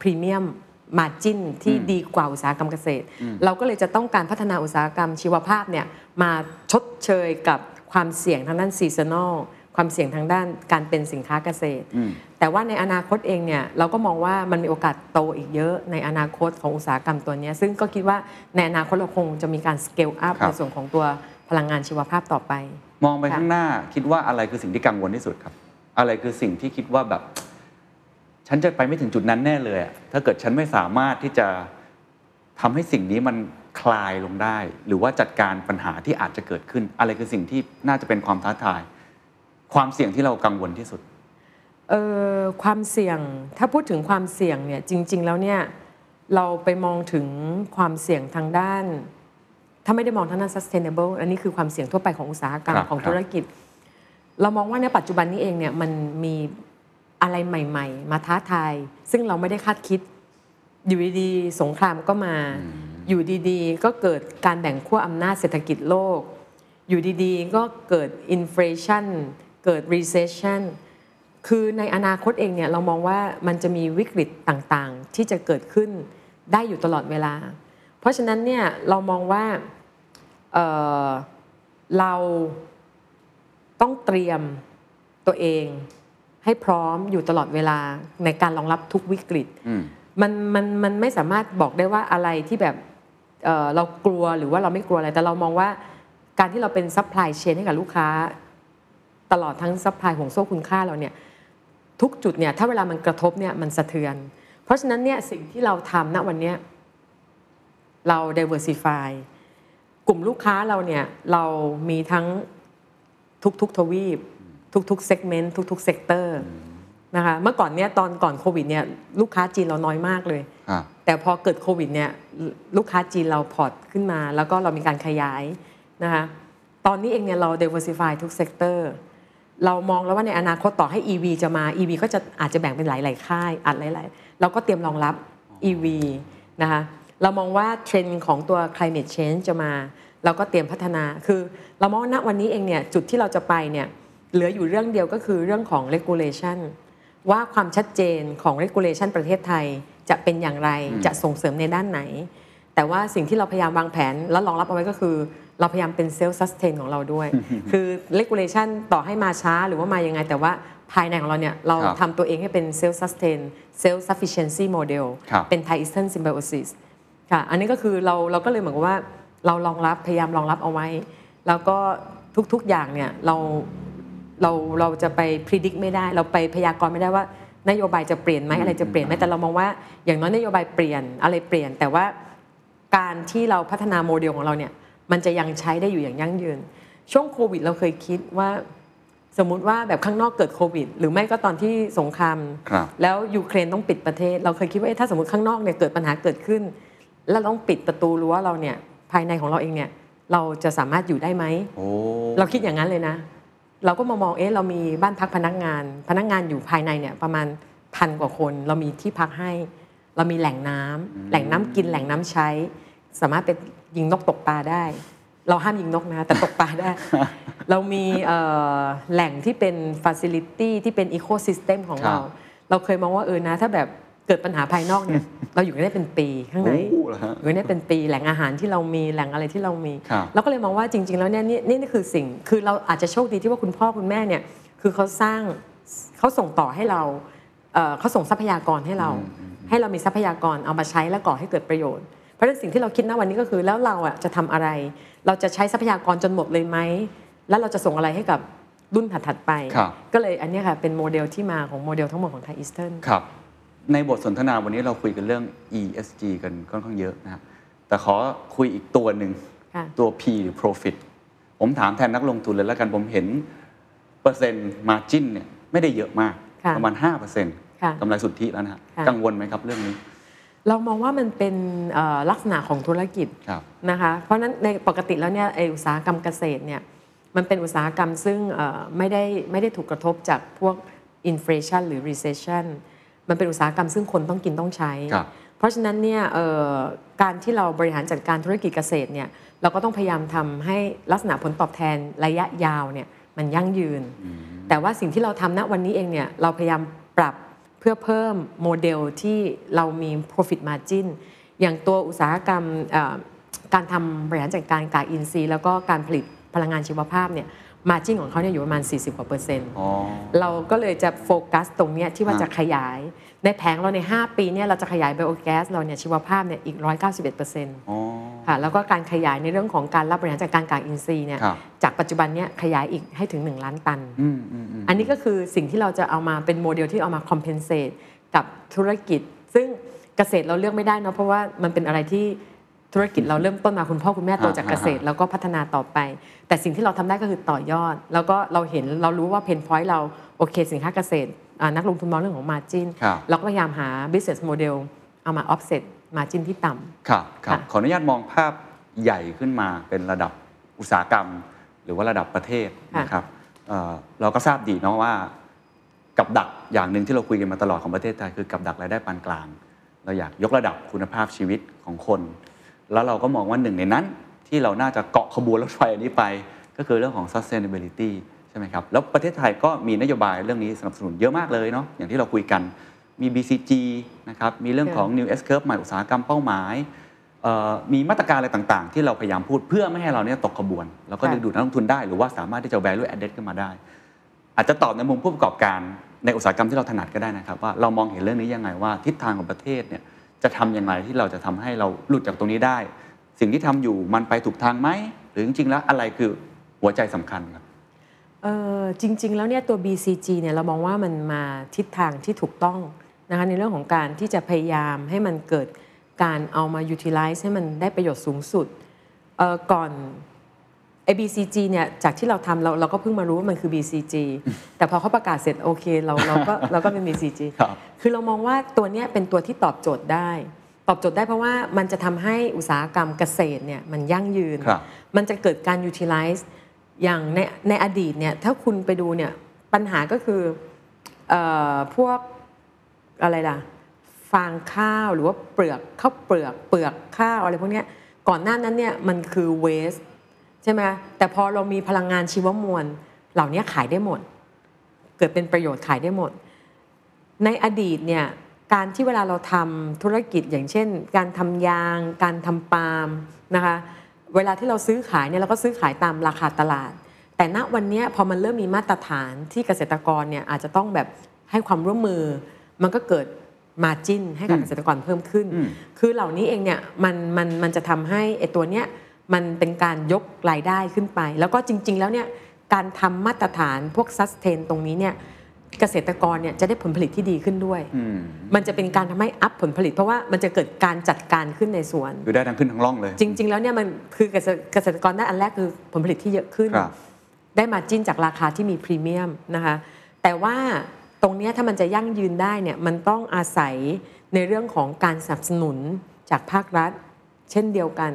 premium margin ที่ดีกว่าอุตสาหกรรมเกษตร เราก็เลยจะต้องการพัฒนาอุตสาหกรรมชีวภาพเนี่ยมาชดเชยกับความเสี่ยงทางด้าน seasonal ความเสี่ยงทางด้านการเป็นสินค้าเกษตร แต่ว่าในอนาคตเองเนี่ยเราก็มองว่ามันมีโอกาสโตอีกเยอะในอนาคตของอุตสาหกรรมตัวเนี้ยซึ่งก็คิดว่าในอนาคตเราคงจะมีการ scale up ครับในส่วนของตัวพลังงานชีวภาพต่อไป มองไปค่ะข้างหน้าคิดว่าอะไรคือสิ่งที่กังวลที่สุดครับ อะไรคือสิ่งที่คิดว่าแบบ ฉันจะไปไม่ถึงจุดนั้นแน่เลยอะถ้าเกิดฉันไม่สามารถที่จะทำให้สิ่งนี้มันคลายลงได้ หรือว่าจัดการปัญหาที่อาจจะเกิดขึ้น อะไรคือสิ่งที่น่าจะเป็นความท้าทาย ความเสี่ยงที่เรากังวลที่สุดเออความเสี่ยงถ้าพูดถึงความเสี่ยงเนี่ยจริง ๆ แล้วเนี่ยเราไปมองถึงความเสี่ยงทางด้าน ถ้าไม่ได้มองทางด้าน sustainable อันนี้คือความเสี่ยงทั่วไปของอุตสาหกรรมครับของครับธุรกิจ เรามองว่าในปัจจุบันนี้เองเนี่ยมันมีอะไรใหม่ ๆ มาท้าทาย ซึ่งเราไม่ได้คาดคิดอยู่ดีๆสงครามก็มา อยู่ดีๆ ก็เกิดการแบ่งขั้วอำนาจเศรษฐกิจโลก อยู่ดีๆ ก็เกิด inflation เกิด recession คือในอนาคตเองเนี่ยเรามองว่ามันจะมีวิกฤตต่างๆ ที่จะเกิดขึ้นได้อยู่ตลอดเวลา เพราะฉะนั้นเนี่ยเรามองว่าเอ่อเราต้องเตรียมตัวเองให้พร้อมอยู่ตลอดเวลาในการรองรับทุกวิกฤตอืมมันมันมันไม่สามารถบอกได้ว่าอะไรที่แบบเอ่อเรากลัวหรือว่าเราไม่กลัวอะไร แต่เรามองว่าการที่เราเป็น supply chain ให้กับลูกค้า ตลอดทั้ง supply ของโซ่คุณค่าเราเนี่ยทุกจุดเนี่ยถ้าเวลามันกระทบเนี่ยมันสะเทือน เพราะฉะนั้นเนี่ยสิ่งที่เราทำณวันเนี้ยเรา diversify กลุ่มลูกค้าเราเนี่ยเรามีทั้งทุกๆทวีป ทุกๆ segment ทุกๆ sector นะคะเมื่อก่อนเนี่ยตอนก่อนโควิดเนี่ยลูกค้าจีนเราน้อยมากเลยครับแต่พอเกิดโควิดเนี่ยลูกค้าจีนเราพอร์ตขึ้นมา แล้วก็เรามีการขยายนะคะตอนนี้เองเนี่ยเรา diversify ทุกเซก เรามองแล้วว่าในอนาคตต่อให้ EV จะมา EV ก็จะอาจจะแบ่งเป็นหลาย ๆ ค่ายอัดหลาย ๆ เราก็เตรียมรองรับ EV นะคะเรามองว่าเทรนด์ของตัว climate change จะมา เราก็เตรียมพัฒนาคือ เรามองว่าณวันนี้เองเนี่ยจุดที่เราจะไปเนี่ยเหลืออยู่เรื่องเดียวก็คือเรื่องของ regulation ว่าความชัดเจนของ regulation ประเทศไทยจะเป็นอย่างไรจะส่งเสริมในด้านไหน แต่ว่าสิ่งที่เราพยายามวางแผนและรองรับเอาไว้ก็คือ เราพยายามเป็น self-sustain ของเราด้วย คือ regulation ต่อให้มาช้าหรือว่ามายังไง แต่ว่าภายในของเราเนี่ย เราครับทำตัวเองให้เป็น self-sustain self-sufficiency model ครับเป็น Thai Eastern Symbiosis ค่ะ อันนี้ก็คือเราเราก็เลยเหมือนกับว่าเรารองรับพยายามรองรับเอาไว้ แล้วก็ทุกๆอย่างเนี่ยเราเราเราจะไปพิจิตรไม่ได้ เราไปพยากรณ์ไม่ได้ว่านโยบายจะเปลี่ยนไหมอะไรจะเปลี่ยนไหมแต่เรามองว่าอย่างน้อยนโยบายเปลี่ยนอะไรเปลี่ยน แต่ว่าการที่เราพัฒนาโมเดลของเราเนี่ย มันจะยังใช้ได้อยู่อย่างยั่งยืน ช่วงโควิดเราเคยคิดว่าสมมุติว่าแบบข้างนอกเกิดโควิด หรือไม่ก็ตอนที่สงครามครับแล้วยูเครนต้องปิดประเทศ เราเคยคิดว่าเอ๊ะถ้าสมมติข้างนอกเนี่ยเกิดปัญหาเกิดขึ้น แล้วต้องปิดประตูรั้วเราเนี่ยภายในของเราเองเนี่ยเราจะสามารถอยู่ได้ไหมโอ้เราคิดอย่างนั้นเลยนะ เราก็มามองเอ๊ะเรามีบ้านพักพนักงาน พนักงานอยู่ภายในเนี่ยประมาณพันกว่าคน เรามีที่พักให้ เรามีแหล่งน้ำแหล่งน้ำกินแหล่งน้ำใช้ สามารถไป ยิงนกตกปลาได้ เราห้ามยิงนกนะ แต่ตกปลาได้ เรามีเอ่อแหล่งที่เป็น Facility ที่เป็น Ecosystem ของครับเรา เราเคยมองว่าเออนะ ถ้าแบบเกิดปัญหาภายนอกเนี่ยเราอยู่กันได้เป็นปีข้างในโอ้เหรอฮะอยู่กันได้เป็นปีแหล่งอาหารที่เรามีแหล่งอะไรที่เรามีครับเราก็เลยมองว่าจริง ๆ แล้วเนี่ยนี่นี่นี่คือสิ่งคือเราอาจจะโชคดีที่ว่าคุณพ่อคุณแม่เนี่ยคือเขาสร้างเขาส่งต่อให้เราเอ่อเขาส่งทรัพยากรให้เรา ให้เรามีทรัพยากรเอามาใช้และก่อให้เกิดประโยชน์เพ ราะฉะนั้นสิ่งที่เราคิดณวันนี้ก็คือ แล้วเราอะจะทำอะไร เราจะใช้ทรัพยากรจนหมดเลยไหม แล้วเราจะส่งอะไรให้กับรุ่นถัดๆไปครับก็เลยอันเนี้ยค่ะเป็นโมเดลที่มาของโมเดลทั้งหมดของไทยอีสเทิร์นครับในบทสนทนาวันนี้เราคุยกันเรื่อง ESG กันค่อนข้างเยอะนะครับแต่ขอคุยอีกตัวหนึ่งค่ะตัว P หรือ profit ผมถามแทนนักลงทุนเลยแล้วกันผมเห็นเปอร์เซ็นต์ margin เนี่ยไม่ได้เยอะมากค่ะประมาณ5%ค่ะกำไรสุทธิแล้วนะฮะค่ะกังวลไหมครับเรื่องนี้ เรามองว่ามันเป็นเอ่อลักษณะของธุรกิจครับนะคะเพราะฉะนั้นในปกติแล้วเนี่ยไออุตสาหกรรมเกษตรเนี่ยมันเป็นอุตสาหกรรมซึ่งเอ่อไม่ได้ไม่ได้ถูกกระทบจากพวก inflation หรือ recession มันเป็นอุตสาหกรรมซึ่งคนต้องกินต้องใช้ครับเพราะฉะนั้นเนี่ยเอ่อการที่เราบริหารจัดการธุรกิจเกษตรเนี่ยเราก็ต้องพยายามทำให้ลักษณะผลตอบแทนระยะยาวเนี่ยมันยั่งยืน แต่ว่าสิ่งที่เราทำณวันนี้เองเนี่ยเราพยายามปรับเพื่อเพิ่มโมเดลที่เรามี profit margin อย่างตัวอุตสาหกรรมการทำบริหารจัดการกากอินทรีย์ แล้วก็การผลิตพลังงานชีวภาพเนี่ย margin ของเขาเนี่ยอยู่ประมาณ 40กว่าเปอร์เซ็นต์อ๋อเราก็เลยจะโฟกัสตรงเนี้ยที่ว่าฮะจะขยาย ในแผนเราใน 5 ปีเนี่ยเราจะขยาย biogas เราเนี่ยชีวภาพเนี่ยอีก 191%อ๋อค่ะแล้วก็การขยายในเรื่องของการรับบริหารจัดการกากอินทรีย์เนี่ยครับจากปัจจุบันเนี่ยขยายอีกให้ถึง 1 ล้านตันอืมอืมอืมอันนี้ก็คือสิ่งที่เราจะเอามาเป็นโมเดลที่เอามา compensate กับธุรกิจ ซึ่งเกษตรเราเลือกไม่ได้เนาะเพราะว่ามันเป็นอะไรที่ ธุรกิจเราเริ่มต้นมาคุณพ่อคุณแม่โตจากเกษตร แล้วก็พัฒนาต่อไป แต่สิ่งที่เราทำได้ก็คือต่อยอด แล้วก็เราเห็นเรารู้ว่า pain point เราโอเค สินค้าเกษตรอ่านักลงทุนมองเรื่องของ margin ครับเราก็พยายามหา business model เอามา offset margin ที่ต่ำครับครับค่ะขออนุญาตมองภาพใหญ่ขึ้นมาเป็นระดับอุตสาหกรรม หรือว่าระดับประเทศค่ะนะครับเอ่อเราก็ทราบดีเนาะว่ากับดักอย่างหนึ่งที่เราคุยกันมาตลอดของประเทศไทยคือกับดักรายได้ปานกลาง เราอยากยกระดับคุณภาพชีวิตของคน แล้วเราก็มองว่าหนึ่งในนั้น ที่เราน่าจะเกาะขบวนรถไฟอันนี้ไป ก็คือเรื่องของ sustainability ใช่ไหมครับ แล้วประเทศไทยก็มีนโยบายเรื่องนี้สนับสนุนเยอะมากเลยเนาะอย่างที่เราคุยกันมี BCG นะครับมีเรื่องของ New S Curve ใหม่อุตสาหกรรมเป้าหมายเอ่อมีมาตรการอะไรต่างๆ ที่เราพยายามพูดเพื่อไม่ให้เราเนี่ยตกขบวน แล้วก็ค่ะดึงดูดนักลงทุนได้หรือว่าสามารถที่จะ value added ขึ้นมาได้ อาจจะตอบในมุมผู้ประกอบการในอุตสาหกรรมที่เราถนัดก็ได้นะครับ ว่าเรามองเห็นเรื่องนี้ยังไงว่าทิศทางของประเทศเนี่ย จะทำยังไรที่เราจะทำให้เราหลุดจากตรงนี้ได้ สิ่งที่ทำอยู่มันไปถูกทางไหมหรือจริงๆแล้วอะไรคือหัวใจสำคัญครับเออจริง ๆ แล้วเนี่ยตัว BCG เนี่ยเรามองว่ามันมาทิศทางที่ถูกต้องนะคะในเรื่องของการที่จะพยายามให้มันเกิดการเอามา utilize ให้มันได้ประโยชน์สูงสุดเออก่อน ไอ้ BCG เนี่ยจากที่เราทำเราเราก็เพิ่งมารู้ว่ามันคือ BCG แต่พอเขาประกาศเสร็จโอเคเราเราก็เราก็เป็น BCG ครับคือเรามองว่าตัวเนี้ยเป็นตัวที่ตอบโจทย์ได้ ตอบโจทย์ได้เพราะว่ามันจะทำให้อุตสาหกรรมเกษตรเนี่ยมันยั่งยืนครับมันจะเกิดการ utilize อย่างในในอดีตเนี่ยถ้าคุณไปดูเนี่ยปัญหาก็คือเออพวกอะไรล่ะฟางข้าวหรือว่าเปลือกข้าวเปลือกเปลือกข้าวอะไรพวกเนี้ยก่อนหน้านั้นเนี่ยมันคือ waste ใช่ไหมแต่พอเรามีพลังงานชีวมวล เหล่านี้ขายได้หมด เกิดเป็นประโยชน์ขายได้หมด ในอดีตเนี่ยการที่เวลาเราทำธุรกิจอย่างเช่น การทำยาง การทำปาล์มนะคะเวลาที่เราซื้อขายเนี่ยเราก็ซื้อขายตามราคาตลาด แต่ณวันเนี้ยพอมันเริ่มมีมาตรฐานที่เกษตรกรเนี่ยอาจจะต้องแบบให้ความร่วมมือ มันก็เกิดมาจิ้นให้กับเกษตรกรเพิ่มขึ้นอืมคือเหล่านี้เองเนี่ยมันมันมันจะทำให้ไอ้ตัวเนี้ย มันเป็นการยกรายได้ขึ้นไป แล้วก็จริง ๆ แล้วเนี่ยการทำมาตรฐานพวกซัสเทนตรงนี้เนี่ยเกษตรกรเนี่ยจะได้ผลผลิตที่ดีขึ้นด้วยอืมมันจะเป็นการทำให้อัพผลผลิต เพราะว่ามันจะเกิดการจัดการขึ้นในสวน คือได้ทั้งขึ้นทั้งล่องเลย จริง ๆ แล้วเนี่ยมันคือเกษตรเกษตรกรได้อันแรกคือผลผลิตที่เยอะขึ้นครับได้มาจิ้นจากราคาที่มีพรีเมียมนะคะ แต่ว่าตรงเนี้ยถ้ามันจะยั่งยืนได้เนี่ยมันต้องอาศัยในเรื่องของการสนับสนุนจากภาครัฐ เช่นเดียวกัน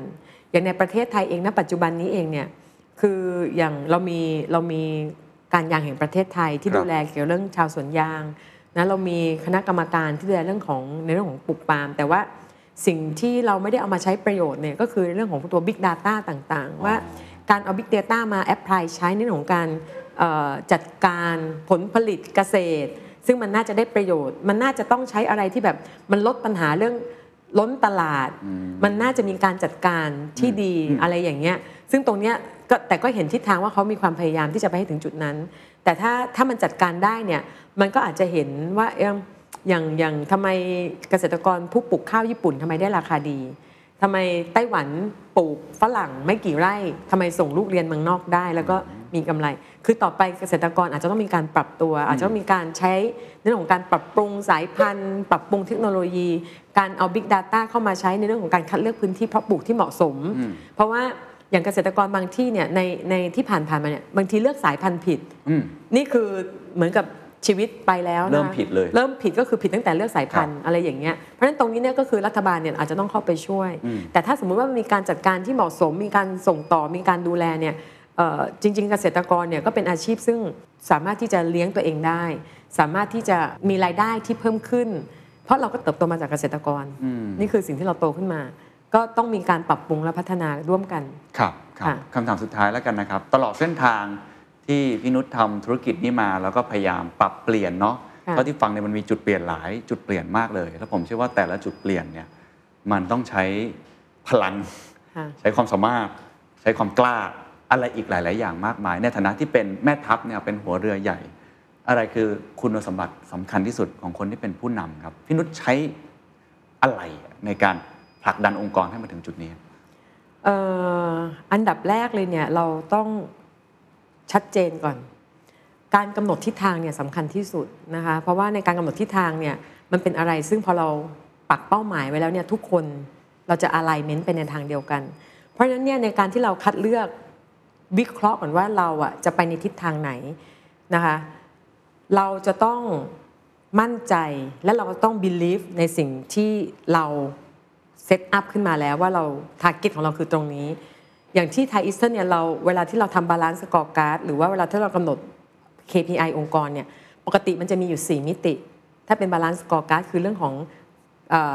อย่างในประเทศไทยเองณปัจจุบันนี้เองเนี่ยคืออย่างเรามีเรามีการยางแห่งประเทศไทยที่ดูแลเกี่ยวเรื่องชาวสวนยางนะเรามีคณะกรรมการที่ดูแลเรื่องของในเรื่องของปลูกปาล์มแต่ว่าสิ่งที่เราไม่ได้เอามาใช้ประโยชน์เนี่ยก็คือเรื่องของตัว Big Data ต่างๆ ว่าการเอา Big Data มาแอพพลายใช้ในเรื่องของการจัดการผลผลิตเกษตร ซึ่งมันน่าจะได้ประโยชน์ มันน่าจะต้องใช้อะไรที่แบบมันลดปัญหาเรื่อง ล้นตลาด มันน่าจะมีการจัดการที่ดีอะไรอย่างเงี้ย ซึ่งตรงเนี้ยก็แต่ก็เห็นทิศทางว่าเขามีความพยายามที่จะไปให้ถึงจุดนั้น แต่ถ้าถ้ามันจัดการได้เนี่ย มันก็อาจจะเห็นว่าเอิ่มอย่างอย่างทำไมเกษตรกรผู้ปลูกข้าวญี่ปุ่นทำไมได้ราคาดีทำไมไต้หวันปลูกฝรั่งไม่กี่ไร่ทำไมส่งลูกเรียนเมืองนอกได้ แล้วก็ มีกำไร คือต่อไปเกษตรกรอาจจะต้องมีการปรับตัว อาจจะต้องมีการใช้ในเรื่องของการปรับปรุงสายพันธุ์ ปรับปรุงเทคโนโลยี การเอา Big Data เข้ามาใช้ในเรื่องของการคัดเลือกพื้นที่เพาะปลูกที่เหมาะสม เพราะว่าอย่างเกษตรกรบางที่เนี่ยในในที่ผ่านผ่านๆมาเนี่ยบางทีเลือกสายพันธุ์ผิดอืมนี่คือเหมือนกับชีวิตไปแล้วนะเริ่มผิดเลย เริ่มผิดก็คือผิดตั้งแต่เลือกสายพันธุ์อะไรอย่างเงี้ยเพราะฉะนั้นตรงนี้เนี่ยก็คือรัฐบาลเนี่ยอาจจะต้องเข้าไปช่วย แต่ถ้าสมมุติว่ามีการจัดการที่เหมาะสม มีการส่งต่อมีการดูแลเนี่ยเอ่อ จริง ๆ เกษตรกรเนี่ยก็เป็นอาชีพซึ่งสามารถที่จะเลี้ยงตัวเองได้ สามารถที่จะมีรายได้ที่เพิ่มขึ้น เพราะเราก็เติบโตมาจากเกษตรกร นี่คือสิ่งที่เราโตขึ้นมา ก็ต้องมีการปรับปรุงและพัฒนาร่วมกัน ครับครับค่ะคำถามสุดท้ายแล้วกันนะครับ ตลอดเส้นทางที่พี่นุชทำธุรกิจนี้มาแล้วก็พยายามปรับเปลี่ยนเนาะค่ะเพราะที่ฟังเนี่ยมันมีจุดเปลี่ยนหลายจุดเปลี่ยนมากเลย แล้วผมเชื่อว่าแต่ละจุดเปลี่ยนเนี่ยมันต้องใช้พลังค่ะใช้ความสามารถ ใช้ความกล้า อะไรอีกหลาย ๆ อย่างมากมาย ในฐานะที่เป็นแม่ทัพเนี่ยเป็นหัวเรือใหญ่ อะไรคือคุณสมบัติสำคัญที่สุดของคนที่เป็นผู้นำครับพี่นุชใช้อะไรในการผลักดันองค์กรให้มาถึงจุดนี้อ,อันดับแรกเลยเนี่ยเราต้องชัดเจนก่อน การกำหนดทิศทางเนี่ยสำคัญที่สุดนะคะเพราะว่าในการกำหนดทิศทางเนี่ยมันเป็นอะไรซึ่งพอเราปักเป้าหมายไว้แล้วเนี่ยทุกคนเราจะ alignment ไปในทางเดียวกัน เพราะฉะนั้นเนี่ยในการที่เราคัดเลือก วิเคราะห์ก่อนว่าเราอะจะไปในทิศทางไหนนะคะเราจะต้องมั่นใจและเราต้อง believe ในสิ่งที่เรา set up ขึ้นมาแล้วว่าเรา target ของเราคือตรงนี้ อย่างที่ไทยอีสเทิร์นเนี่ยเราเวลาที่เราทำ balanced scorecard หรือว่าเวลาที่เรากำหนด KPI องค์กรเนี่ยปกติมันจะมีอยู่ 4 มิติ ถ้าเป็น balanced scorecard คือเรื่องของ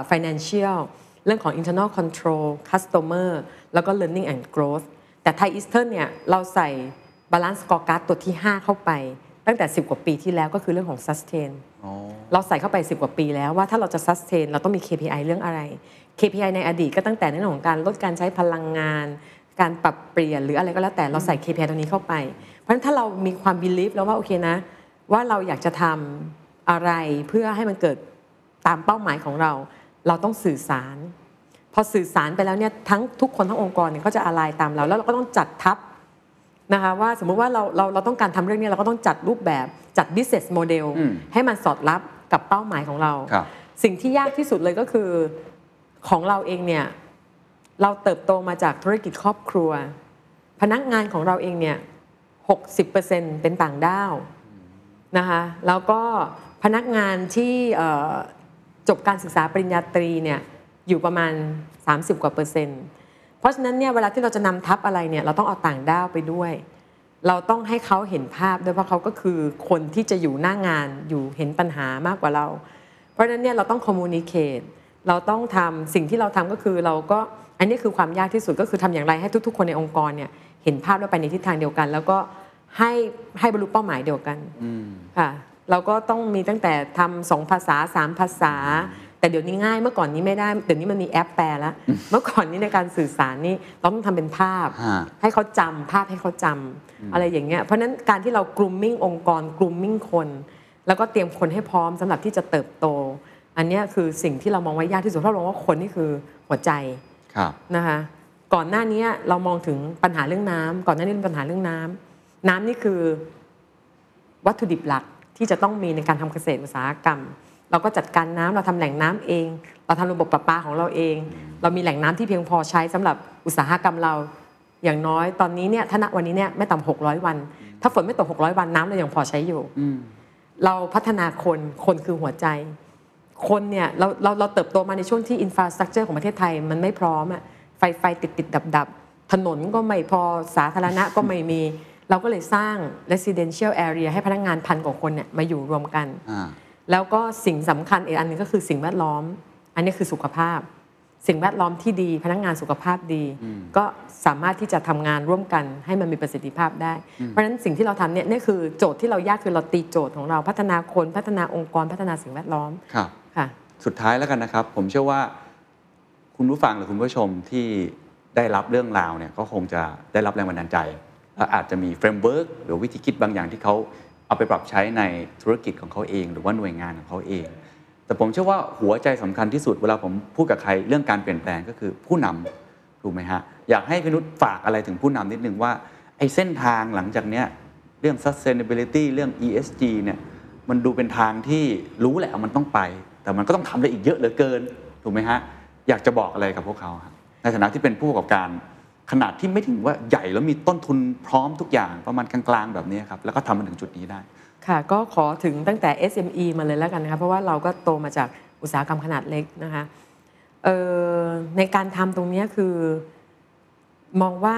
financial เรื่องของ internal control customer แล้วก็ learning and growth แต่ไทยอีสเทิร์นเนี่ยเราใส่ balanced scorecard ตัวที่ 5 เข้าไป ตั้งแต่ 10 กว่าปีที่แล้วก็คือเรื่องของ sustain เราใส่เข้าไป 10 กว่าปีแล้วว่าถ้าเราจะ sustain เราต้องมี KPI เรื่องอะไร KPI ในอดีตก็ตั้งแต่ในเรื่องของการลดการใช้พลังงาน การปรับเปลี่ยนหรืออะไรก็แล้วแต่เราใส่ KPI ตรงนี้เข้าไป เพราะฉะนั้นถ้าเรามีความ belief แล้วว่าโอเคนะ ว่าเราอยากจะทำอะไรเพื่อให้มันเกิดตามเป้าหมายของเรา เราต้องสื่อสาร พอสื่อสารไปแล้วเนี่ยทั้งทุกคนทั้งองค์กรเนี่ยเขาจะอะไรตามเรา แล้วเราก็ต้องจัดทัพนะคะว่าสมมุติว่าเราเราเราต้องการทำเรื่องนี้เราก็ต้องจัดรูปแบบจัด business model อืมให้มันสอดรับกับเป้าหมายของเราครับสิ่งที่ยากที่สุดเลยก็คือของเราเองเนี่ยเราเติบโตมาจากธุรกิจครอบครัว พนักงานของเราเองเนี่ย60%เป็นต่างด้าวนะคะแล้วก็พนักงานที่เอ่อจบการศึกษาปริญญาตรีเนี่ย อยู่ประมาณ 30 กว่าเปอร์เซ็นต์เพราะฉะนั้นเนี่ยเวลาที่เราจะนำทัพอะไรเนี่ยเราต้องเอาต่างด้าวไปด้วย เราต้องให้เขาเห็นภาพด้วยเพราะเขาก็คือคนที่จะอยู่หน้างานอยู่เห็นปัญหามากกว่าเรา เพราะฉะนั้นเนี่ยเราต้องคอมมูนิเคตเราต้องทำสิ่งที่เราทำก็คือเราก็อันนี้คือความยากที่สุดก็คือทำอย่างไรให้ทุก ๆ คนในองค์กรเนี่ยเห็นภาพแล้วไปในทิศทางเดียวกัน แล้วก็ให้ให้บรรลุเป้าหมายเดียวกันค่ะเราก็ต้องมีตั้งแต่ทำสองภาษาสามภาษา แต่เดี๋ยวนี้ง่ายเมื่อก่อนนี้ไม่ได้เดี๋ยวนี้มันมีแอปแปลแล้วเมื่อก่อนนี้ในการสื่อสารนี่เราต้องทำเป็นภาพฮะให้เขาจำภาพ ให้เขาจำอะไรอย่างเงี้ยเพราะฉะนั้นการที่เรา grooming องค์กร grooming คน แล้วก็เตรียมคนให้พร้อมสำหรับที่จะเติบโต อันเนี้ยคือสิ่งที่เรามองไว้ยากที่สุดเพราะเรามองว่าคนนี่คือหัวใจครับนะคะก่อนหน้านี้เรามองถึงปัญหาเรื่องน้ำก่อนหน้านี้เป็นปัญหาเรื่องน้ำน้ำนี่คือวัตถุดิบหลักที่จะต้องมีในการทำเกษตรอุตสาหกรรม เราก็จัดการน้ำเราทำแหล่งน้ำเอง เราทำระบบประปาของเราเอง เรามีแหล่งน้ำที่เพียงพอใช้สำหรับอุตสาหกรรมเรา อย่างน้อยตอนนี้เนี่ยถ้าณวันนี้เนี่ยไม่ต่ำหกร้อยวัน ถ้าฝนไม่ตกหกร้อยวันน้ำเรายังพอใช้อยู่เราพัฒนาคนคนคือหัวใจ คนเนี่ยเราเราเราเติบโตมาในช่วงที่อินฟราสตรักเจอร์ของประเทศไทย มันไม่พร้อมอะไฟไฟติดติดดับดับถนนก็ไม่พอสาธารณะก็ไม่มี เราก็เลยสร้าง residential area ให้พนักงานพันกว่าคนเนี่ยมาอยู่รวมกันอ่า แล้วก็สิ่งสำคัญอีกอันหนึงก็คือสิ่งแวดล้อม อันนี้คือสุขภาพ สิ่งแวดล้อมที่ดี พนักงานสุขภาพดี ก็สามารถที่จะทำงานร่วมกันให้มันมีประสิทธิภาพได้ เพราะฉะนั้นสิ่งที่เราทำเนี่ยนี่คือโจทย์ที่เรายากคือเราตีโจทย์ของเราพัฒนาคนพัฒนาองค์กรพัฒนาสิ่งแวดล้อมครับค่ะ สุดท้ายแล้วกันนะครับ ผมเชื่อว่า คุณผู้ฟังหรือคุณผู้ชมที่ได้รับเรื่องราวเนี่ยก็คงจะได้รับแรงบันดาลใจและอาจจะมี framework หรือวิธีคิดบางอย่างที่เขา เอาไปปรับใช้ในธุรกิจของเขาเอง หรือว่าหน่วยงานของเขาเอง แต่ผมเชื่อว่าหัวใจสำคัญที่สุดเวลาผมพูดกับใครเรื่องการเปลี่ยนแปลงก็คือผู้นำถูกไหมฮะอยากให้พี่นุชฝากอะไรถึงผู้นำนิดนึงว่าไอ้เส้นทางหลังจากเนี้ยเรื่อง sustainability เรื่อง ESG เนี่ยมันดูเป็นทางที่รู้แหละมันต้องไป แต่มันก็ต้องทำได้อีกเยอะเหลือเกิน ถูกไหมฮะ อยากจะบอกอะไรกับพวกเขาครับในฐานะที่เป็นผู้ประกอบการ ขนาดที่ไม่ถึงว่าใหญ่แล้วมีต้นทุนพร้อมทุกอย่างประมาณกลางๆแบบนี้ครับแล้วก็ทำมาถึงจุดนี้ได้ ค่ะ ก็ขอถึงตั้งแต่ SME มาเลยแล้วกันนะคะเพราะว่าเราก็โตมาจากอุตสาหกรรมขนาดเล็กนะคะเอ่อในการทำตรงเนี้ยคือ มองว่า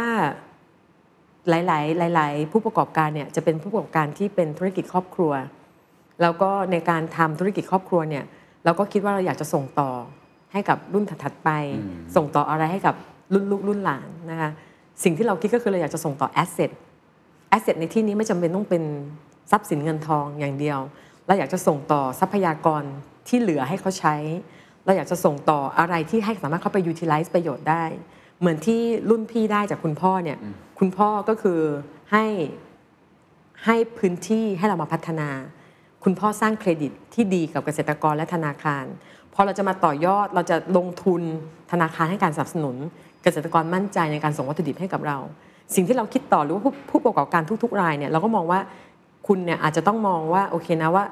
หลาย ๆ หลาย ๆ ผู้ประกอบการเนี่ยจะเป็นผู้ประกอบการที่เป็นธุรกิจครอบครัว แล้วก็ในการทำธุรกิจครอบครัวเนี่ยเราก็คิดว่าเราอยากจะส่งต่อให้กับรุ่นถัดๆไป ส่งต่ออะไรให้กับ รุ่นลูกรุ่นหลานนะคะสิ่งที่เราคิดก็คือเราอยากจะส่งต่อแอสเซทแอสเซทในที่นี้ไม่จำเป็นต้องเป็นทรัพย์สินเงินทองอย่างเดียวเราอยากจะส่งต่อทรัพยากรที่เหลือให้เขาใช้ เราอยากจะส่งต่ออะไรที่ให้สามารถเข้าไป utilize ประโยชน์ได้ เหมือนที่รุ่นพี่ได้จากคุณพ่อเนี่ยคุณพ่อก็คือให้ให้พื้นที่ให้เรามาพัฒนา คุณพ่อสร้างเครดิตที่ดีกับเกษตรกรและธนาคารพอเราจะมาต่อยอดเราจะลงทุนธนาคารให้การสนับสนุน เกษตรกรมั่นใจในการส่งวัตถุดิบให้กับเรา สิ่งที่เราคิดต่อหรือว่าผู้ประกอบการทุก ๆ รายเนี่ยเราก็มองว่าคุณเนี่ยอาจจะต้องมองว่าโอเคนะว่า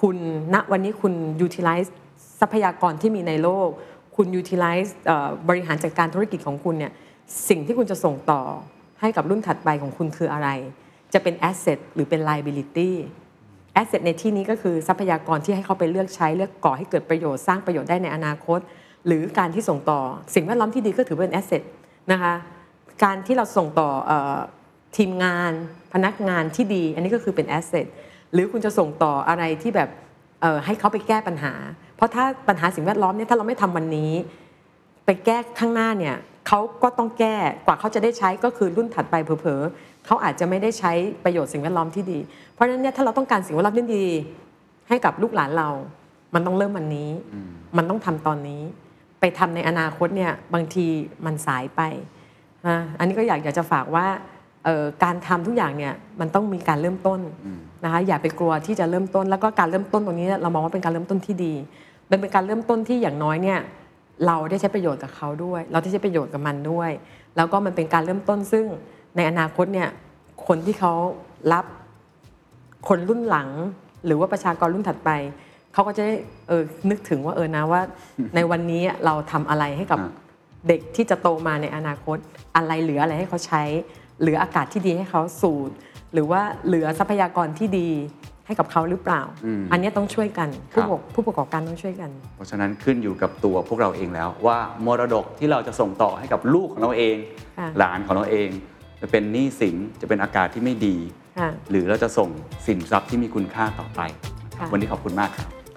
คุณณวันนี้คุณ utilize ทรัพยากรที่มีในโลก คุณ utilize บริหารจัดการธุรกิจของคุณเนี่ยสิ่งที่คุณจะส่งต่อให้กับรุ่นถัดไปของคุณคืออะไร จะเป็น asset หรือเป็น liability asset ในที่นี้ก็คือทรัพยากรที่ให้เขาไปเลือกใช้เลือกก่อให้เกิดประโยชน์สร้างประโยชน์ได้ในอนาคต หรือการที่ส่งต่อสิ่งแวดล้อมที่ดีก็ถือเป็น asset นะคะการที่เราส่งต่อเออทีมงานพนักงานที่ดี อันนี้ก็คือเป็น asset หรือคุณจะส่งต่ออะไรที่แบบเอ่อให้เขาไปแก้ปัญหา เพราะถ้าปัญหาสิ่งแวดล้อมเนี่ยถ้าเราไม่ทำวันนี้ ไปแก้ข้างหน้าเนี่ยเขาก็ต้องแก้กว่าเขาจะได้ใช้ก็คือรุ่นถัดไปเผลอๆเขาอาจจะไม่ได้ใช้ประโยชน์สิ่งแวดล้อมที่ดี เพราะฉะนั้นเนี่ยถ้าเราต้องการสิ่งแวดล้อมที่ดี ให้กับลูกหลานเรา มันต้องเริ่มวันนี้ มันต้องทำตอนนี้ ไปทำในอนาคตเนี่ยบางทีมันสายไปนะอันนี้ก็อยากอยากจะฝากว่าเอ่อการทำทุกอย่างเนี่ยมันต้องมีการเริ่มต้นนะคะอย่าไปกลัวที่จะเริ่มต้น แล้วก็การเริ่มต้นตรงนี้เนี่ยเรามองว่าเป็นการเริ่มต้นที่ดีมันเป็นการเริ่มต้นที่อย่างน้อยเนี่ยเราได้ใช้ประโยชน์กับเขาด้วย เราได้ใช้ประโยชน์กับมันด้วย แล้วก็มันเป็นการเริ่มต้นซึ่งในอนาคตเนี่ยคนที่เขารับคนรุ่นหลัง หรือว่าประชากรรุ่นถัดไป เขาก็จะได้เออนึกถึงว่าเออนะว่า ในวันนี้เราทำอะไรให้กับอ่าเด็กที่จะโตมาในอนาคตอะไรเหลืออะไรให้เขาใช้ เหลืออากาศที่ดีให้เขาสูดหรือว่าเหลือทรัพยากรที่ดีให้กับเขาหรือเปล่า อันนี้ต้องช่วยกันผู้ประกอบผู้ประกอบการต้องช่วยกัน เพราะฉะนั้นขึ้นอยู่กับตัวพวกเราเองแล้ว ว่ามรดกที่เราจะส่งต่อให้กับลูกของเราเองค่ะหลานของเราเอง จะเป็นหนี้สินจะเป็นอากาศที่ไม่ดีค่ะหรือเราจะส่งสินทรัพย์ที่มีคุณค่าต่อไปค่ะวันนี้ขอบคุณมากครับข